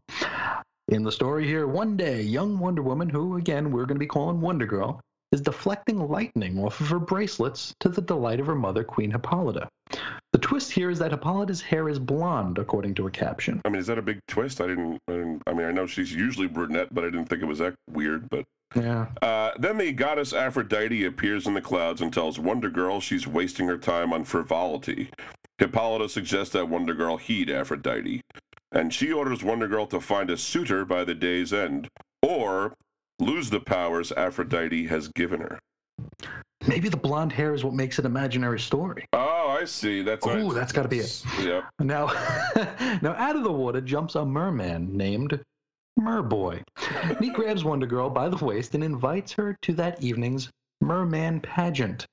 In the story here, one day, young Wonder Woman, who, again, we're going to be calling Wonder Girl, is deflecting lightning off of her bracelets to the delight of her mother, Queen Hippolyta. The twist here is that Hippolyta's hair is blonde, according to a caption. I mean, is that a big twist? I didn't, I didn't. I mean, I know she's usually brunette, but I didn't think it was that weird. But Yeah. uh, then the goddess Aphrodite appears in the clouds and tells Wonder Girl she's wasting her time on frivolity. Hippolyta suggests that Wonder Girl heed Aphrodite, and she orders Wonder Girl to find a suitor by the day's end, or lose the powers Aphrodite has given her. Maybe the blonde hair is what makes it imaginary story. Oh, I see. That's Ooh, that's gotta be it. Yep. Now, now out of the water jumps a merman named Merboy. he grabs Wonder Girl by the waist and invites her to that evening's Merman pageant.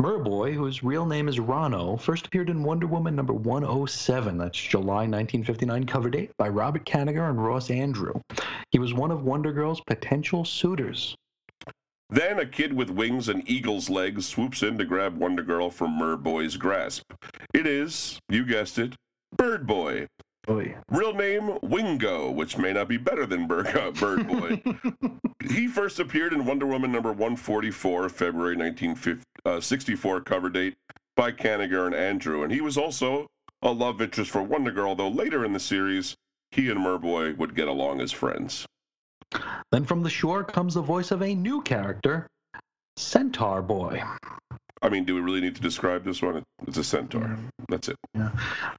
Merboy, whose real name is Rano, first appeared in Wonder Woman number 107. That's July 1959 cover date by Robert Kanigher and Ross Andru. He was one of Wonder Girl's potential suitors. Then a kid with wings and eagle's legs swoops in to grab Wonder Girl from Merboy's grasp. It is, you guessed it, Bird Boy. Real name Wingo, which may not be better than Bird, uh, Bird Boy. he first appeared in Wonder Woman number 144, February 1964 cover date by Kanigher and Andru, and he was also a love interest for Wonder Girl, though later in the series, he and Merboy would get along as friends. Then from the shore comes the voice of a new character, Centaur Boy. I mean, do we really need to describe this one? It's a centaur. That's it.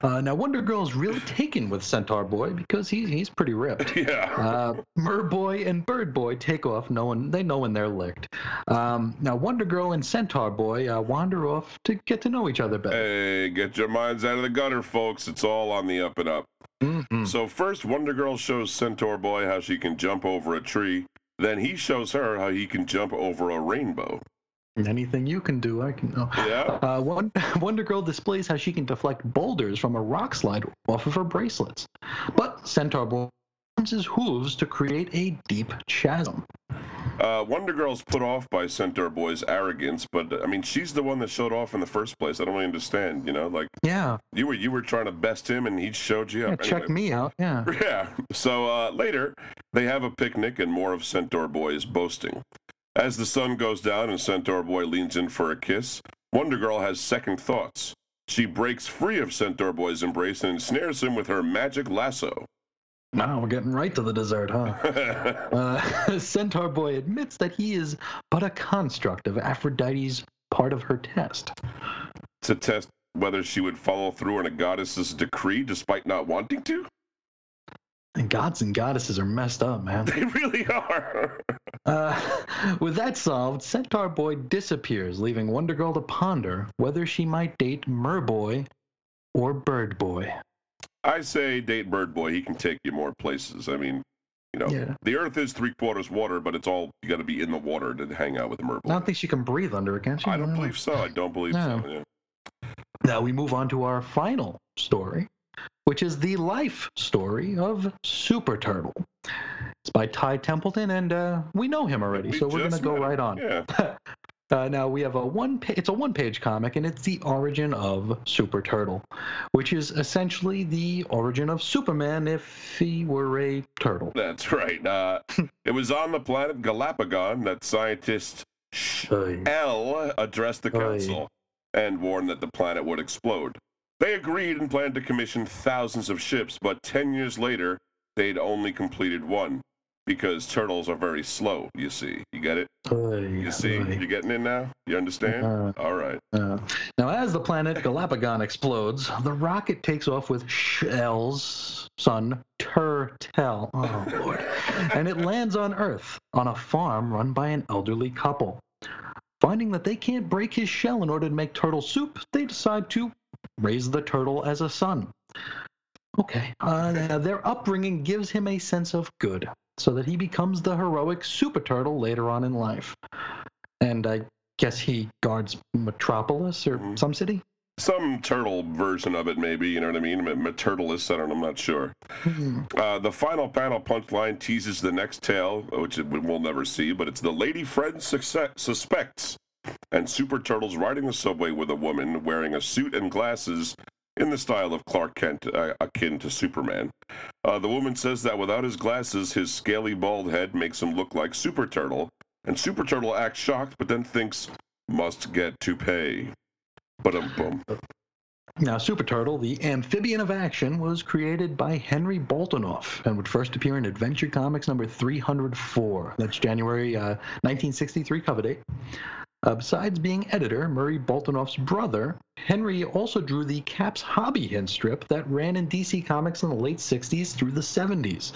Uh, now, Wonder Girl's really taken with Centaur Boy because he's he's pretty ripped. Yeah. Uh, Merboy and Bird Boy take off knowing they know when they're licked. Um, now, Wonder Girl and Centaur Boy uh, wander off to get to know each other better. Hey, get your minds out of the gutter, folks. It's all on the up and up. Mhm. So first, Wonder Girl shows Centaur Boy how she can jump over a tree. Then he shows her how he can jump over a rainbow. Anything you can do, I can. Oh. Yeah. Uh, Won- Wonder Girl displays how she can deflect boulders from a rock slide off of her bracelets. But Centaur Boy uses his hooves to create a deep chasm. Uh, Wonder Girl's put off by Centaur Boy's arrogance, but I mean, she's the one that showed off in the first place. I don't really understand. You know, like Yeah, you were you were trying to best him, and he showed you yeah up. check Anyway. me out. Yeah. Yeah. So uh, later, they have a picnic, and more of Centaur Boy's boasting. As the sun goes down and Centaur Boy leans in for a kiss, Wonder Girl has second thoughts. She breaks free of Centaur Boy's embrace and ensnares him with her magic lasso. Now we're getting right to the dessert, huh? Uh, Centaur Boy admits that he is but a construct of Aphrodite's part of her test. to test whether she would follow through on a goddess's decree despite not wanting to? And gods and goddesses are messed up, man. They really are. Uh, with that solved, Centaur Boy disappears, leaving Wonder Girl to ponder whether she might date Merboy or Bird Boy. I say date Bird Boy. He can take you more places. I mean, you know, Yeah. the Earth is three quarters water, but it's all you got to be in the water to hang out with a Merboy. I don't think she can breathe under it, can she? I don't believe so. I don't believe so. Yeah. Now we move on to our final story, which is the life story of Super Turtle. It's by Ty Templeton, and uh, we know him already, We so we're gonna go him. right on. Yeah. Uh, now we have a one. Pa- it's a one-page comic, and it's the origin of Super Turtle, which is essentially the origin of Superman if he were a turtle. That's right. Uh, it was on the planet Galapagon that scientist Oy. L addressed the Oy. council and warned that the planet would explode. They agreed and planned to commission thousands of ships, but 10 years later, they'd only completed one. Because turtles are very slow, you see. You get it? Oy, You see? oy. You getting it now? You understand? Uh, All right. Uh, now, as the planet Galapagon explodes, the rocket takes off with Shell's son, Turtle. Oh, Lord. and it lands on Earth on a farm run by an elderly couple. Finding that they can't break his shell in order to make turtle soup, they decide to raise the turtle as a son. Okay. Uh, their upbringing gives him a sense of good, so that he becomes the heroic super turtle later on in life. And I guess he guards Metropolis or Mhm. some city. Some turtle version of it, maybe. You know what I mean? Turtleless. I don't know. I'm not sure. Uh, the final panel punchline teases the next tale, which we- we'll never see, but it's the lady friend success, suspects, and Super Turtles riding the subway with a woman wearing a suit and glasses in the style of Clark Kent, uh, akin to Superman. Uh, the woman says that without his glasses, his scaly bald head makes him look like Super Turtle, and Super Turtle acts shocked, but then thinks, must get to pay. But um. Now, Super Turtle, the amphibian of action, was created by Henry Boltinoff and would first appear in Adventure Comics number 304. That's January uh, 1963 cover date. Uh, besides being editor, Murray Boltinoff's brother, Henry also drew the Caps Hobby Hint strip that ran in DC Comics in the late 60s through the 70s.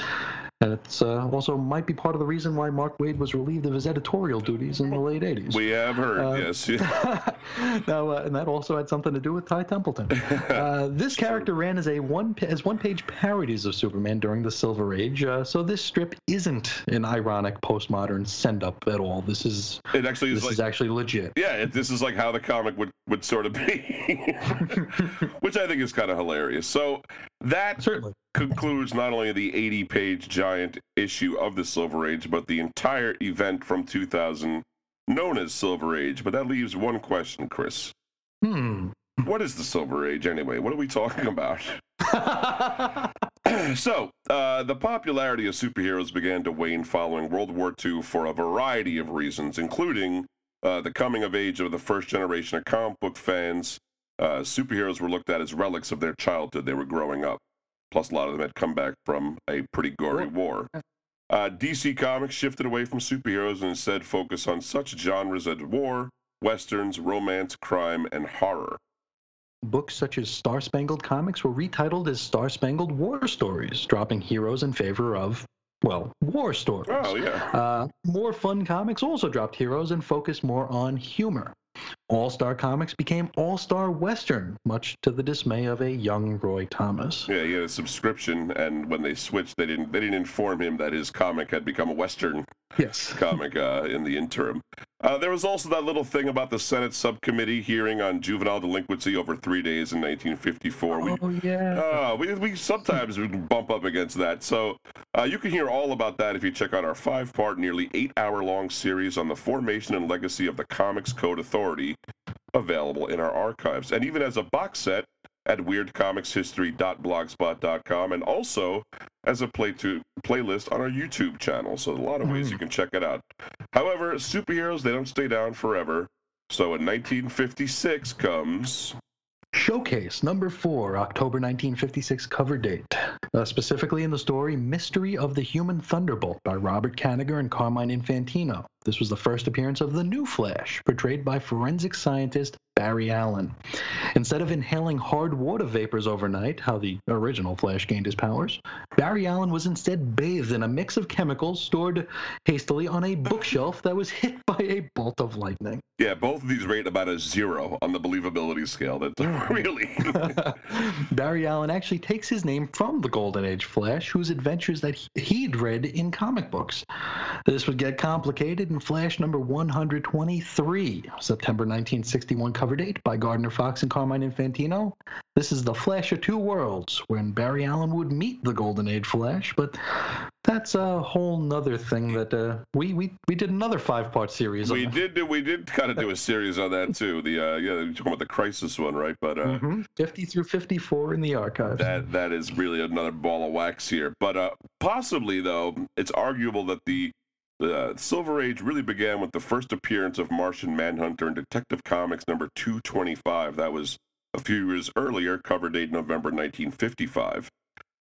And it's uh, also might be part of the reason why Mark Waid was relieved of his editorial duties in the late 80s. We have heard, Uh, yes. now, uh, and that also had something to do with Ty Templeton. Uh, this character ran as a one as one page parodies of Superman during the Silver Age, uh, so this strip isn't an ironic postmodern send up at all. This is It actually is this like is actually legit. Yeah, it, this is like how the comic would, would sort of be, which I think is kind of hilarious. So that Certainly. concludes not only the 80 page giant issue of the Silver Age, but the entire event from 2000 known as Silver Age. But that leaves one question, Chris. Hmm. What is the Silver Age anyway? What are we talking about? so, uh, the popularity of superheroes began to wane following World War II for a variety of reasons, including uh, the coming of age of the first generation of comic book fans. Uh, superheroes were looked at as relics of their childhood they were growing up. Plus, a lot of them had come back from a pretty gory war. Uh, DC Comics shifted away from superheroes and instead focused on such genres as war, westerns, romance, crime, and horror. Books such as Star Spangled Comics were retitled as Star Spangled War Stories, dropping heroes in favor of, well, war stories. Oh, yeah. Uh, more fun comics also dropped heroes and focused more on humor. All Star Comics became All Star Western, much to the dismay of a young Roy Thomas. Yeah, he had a subscription, and when they switched, they didn't they didn't inform him that his comic had become a Western Yes. comic uh, in the interim. Uh, there was also that little thing about the Senate subcommittee hearing on juvenile delinquency over three days in 1954. We, Oh, yeah. uh, we, we sometimes we bump up against that. So uh, you can hear all about that if you check out our five part, nearly eight hour long series on the formation and legacy of the Comics Code Authority, available in our archives. And even as a box set at weirdcomicshistory.blogspot.com and also as a play to playlist on our YouTube channel. So a lot of ways you can check it out. However, superheroes they don't stay down forever. So in 1956 comes Showcase number four, October 1956 cover date. Uh, specifically in the story Mystery of the Human Thunderbolt by Robert Kanigher and Carmine Infantino. This was the first appearance of the new Flash, portrayed by forensic scientist Barry Allen. Instead of inhaling hard water vapors overnight, how the original Flash gained his powers, Barry Allen was instead bathed in a mix of chemicals stored hastily on a bookshelf that was hit by a bolt of lightning. Yeah, both of these rate about a zero on the believability scale. That's really. Barry Allen actually takes his name from the Golden Age Flash, whose adventures that he- he'd read in comic books. This would get complicated Flash number 123, September 1961 cover date by Gardner Fox and Carmine Infantino. This is the Flash of Two Worlds, when Barry Allen would meet the Golden Age Flash, but that's a whole nother thing that uh, we, we we did another five part series we on. did do, we did kind of do a series on that too. The uh, yeah, you're talking about the crisis one, right? But uh, Mhm, 50 through 54 in the archives. that that is really another ball of wax here. But uh, possibly though, it's arguable that the the Silver Age really began with the first appearance of Martian Manhunter in Detective Comics number 225. That was a few years earlier, cover date November 1955.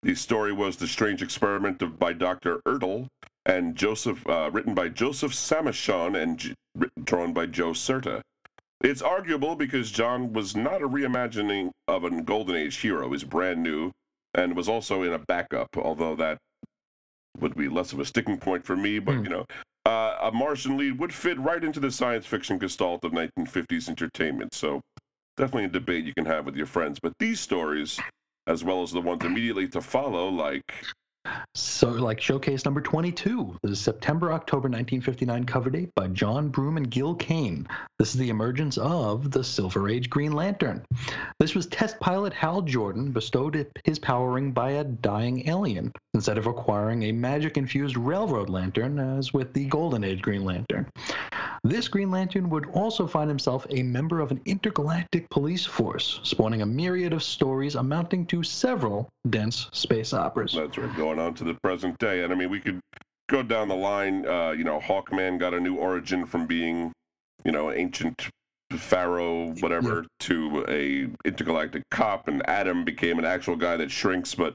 The story was The Strange Experiment of, by Dr. Erdel and Joseph, uh, written by Joseph Samachson and drawn by Joe Certa. It's arguable because J'onn was not a reimagining of a Golden Age hero. He's brand new and was also in a backup, although that would be less of a sticking point for me. But, Hmm. you know, uh, a Martian lead would fit right into the science fiction gestalt of 1950s entertainment. So definitely a debate you can have with your friends. But these stories, as well as the ones immediately to follow, like So, like showcase number 22, the September October 1959 cover date by John Broome and Gil Kane. This is the emergence of the Silver Age Green Lantern. This was test pilot Hal Jordan bestowed his power ring by a dying alien instead of acquiring a magic infused railroad lantern as with the Golden Age Green Lantern. This Green Lantern would also find himself a member of an intergalactic police force, spawning a myriad of stories amounting to several dense space operas. That's right, going on to the present day. And I mean, we could go down the line. Uh, you know, Hawkman got a new origin from being, you know, an ancient pharaoh, whatever, to a intergalactic cop, and Atom became an actual guy that shrinks. But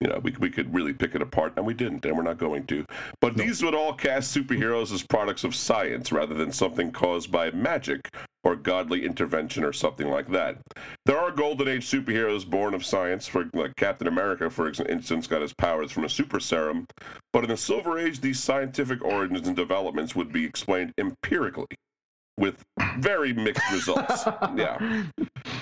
you know, we, we could really pick it apart, and we didn't, and we're not going to. But these would all cast superheroes as products of science rather than something caused by magic or godly intervention or something like that. There are Golden Age superheroes born of science, for like Captain America, for instance, got his powers from a super serum. But in the Silver Age, these scientific origins and developments would be explained empirically with very mixed results. yeah.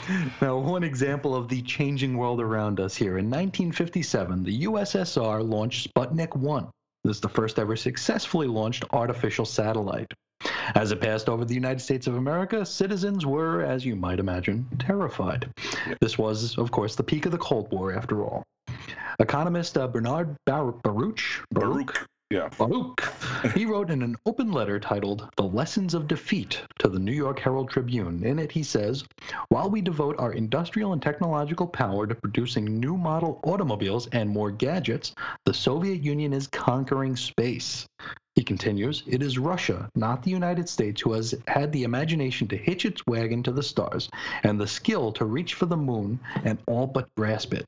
Now, one example of the changing world around us here. In 1957, the USSR launched Sputnik 1. This is the first ever successfully launched artificial satellite. As it passed over the United States of America, citizens were, as you might imagine, terrified. This was, of course, the peak of the Cold War, after all. Economist uh, Bernard Bar- Baruch, Baruch. Yeah. Baruch. He wrote in an open letter titled The Lessons of Defeat to the New York Herald Tribune. In it, he says While we devote our industrial and technological power to producing new model automobiles and more gadgets, the Soviet Union is conquering space. He continues, it is Russia, not the United States, who has had the imagination to hitch its wagon to the stars and the skill to reach for the moon and all but grasp it.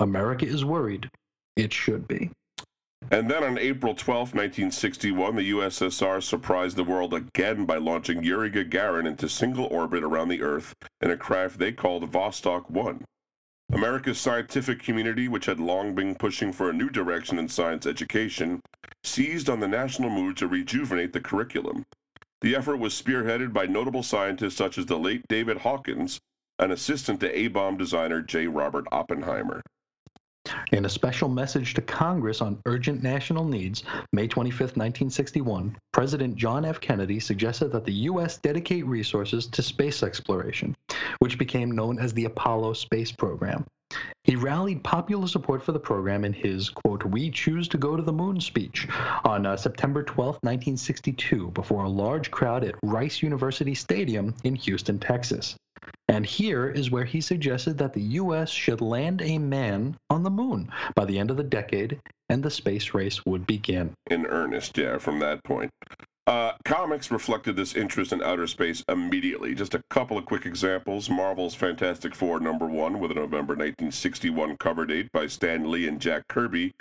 America is worried. It should be. And then on April 12, 1961, the USSR surprised the world again by launching Yuri Gagarin into single orbit around the Earth in a craft they called Vostok 1. America's scientific community, which had long been pushing for a new direction in science education, seized on the national mood to rejuvenate the curriculum. The effort was spearheaded by notable scientists such as the late David Hawkins, an assistant to A-bomb designer J. Robert Oppenheimer. In a special message to Congress on urgent national needs, May 25, 1961, President John F. Kennedy suggested that the U.S. dedicate resources to space exploration, which became known as the Apollo space program. He rallied popular support for the program in his, quote, We Choose to Go to the Moon speech on uh, September 12, 1962, before a large crowd at Rice University Stadium in Houston, Texas. And here is where he suggested that the U.S. should land a man on the moon by the end of the decade, and the space race would begin. In earnest, yeah, from that point. Uh, comics reflected this interest in outer space immediately. Just a couple of quick examples. Marvel's Fantastic Four number one with a November 1961 cover date by Stan Lee and Jack Kirby.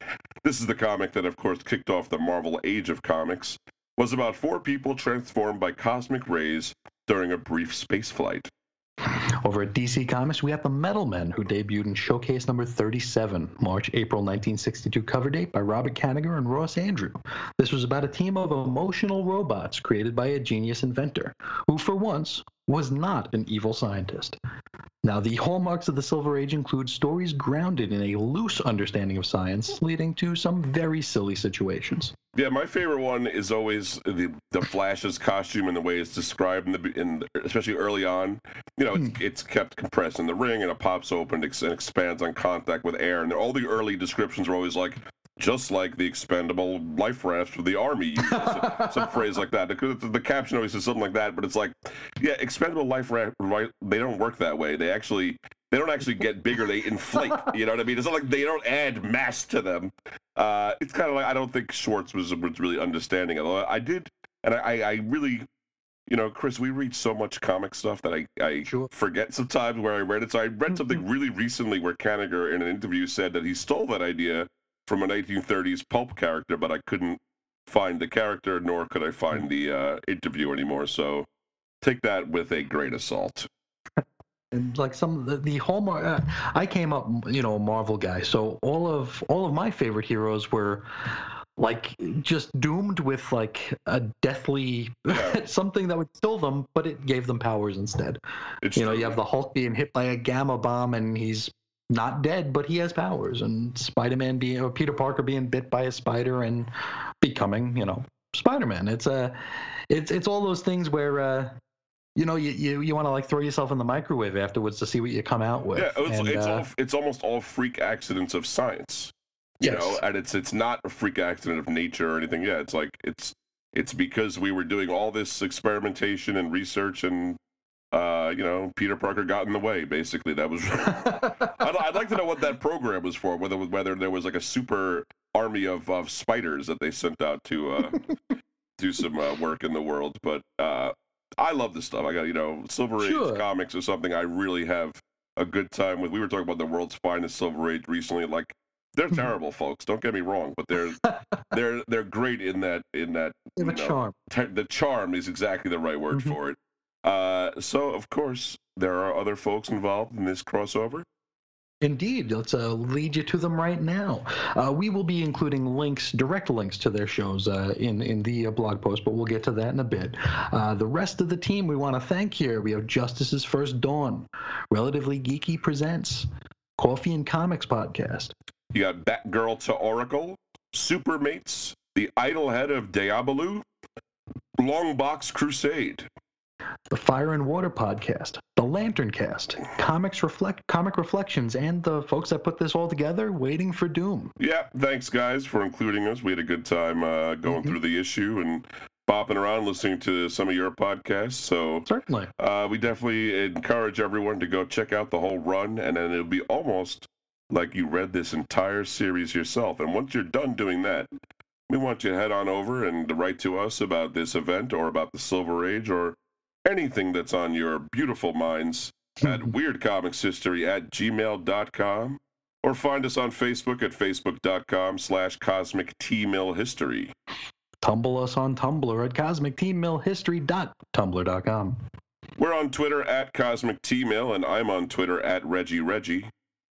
This is the comic that, of course, kicked off the Marvel Age of Comics. Was about four people transformed by cosmic rays during a brief space flight. Over at DC Comics, we have the Metal Men, who debuted in Showcase number 37, March April 1962 cover date by Robert Kanigher and Ross Andru. This was about a team of emotional robots created by a genius inventor, who for once was not an evil scientist. Now, the hallmarks of the Silver Age include stories grounded in a loose understanding of science, leading to some very silly situations. Yeah, my favorite one is always the the Flash's costume and the way it's described in the in especially early on. You know, it's, hmm. it's kept compressed in the ring and it pops open and expands on contact with air. And all the early descriptions were always like, just like the expendable life rafts for the army uses, some, some phrase like that. The, the, caption always says something like that, but it's like, yeah, expendable life raft, right? They don't work that way. They actually they don't actually get bigger; they inflate. You know what I mean? It's not like they don't add mass to them. Uh, it's kind of like I don't think Schwartz was, was really understanding it. I did, and I, I really you know, Chris, we read so much comic stuff that I, I sure. forget sometimes where I read it. So I read something really recently where Kanigher in an interview said that he stole that idea from a 1930s pulp character, but I couldn't find the character, nor could I find the uh, interview anymore. So take that with a grain of salt. And like some the, the hallmark, uh, I came up, you know, a Marvel guy. So all of all of my favorite heroes were like just doomed with like a deathly yeah. something that would kill them, but it gave them powers instead. It's you know, true. you have the Hulk being hit by a gamma bomb and he's not dead, but he has powers, and Spider-Man being or Peter Parker being bit by a spider and becoming, you know, Spider-Man. It's a, it's it's all those things where. Uh, you know, you, you, you want to like throw yourself in the microwave afterwards to see what you come out with. Yeah, it's, and, it's, uh, all, it's almost all freak accidents of science. You yes. know, and it's it's not a freak accident of nature or anything. Yeah, it's like it's it's because we were doing all this experimentation and research and uh, you know, Peter Parker got in the way. Basically, that was. I'd, I'd, like to know what that program was for. Whether whether there was like a super army of, of spiders that they sent out to uh, do some uh, work in the world. But uh, I love this stuff. I got you know, Silver Age sure. comics is something I really have a good time with. We were talking about the world's finest Silver Age recently. Like They're terrible, folks. Don't get me wrong, but they're they're they're great in that in that. They have a know, charm. te- the charm is exactly the right word Mhm. for it. Uh, so of course there are other folks involved in this crossover. Indeed, let's uh, lead you to them right now. Uh, we will be including links, direct links to their shows uh, in in the uh, blog post, but we'll get to that in a bit. Uh, the rest of the team we want to thank here. We have Justice's First Dawn, Relatively Geeky presents Coffee and Comics podcast, You got Batgirl to Oracle, Supermates, the Idol Head of Diabolu, Longbox Crusade, the Fire and Water podcast, the Lantern Cast, Comics Reflect, Comic Reflections, and the folks that put this all together, Waiting for Doom. Yeah, thanks guys for including us. We had a good time uh, going through the issue and bopping around listening to some of your podcasts. So Certainly. uh, we definitely encourage everyone to go check out the whole run, and then it'll be almost like you read this entire series yourself. And once you're done doing that, we want you to head on over and write to us about this event or about the Silver Age or anything that's on your beautiful minds at weirdcomicshistory at gmail.com or find us on Facebook at facebook.com slash cosmic T-mill history. Tumble us on Tumblr at cosmicteamillhistory.tumblr.com. We're on Twitter at Cosmic T-mill and I'm on Twitter at Reggie Reggie.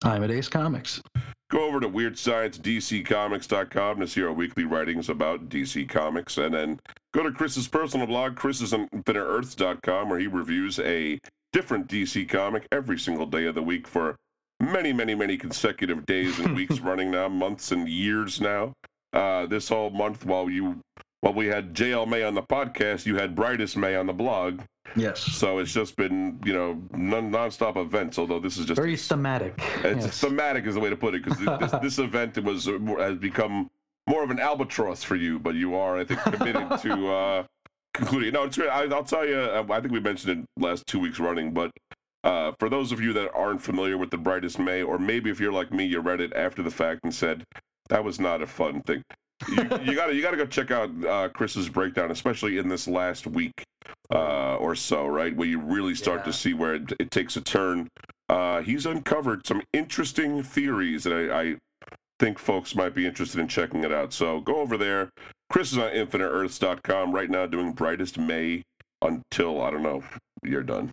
I'm at Ace Comics. Go over to WeirdScienceDCComics.com to see our weekly writings about DC Comics, and then go to Chris's personal blog, Chris'sInfiniteEarths.com, where he reviews a different DC comic every single day of the week for many, many, many consecutive days and weeks running now, months and years now. Uh, this whole month, while you while we had JL May on the podcast, you had Brightest May on the blog. Yes. So it's just been, you know, non nonstop events. Although this is just Very thematic. it's Yes. thematic is the way to put it because this, this event was uh, has become more of an albatross for you, but you are, I think, committed to uh, concluding. No, it's great. I, I'll tell you. I think we mentioned it last two weeks running, but uh, for those of you that aren't familiar with the Brightest May, or maybe if you're like me, you read it after the fact and said that was not a fun thing. You, you gotta you gotta go check out uh, Chris's breakdown, especially in this last week uh, or so, right, where you really start Yeah. to see where it, it takes a turn. Uh, he's uncovered some interesting theories that I, I think folks might be interested in checking it out. So go over there. Chris is on InfiniteEarths.com right now doing Brightest May until I don't know you're done.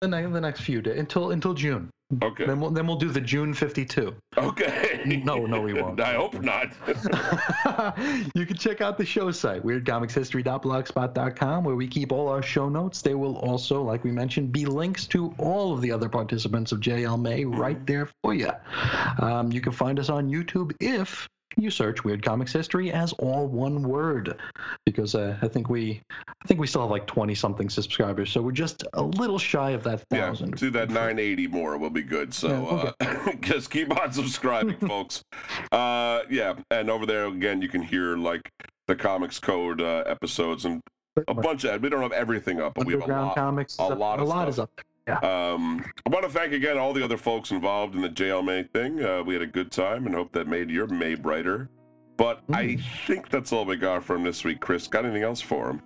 the, ne- the next few days until until June. Okay. Then we'll then we'll do the June 52. Okay. No, no, we won't. I hope not. you can check out the show site, weirdcomicshistory.blogspot.com, where we keep all our show notes. There will also, like we mentioned, be links to all of the other participants of JL May right there for you. Um, you can find us on YouTube if you search Weird Comics History as all one word, because uh, I think we, I think we still have like 20 something subscribers, so we're just a little shy of that thousand. Yeah, do that 980 more will be good. So Yeah, uh, just keep on subscribing, folks. Uh, yeah, and over there again, you can hear like the Comics Code uh, episodes and a bunch of. We don't have everything up, but we have a lot. Comics, a up- lot a lot is stuff. Up. Um, I want to thank again all the other folks involved in the JL May thing. Uh, we had a good time and hope that made your May brighter. But I Mm. think that's all we got from this week. Chris, got anything else for him?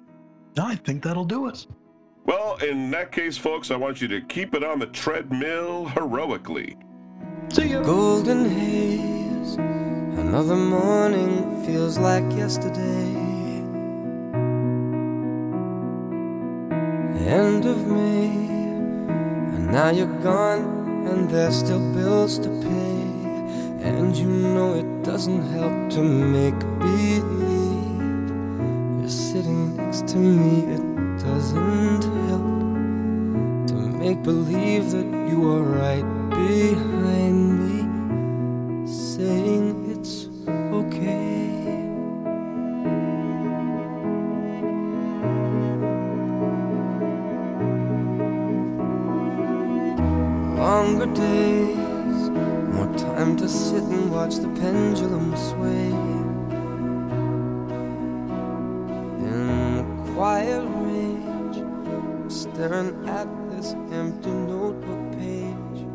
No, I think that'll do it. Well, in that case, folks, I want you to keep it on the treadmill heroically. See ya. Golden haze, another morning feels like yesterday. End of May, and now you're gone, and there's still bills to pay. And you know it doesn't help to make believe you're sitting next to me. It doesn't help to make believe that you are right behind me, saying days, more time to sit and watch the pendulum sway. In the quiet rage, staring at this empty notebook page.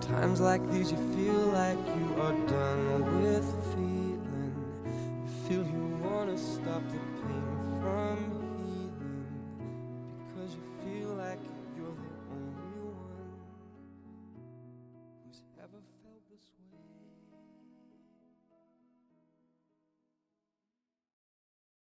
Times like these, you feel like you are done with feeling. You feel you wanna stop the